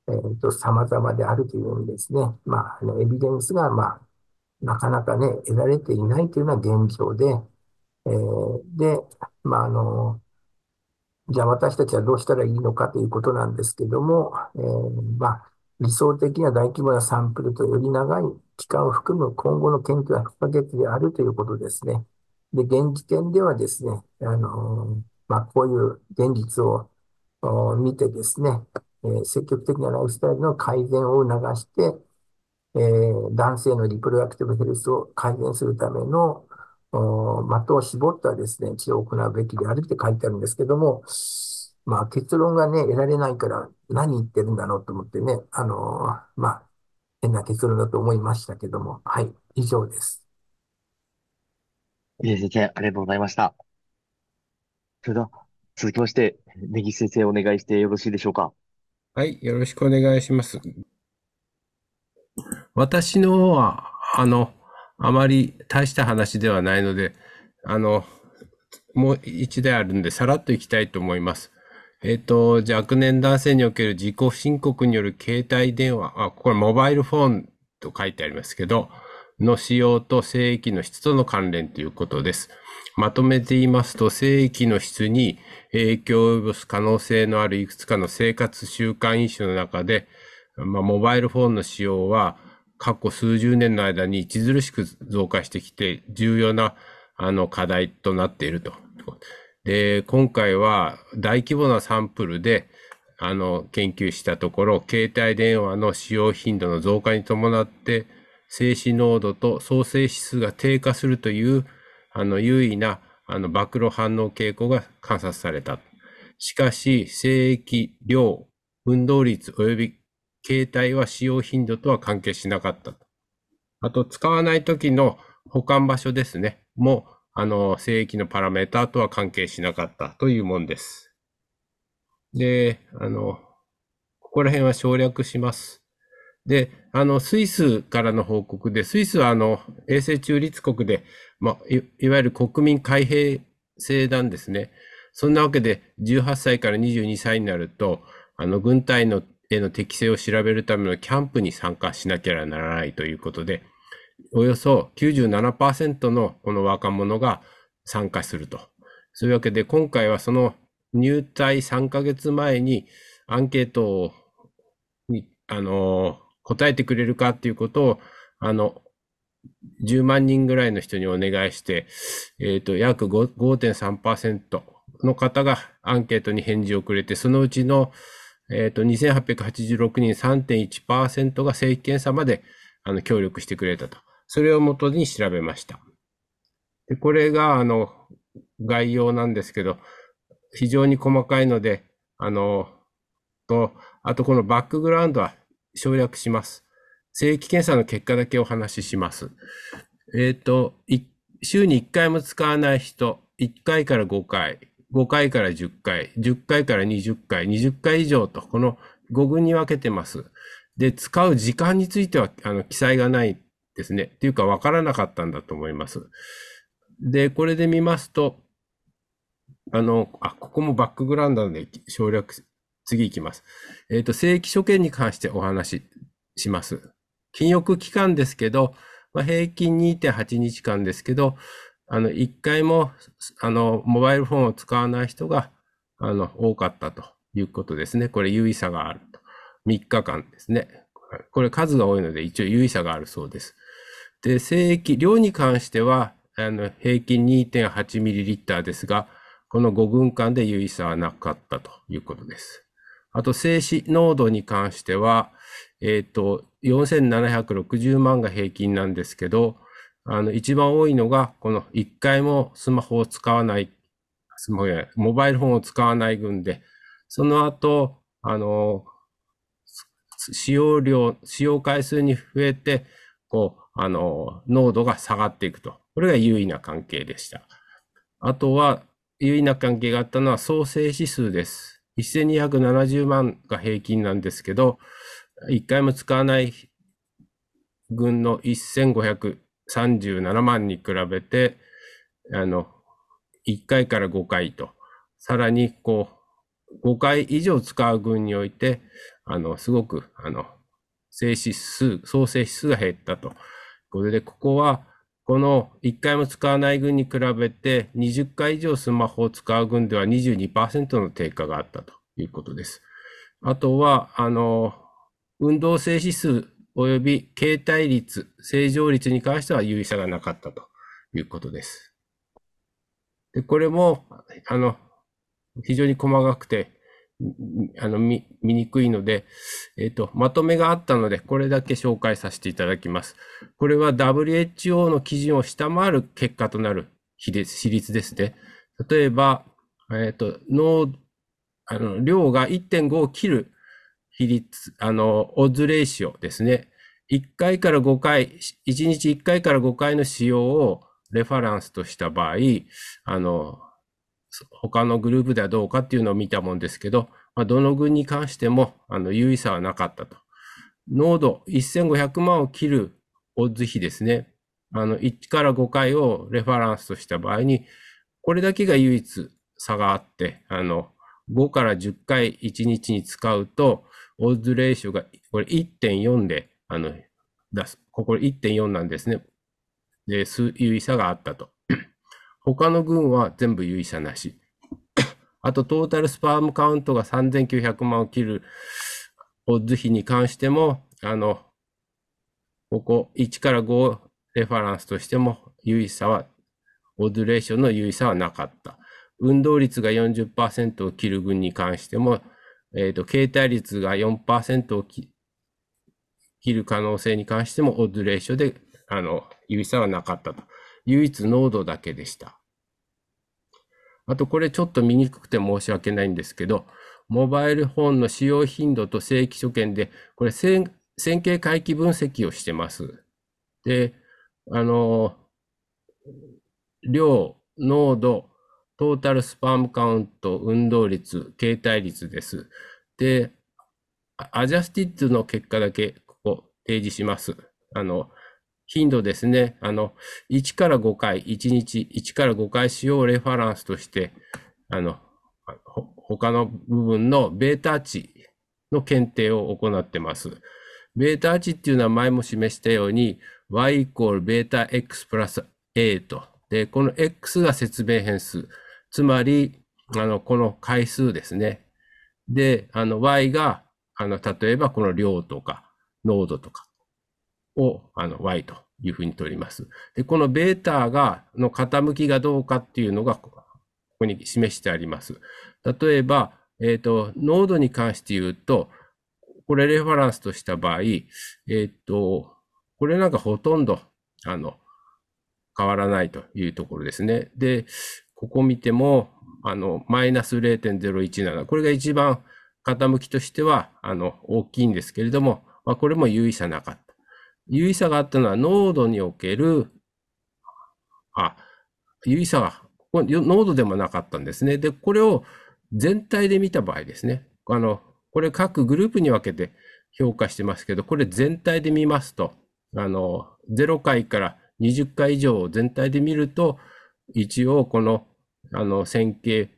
えっと、様々であるという意味ですね、まあ、あのエビデンスが、まあ、なかなかね、得られていないというのは現状で、えーで、まあ、あの、じゃあ私たちはどうしたらいいのかということなんですけども、えーまあ、理想的な大規模なサンプルとより長い期間を含む今後の研究が不可欠であるということですね。で、現時点ではですね、あの、まあ、こういう現実を見てですね、えー、積極的なライフスタイルの改善を促して、えー、男性のリプロダクティブヘルスを改善するための的を絞ったですね、治療を行うべきであるって書いてあるんですけども、まあ結論がね、得られないから何言ってるんだろうと思ってね、あのー、まあ、変な結論だと思いましたけども、はい、以上です。いえ先生、ありがとうございました。それでは、続きまして、根岸先生お願いしてよろしいでしょうか。はい、よろしくお願いします。私の方は、あの、あまり大した話ではないので、あの、もう一台あるんで、さらっといきたいと思います。えっ、と、若年男性における自己申告による携帯電話、あ、これモバイルフォンと書いてありますけど、の使用と精液の質との関連ということです。まとめて言いますと、精液の質に影響を及ぼす可能性のあるいくつかの生活習慣因子の中で、まあ、モバイルフォンの使用は、過去数十年の間に著しく増加してきて、重要なあの課題となっていると。で、今回は大規模なサンプルで、あの、研究したところ、携帯電話の使用頻度の増加に伴って、静止濃度と創生指数が低下するという、あの、優位な、あの、暴露反応傾向が観察された。しかし、精液量、運動率及び携帯は使用頻度とは関係しなかった。あと、使わない時の保管場所ですね。も、あの、精液のパラメータとは関係しなかったというもんです。で、あの、ここら辺は省略します。で、あの、スイスからの報告で、スイスはあの、衛星中立国で、まあ、いいわゆる国民開閉制なんですね。そんなわけで、18歳から22歳になると、あの、軍隊のへの適性を調べるためのキャンプに参加しなければならないということで、およそ97%のこの若者が参加すると。そういうわけで、今回はその入隊3ヶ月前にアンケートに、あの、答えてくれるかっていうことを、あの、10万人ぐらいの人にお願いして、えっ、ー、と、約5.3%の方がアンケートに返事をくれて、そのうちのえっ、ー、と、2886人3.1%が正規検査まであの協力してくれたと。それをもとに調べました。でこれが、あの、概要なんですけど、非常に細かいので、あの、と、あとこのバックグラウンドは省略します。正規検査の結果だけお話しします。えっ、ー、と、週に1回も使わない人、1回から5回、5回から10回、10回から20回、20回以上と、この5群に分けてます。で、使う時間については、あの、記載がないですね。っていうか、分からなかったんだと思います。で、これで見ますと、あの、あ、ここもバックグラウンドで省略、次行きます。えっ、ー、と、正規所見に関してお話しします。禁欲期間ですけど、まあ、平均2.8日間ですけど、あの、一回も、あの、モバイルフォンを使わない人が、あの、多かったということですね。これ優位差がある。3日間ですね。これ数が多いので一応優位差があるそうです。で、精液、量に関しては、あの、平均 2.8ml ですが、この5分間で優位差はなかったということです。あと、静止濃度に関しては、えっ、ー、と、4760万が平均なんですけど、あの、一番多いのが、この一回もスマホを使わない、スマホやモバイルフォンを使わない群で、その後、あの、使用量、使用回数に増えて、こう、あの、濃度が下がっていくと。これが優位な関係でした。あとは、優位な関係があったのは創生指数です。1270万が平均なんですけど、一回も使わない群の1537万に比べて、あの、1回から5回と、さらにこう、5回以上使う群において、あの、すごく、あの、静止数、総静止数が減ったと。これで、ここは、この1回も使わない群に比べて、20回以上スマホを使う群では22%の低下があったということです。あとは、あの、運動性指数及び形態率、正常率に関しては優位差がなかったということです。で、これも、あの、非常に細かくて、あの、見、見にくいので、えっ、と、まとめがあったので、これだけ紹介させていただきます。これは WHO の基準を下回る結果となる比率比率ですね。例えば、えっ、と、濃、あの、量が1.5を切る比率、あの、オッズレーシオですね。1回から5回、1日1回から5回の使用をレファランスとした場合、あの、他のグループではどうかっていうのを見たもんですけど、まあ、どの群に関しても、あの、優位差はなかったと。濃度1500万を切るオッズ比ですね。あの、1から5回をレファランスとした場合に、これだけが唯一差があって、あの、5から10回1日に使うと、オッズレーションが、これ1.4で、あの、出す。ここ1.4なんですね。で、優位差があったと。他の群は全部優位差なし。あと、トータルスパームカウントが3900万を切るオッズ比に関しても、あの、ここ1から5レファランスとしても優位差は、オッズレーションの優位差はなかった。運動率が40%を切る群に関しても、えっ、と、形態率が4%を切る可能性に関しても、オッズレーションで、あの、優位差はなかったと。唯一濃度だけでした。あと、これちょっと見にくくて申し訳ないんですけど、モバイルフォンの使用頻度と正規所見で、これ線、形回帰分析をしてます。で、あの、量、濃度、トータルスパムカウント、運動率、形態率です。で、アジャスティッドの結果だけここ提示します。あの、頻度ですね。あの、1から5回、1日1から5回使用をレファランスとして、あの、他の部分のベータ値の検定を行ってます。ベータ値っていうのは前も示したように、y イコールベータ x プラス a と。で、この x が説明変数。つまり、あの、この回数ですね。で、あの、y が、あの、例えばこの量とか、濃度とかを、あの、y というふうに取ります。で、このベータが、の傾きがどうかっていうのが、ここに示してあります。例えば、えっ、と、濃度に関して言うと、これレファランスとした場合、えっ、と、これなんかほとんど、あの、変わらないというところですね。で、ここ見ても、あの、マイナス0.017。これが一番傾きとしては、あの、大きいんですけれども、まあ、これも優位差なかった。優位差があったのは濃度における、あ、優位差が、ここ濃度でもなかったんですね。で、これを全体で見た場合ですね。あの、これ各グループに分けて評価してますけど、これ全体で見ますと、あの、0回から20回以上を全体で見ると、一応この、あの、線形、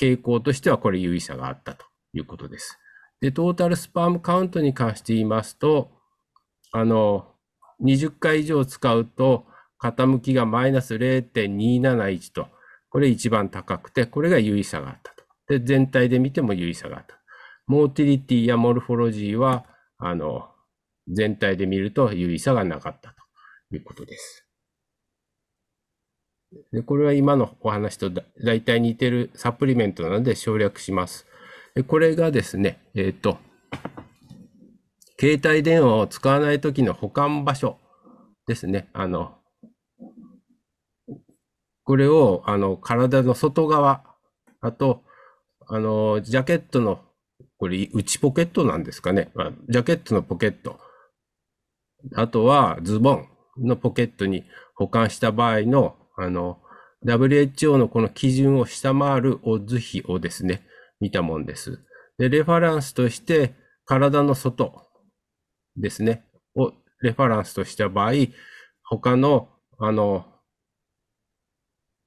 傾向としてはこれ優位差があったということです。で、トータルスパームカウントに関して言いますと、あの、20回以上使うと、傾きがマイナス0.271と、これ一番高くて、これが優位差があったと。で、全体で見ても優位差があった。モーティリティやモルフォロジーは、あの、全体で見ると優位差がなかったということです。でこれは今のお話とだ大体似てるサプリメントなので省略します。でこれがですね、えっ、と、携帯電話を使わないときの保管場所ですね。あの、これを、あの、体の外側、あと、あの、ジャケットの、これ、内ポケットなんですかね。ジャケットのポケット。あとは、ズボンのポケットに保管した場合の、あの、WHO のこの基準を下回るオッズ比をですね、見たもんです。で、レファランスとして、体の外ですね、をレファランスとした場合、他の、あの、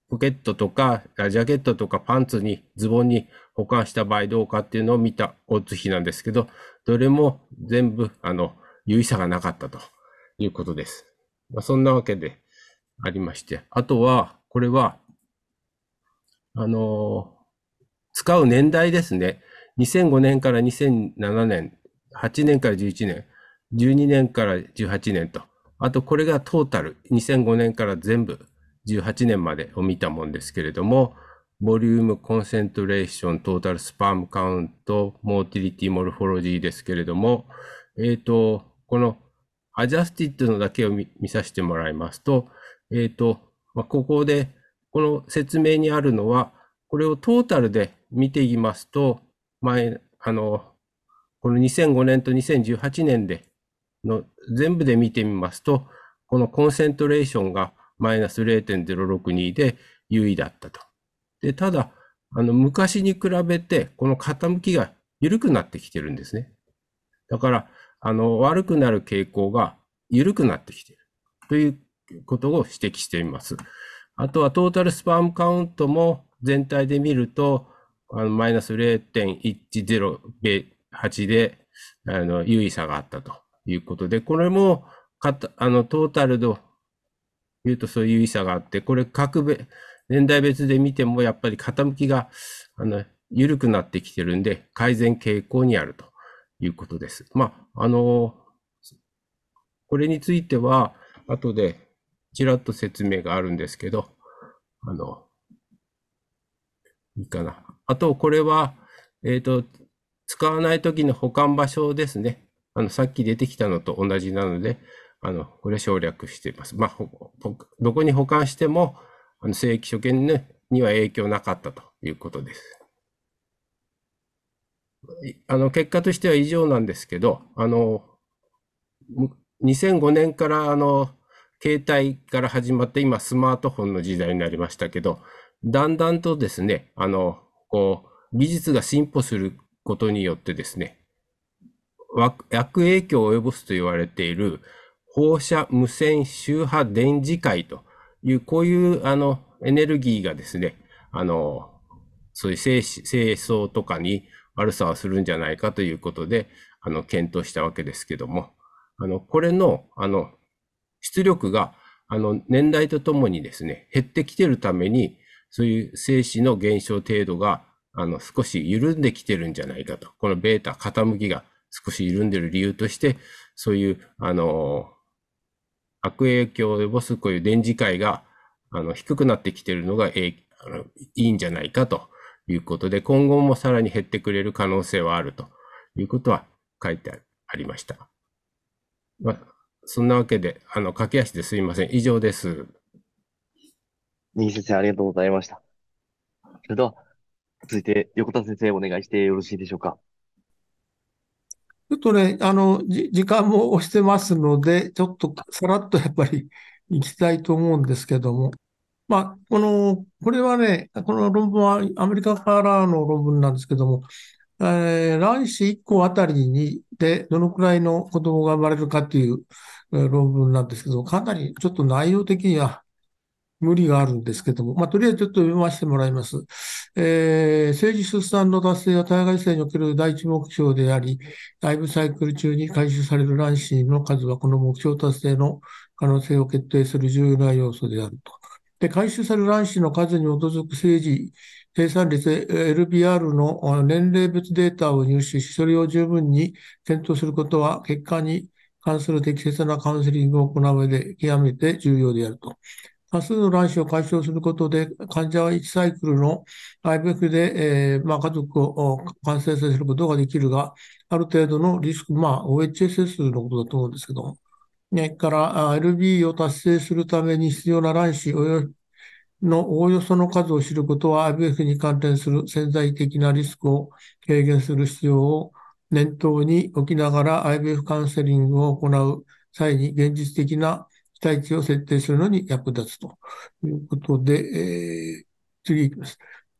ポケットとか、ジャケットとかパンツに、ズボンに保管した場合どうかっていうのを見たオッズ比なんですけど、どれも全部、あの、優位差がなかったということです。まあ、そんなわけでありまして、あとは、これは、あの使う年代ですね。2005年から2007年8年から11年、12年から18年と、あとこれがトータル、2005年から全部18年までを見たもんですけれども、 volume、concentration、total sperm count、motility、morphology ですけれども、えっ、ー、と、この adjusted のだけを見させてもらいますと、えっ、ー、と、まあ、ここで、この説明にあるのは、これをトータルで見ていきますと、前、あの、この2005年と2018年での全部で見てみますと、このコンセントレーションがマイナス0.062で優位だったと。で、ただ、あの、昔に比べて、この傾きが緩くなってきてるんですね。だから、あの、悪くなる傾向が緩くなってきてるということを指摘しています。あとはトータルスパムカウントも全体で見ると、あのマイナス0.108で、あの、優位差があったということで、これも、かた、あの、トータルで言うとそういう優位差があって、これ各べ、年代別で見てもやっぱり傾きが、あの、緩くなってきてるんで、改善傾向にあるということです。まあ、あの、これについては、後でちらっと説明があるんですけど、あの、いいかな。あと、これは、えっ、ー、と、使わないときの保管場所ですね。あの、さっき出てきたのと同じなので、あの、これは省略しています。まあ、どこに保管しても、あの、正規所見には影響なかったということです。あの、結果としては以上なんですけど、あの、2005年からあの、携帯から始まって今スマートフォンの時代になりましたけど、だんだんとですね、あの、こう、技術が進歩することによってですね、悪影響を及ぼすと言われている放射無線周波電磁界という、こういうあのエネルギーがですね、あの、そういう清清掃とかに悪さをするんじゃないかということで、あの、検討したわけですけども、あの、これの、あの、出力が、あの、年代とともにですね、減ってきてるために、そういう静止の減少程度が、あの、少し緩んできてるんじゃないかと。このベータ、傾きが少し緩んでる理由として、そういう、あの、悪影響を及ぼすこういう電磁界が、あの、低くなってきてるのが、えあのいいんじゃないかということで、今後もさらに減ってくれる可能性はあるということは書いてありました。まあ、そんなわけで、あの、駆け足ですいません。以上です。新井先生、ありがとうございました。それでは、続いて、横田先生、お願いしてよろしいでしょうか。ちょっとね、あの、じ時間も押してますので、ちょっとさらっとやっぱり 行きたいと思うんですけども、まあ、この、これはね、この論文はアメリカからの論文なんですけども、えー、卵子1個あたりに、で、どのくらいの子供が生まれるかっていう論文なんですけど、かなりちょっと内容的には無理があるんですけども、まあ、とりあえずちょっと読ませてもらいます。えー、政治出産の達成は対外性における第一目標であり、ライブサイクル中に回収される卵子の数はこの目標達成の可能性を決定する重要な要素であると。で、回収される卵子の数に基づく政治、生産率 LBR の年齢別データを入手し、それを十分に検討することは、結果に関する適切なカウンセリングを行う上で極めて重要であると。多数の卵子を解消することで、患者は1サイクルの IVF で、えー、まあ、家族を感染させることができるが、ある程度のリスク、まあ、OHSS のことだと思うんですけど、ね、から LB を達成するために必要な卵子のおおよその数を知ることは IVF に関連する潜在的なリスクを軽減する必要を念頭に置きながら IVF カウンセリングを行う際に現実的な期待値を設定するのに役立つということで、えー、次いきます。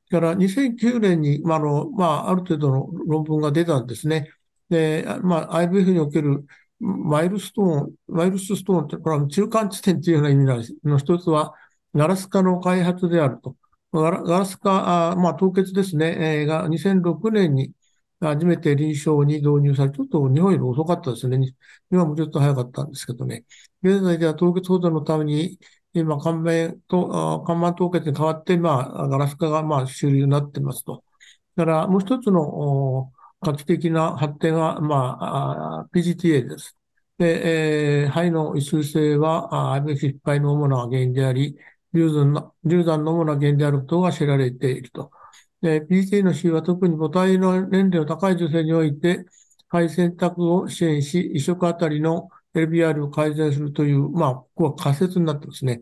から2009年に、まあのまあ、ある程度の論文が出たんですね。で、まあ、IVF におけるマイルストーン、マイルストーンって、これは中間地点というような意味なんです。の一つは、ガラス化の開発であると。ガラス化、あまあ、凍結ですね、えー、が2006年に初めて臨床に導入され、ちょっと日本より遅かったですね。日本もちょっと早かったんですけどね。現在では凍結保存のために、今、看板と、看板凍結に変わって、まあ、ガラス化がまあ主流になってますと。だから、もう一つの画期的な発展は、まあ、PGTA です。で、えー、肺の異臭性は、IBS 失敗の主な原因であり、流産の流産の主な原因であることが知られていると。で、PGTA の使用は特に母体の年齢の高い女性において、肺選択を支援し、移植あたりの LBR を改善するという、まあ、ここは仮説になってますね。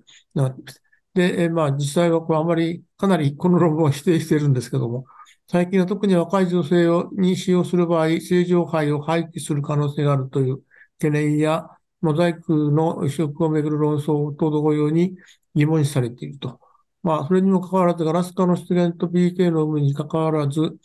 で、えまあ、実際はこれあまり、かなりこの論文は否定しているんですけども、最近は特に若い女性をに使用する場合、正常肺を廃棄する可能性があるという懸念や、モザイクの移植をめぐる論争と同様に疑問視されていると。まあ、それにもかかわらず、ガラス化の出現と BK の有無にかかわらず、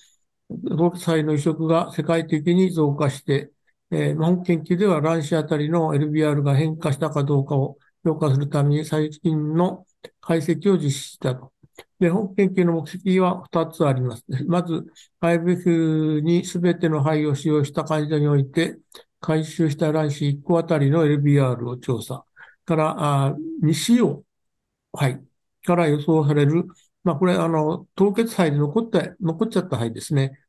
6歳の移植が世界的に増加して、えー、本研究では卵子あたりの LBR が変化したかどうかを評価するために最近の解析を実施したと。で、本研究の目的は2つあります。まず、IVF にすべての肺を使用した患者において、回収した卵子1個あたりの LBR を調査。から、あ未使用肺から予想される、まあ、これ、あの、凍結肺で残った、残っちゃった肺ですね。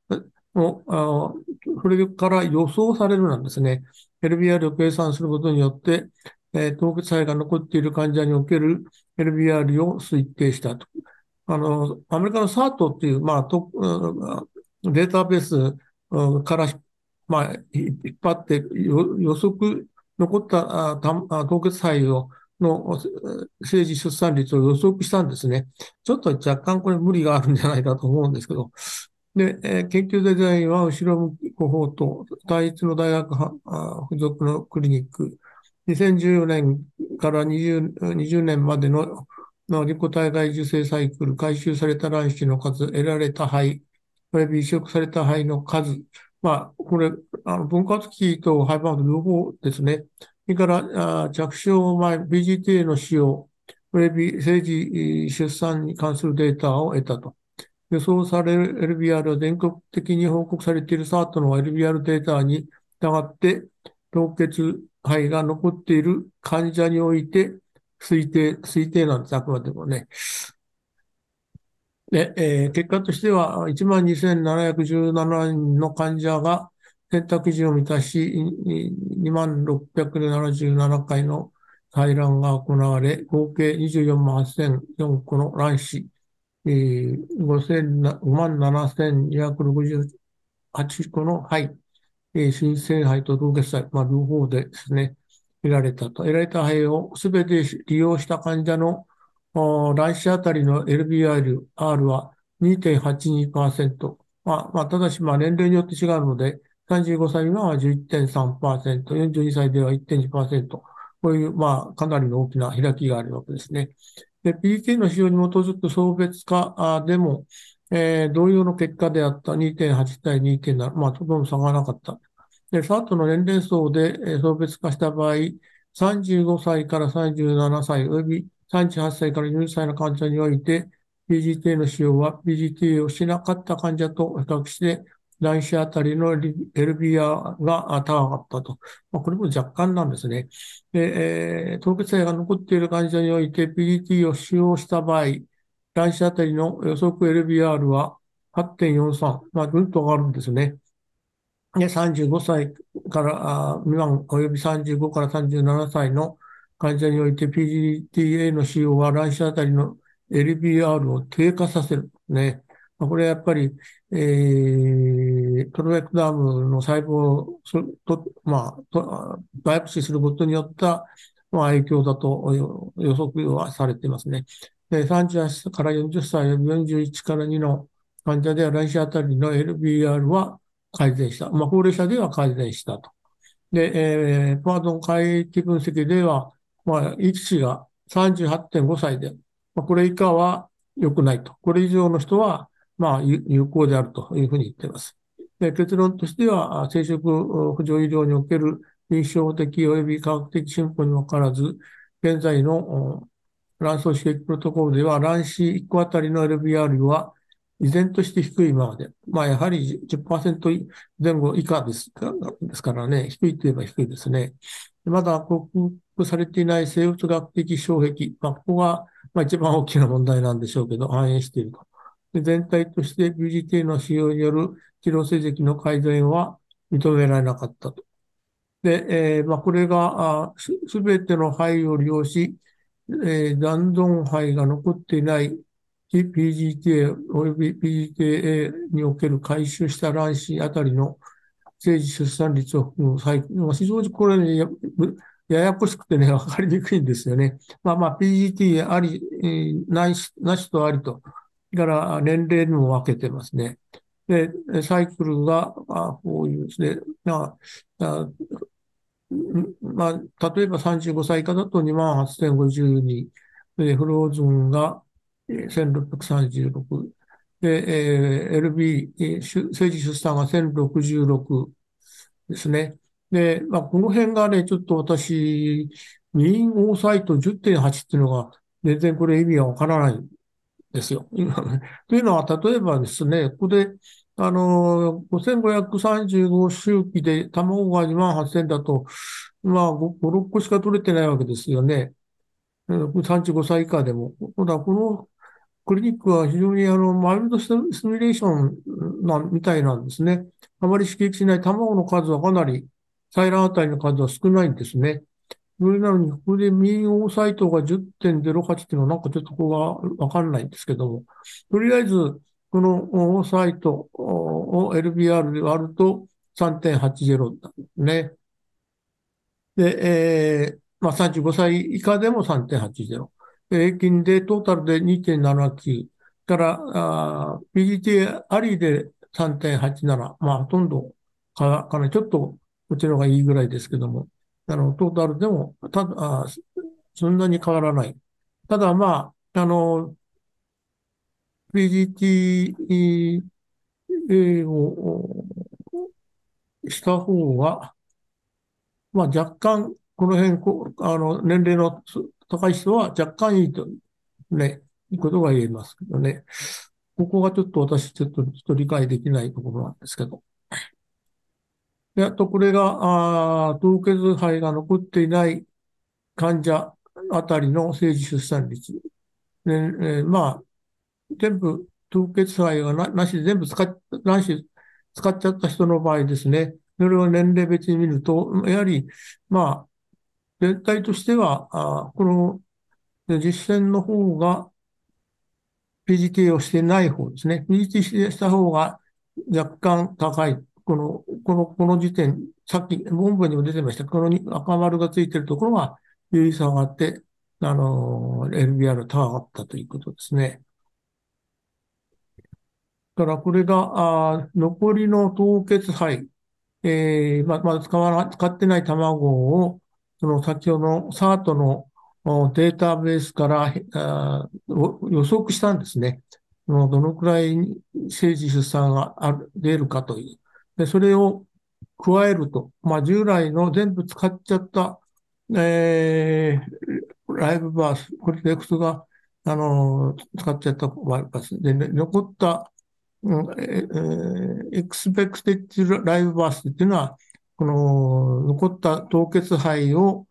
もうあそれから予想されるなんですね。LBR を計算することによって、えー、凍結肺が残っている患者における LBR を推定したと。あの、アメリカの SART っていう、まあ、とデータベースから、まあ、引っ張って予測、残った凍結肺をの政治出産率を予測したんですね。ちょっと若干これ無理があるんじゃないかと思うんですけど。で、えー、研究デザインは後ろ向きコ法と単一の大学付属のクリニック、2014年から 20, 20年までののリコ体外受精サイクル、回収された卵子の数、得られた肺、および移植された肺の数、まあ、これ、あの分割期とハイパード両方ですね。それから、あ着床前、BGTA の使用、および政治出産に関するデータを得たと。予想される LBR は全国的に報告されている SART の LBR データに従って、凍結肺が残っている患者において推定、推定なんです、あくまでもね。で、えー、結果としては、12,717人の患者が選択基準を満たし、2677回の採卵が行われ、合計24万8004個の卵子、えー、5万7268個の肺、えー、新生肺と同血細、まあ、両方でですね、得られたと。得られた肺をすべて利用した患者の卵子あたりの LBR R は2.82%。まあ、まあ、ただし、まあ、年齢によって違うので、35歳未満は11.3%、42歳では1.2%。こういう、まあ、かなりの大きな開きがあるわけですね。で、PK の使用に基づく送別化でも、えー、同様の結果であった2.8対2.7、まあ、とても差がなかった。で、サートの年齢層で送別化した場合、35歳から37歳、および38歳から40歳の患者において、PGT の使用は PGT をしなかった患者と比較して、卵子あたりの LBR が高かったと。まあ、これも若干なんですね。で、えー、凍結剤が残っている患者において PGT を使用した場合、卵子あたりの予測 LBR は8.43、まあ、ぐんと上がるんですね。で、35歳から未満及び35から37歳の患者において PGTA の使用は卵子あたりの LBR を低下させる。ね。これはやっぱり、えー、トロベックダムの細胞をと、まあ、とバイプシーすることによった、まあ、影響だと予測はされていますね。で38から40歳、41から2の患者では卵子あたりの LBR は改善した。まあ、高齢者では改善したと。で、えー、パードン回帰分析では、まあ、一値が38.5歳で、まあ、これ以下は良くないと。これ以上の人は、まあ、有効であるというふうに言っています。で結論としては、生殖扶助医療における臨床的及び科学的進歩に分からず、現在の卵巣刺激プロトコルでは、卵子1個あたりの LBR は依然として低いままで、まあ、やはり10%前後以下ですですからね、低いといえば低いですね。まだ克服されていない生物学的障壁、まあ、ここが、一番大きな問題なんでしょうけど、反映していると。全体として BGT の使用による治療成績の改善は認められなかったと。で、えーまあ、これがすべての肺を利用し、えー、残存肺が残っていない PGTA および PGTA における回収した卵子あたりの政治出産率を含む最、非常にこれね、やややこしくてね、わかりにくいんですよね。まあまあ、PGT あり、えー、なし、なしとありと、から年齢にも分けてますね。で、サイクルが、あこういうですね、まあ、まあ、例えば35歳以下だと28,052、で、フローズンが1636、で、えー、LB、政治出産が1066ですね。で、まあ、この辺がね、ちょっと私、任意オーサイト10.8っていうのが、全然これ意味がわからないですよ。というのは、例えばですね、ここで、あの、5535周期で卵が2万8000だと、まあ5、6個しか取れてないわけですよね。35歳以下でも。ただ、このクリニックは非常にあの、マイルドスミュレーションな、みたいなんですね。あまり刺激しない卵の数はかなり、採卵あたりの数は少ないんですね。それなのに、ここで民オサイトが10.08っていうのはなんかちょっとここがわかんないんですけども、とりあえず、このサイトを LBR で割ると3.80ね。で、えー、まあ35歳以下でも3.80。平均でトータルで2.79から、あ PGT ありで3.87。まあ、ほとんどか、かなちょっとこちのがいいぐらいですけども、あの、トータルでも、ただ、あそんなに変わらない。ただ、まあ、あの、PGT をした方が、まあ、若干、この辺、あの、年齢の高い人は若干いいと、ね、いいことが言えますけどね。ここがちょっと私、ちょっと理解できないところなんですけど。で、あと、これが、ああ凍結肺が残っていない患者あたりの政治出産率。でえー、まあ、全部、凍結肺がななしで全部使っ、なし、使っちゃった人の場合ですね。それを年齢別に見ると、やはり、まあ、全体としては、あこの実践の方が PGT をしてない方ですね。PGT した方が若干高い。この、この、この時点、さっき本文にも出てました。この赤丸がついてるところが有意差があって、あの、LBR 高かったということですね。だからこれが、あ残りの凍結肺、えー、ままだ使わな、使ってない卵を、その先ほどの SART のデータベースからあ予測したんですね。どのくらい政治出産があ出るかという。で、それを加えると、まあ、従来の全部使っちゃった、えー、ライブバース、コリテクスが、あの、使っちゃったバースで、ね、残った、うん、えー、 expected live births っていうのは、この残った凍結胚を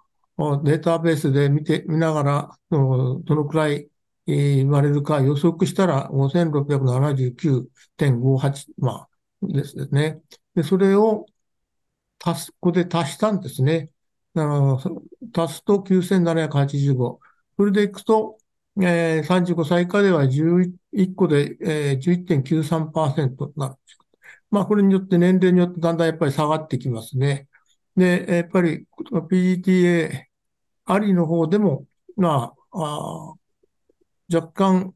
データベースで見て、見ながら、どのくらい生まれるか予測したら5679.58、まあ、ですね。で、それを足す、ここで足したんですね。あの足すと9785。それでいくと、えー、35歳以下では11個で、えー、11.93%なる。まあ、これによって年齢によってだんだんやっぱり下がってきますね。で、やっぱり PGTA ありの方でも、まあ、あ若干、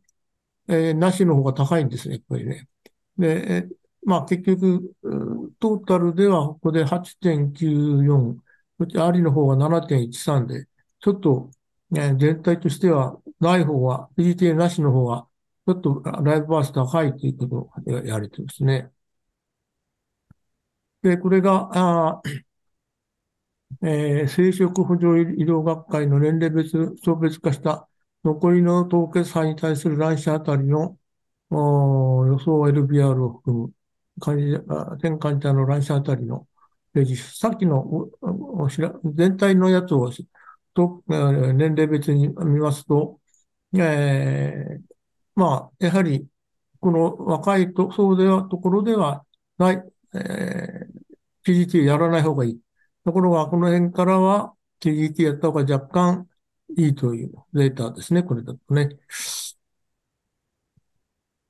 えー、なしの方が高いんですね、やっぱりね。で、まあ結局、トータルではここで8.94、そしてありの方が7.13で、ちょっと、ね、全体としてはない方が、PGTA なしの方が、ちょっとライブバース高いということをやれてですね。で、これが、あえー、生殖補助医療学会の年齢別、層別化した残りの凍結肺に対する卵子あたりの予想 LBR を含む患者、全患者の卵子あたりのページ、さっきの全体のやつをと年齢別に見ますと、えー、まあ、やはりこの若いと、そうでは、ところではない、えー、PGT やらない方がいい。ところが、この辺からは PGT やった方が若干いいというデータですね、これだとね。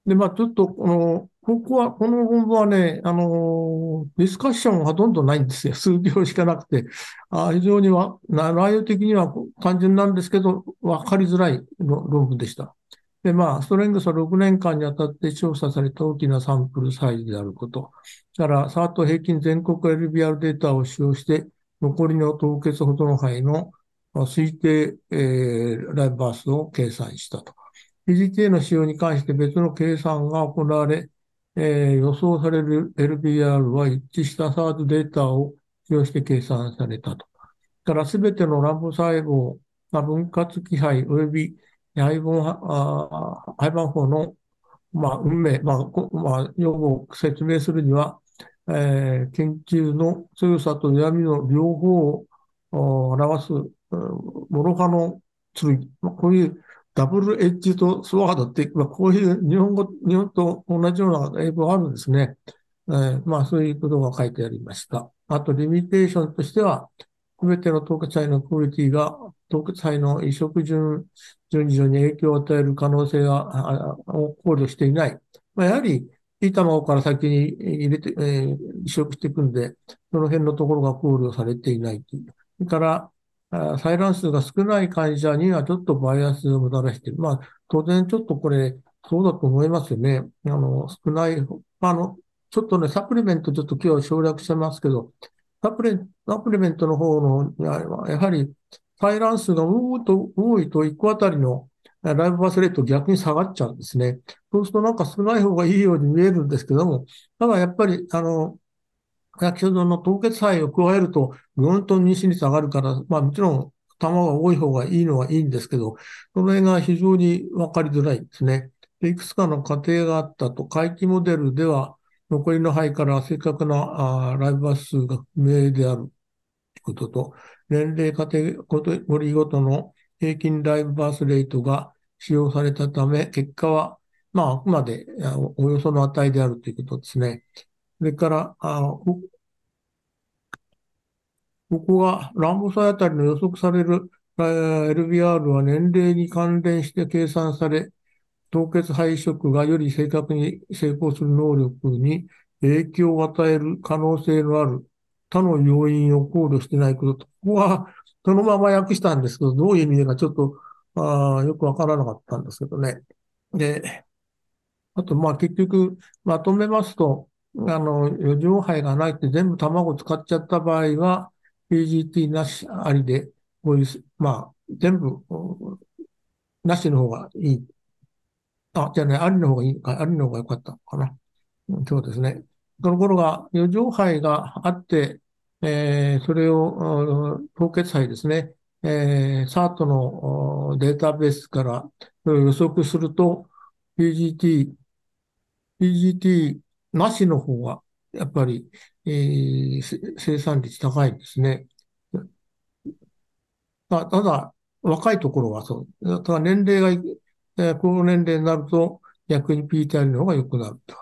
で、まあ、ちょっと、この、ここは、この本文はね、あの、ディスカッションはほとんどないんですよ。数行しかなくて、あ非常には、内容的には単純なんですけど、わかりづらい論文でした。で、まあ、ストレングスは6年間にあたって調査された大きなサンプルサイズであること。だから、サート平均全国 LBR データを使用して、残りの凍結ほどの範囲の推定、えー、ライブバースを計算したと。PGTA の使用に関して別の計算が行われ、えー、予想される LBR は一致したサードデータを使用して計算されたと。からすべての乱暴細胞が分割気配及び配分、配分法の、まあ、運命、まあ、まあ、用語を説明するには、えー、研究の強さと闇の両方を表す、諸刃の剣、まあ、こういうダブルエッジとスワードって、まあ、こういう日本語、日本と同じような英語があるんですね。えー、まあ、そういうことが書いてありました。あと、リミテーションとしては、すべての統括祭のクオリティが統括祭の移植順、順序に影響を与える可能性が、を考慮していない。まあ、やはり、いい卵から先に入れて、えー、移植していくんで、その辺のところが考慮されていないという。それから、採卵数が少ない会社にはちょっとバイアスをもたらしている。まあ、当然ちょっとこれ、そうだと思いますよね。あの、少ない、あの、ちょっとね、サプリメントちょっと今日省略してますけど、サプリサプリメントの方の、やはり、採卵数が多いと、多いと1個あたりのライブバスレート逆に下がっちゃうんですね。そうするとなんか少ない方がいいように見えるんですけども、ただやっぱり、あの、先ほどの凍結肺を加えると、ぐんと妊娠率上がるから、まあもちろん、玉が多い方がいいのはいいんですけど、その辺が非常にわかりづらいんですね。でいくつかの過程があったと、回帰モデルでは、残りの肺から正確なあライブバス数が不明であるということと、年齢カテゴリーごとの平均ライブバースレートが使用されたため、結果は、まあ、あくまでおよその値であるということですね。それから、あここは乱暴祭あたりの予測される LBR は年齢に関連して計算され、凍結配色がより正確に成功する能力に影響を与える可能性のある他の要因を考慮してないことと、ここはそのまま訳したんですけど、どういう意味かちょっとあよくわからなかったんですけどね。で、あと、まあ結局、まとめますと、あの、余剰肺がないって全部卵使っちゃった場合は、PGT なしありで、こういう、まあ、全部、なしの方がいい。あ、じゃあね、ありの方がいいか、ありの方が良かったかな。そうですね。ところが、余剰肺があって、えー、それを、凍結肺ですね。えー、SART のデータベースから予測すると、PGT、PGT なしの方が、やっぱり、えー、生産率高いんですね。ただ、若いところはそう。ただ年齢が、えー、高年齢になると、逆に PTR の方が良くなると。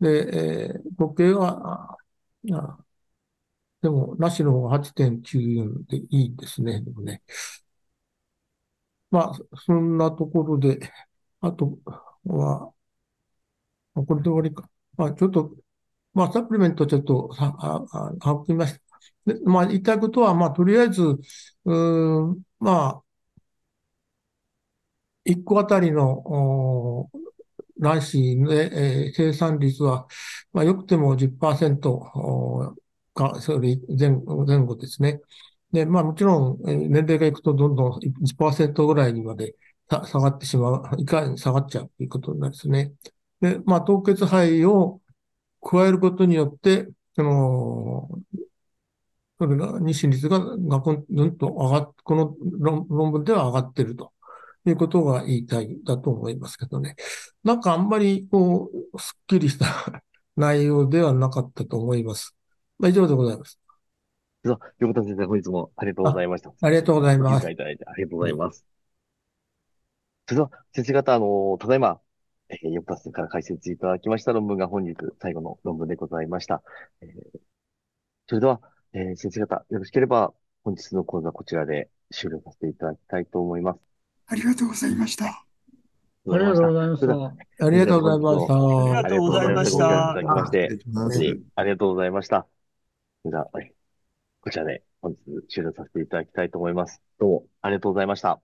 で、えー、時計は、あでも、なしの方が8.94でいいですね。でもね。まあ、そんなところで、あとは、これで終わりか。まあ、ちょっと、まあ、サプリメントちょっと、あ、あ、省きました。で、まあ、言いたいことは、まあ、とりあえず、うーまあ、1個あたりの、卵子で、えー、生産率は、まあ、よくても10%か、それ前前後ですね。で、まあもちろん、年齢がいくとどんどん1%ぐらいにまで下がってしまう、いかに下がっちゃうということになりますね。で、まあ凍結肺を加えることによって、その、それが、妊娠率がガクンと上がっ、この論文では上がっているということが言いたいだと思いますけどね。なんかあんまり、こう、すっきりした 内容ではなかったと思います。まあ、以上でございます。横田先生、本日もありがとうございました。ありがとうございます。いただいてありがとうございます。それでは、先生方、あの、ただいま、えー、横田先生から解説いただきました論文が本日最後の論文でございました。えー、それでは、えー、先生方、よろしければ本日の講座こちらで終了させていただきたいと思います。ありがとうございました。ありがとうございました。ありがとうございました。ありがとうございました。ありがとうございまして、ありがとうございました。じゃあ、こちらで本日終了させていただきたいと思います。どうもありがとうございました。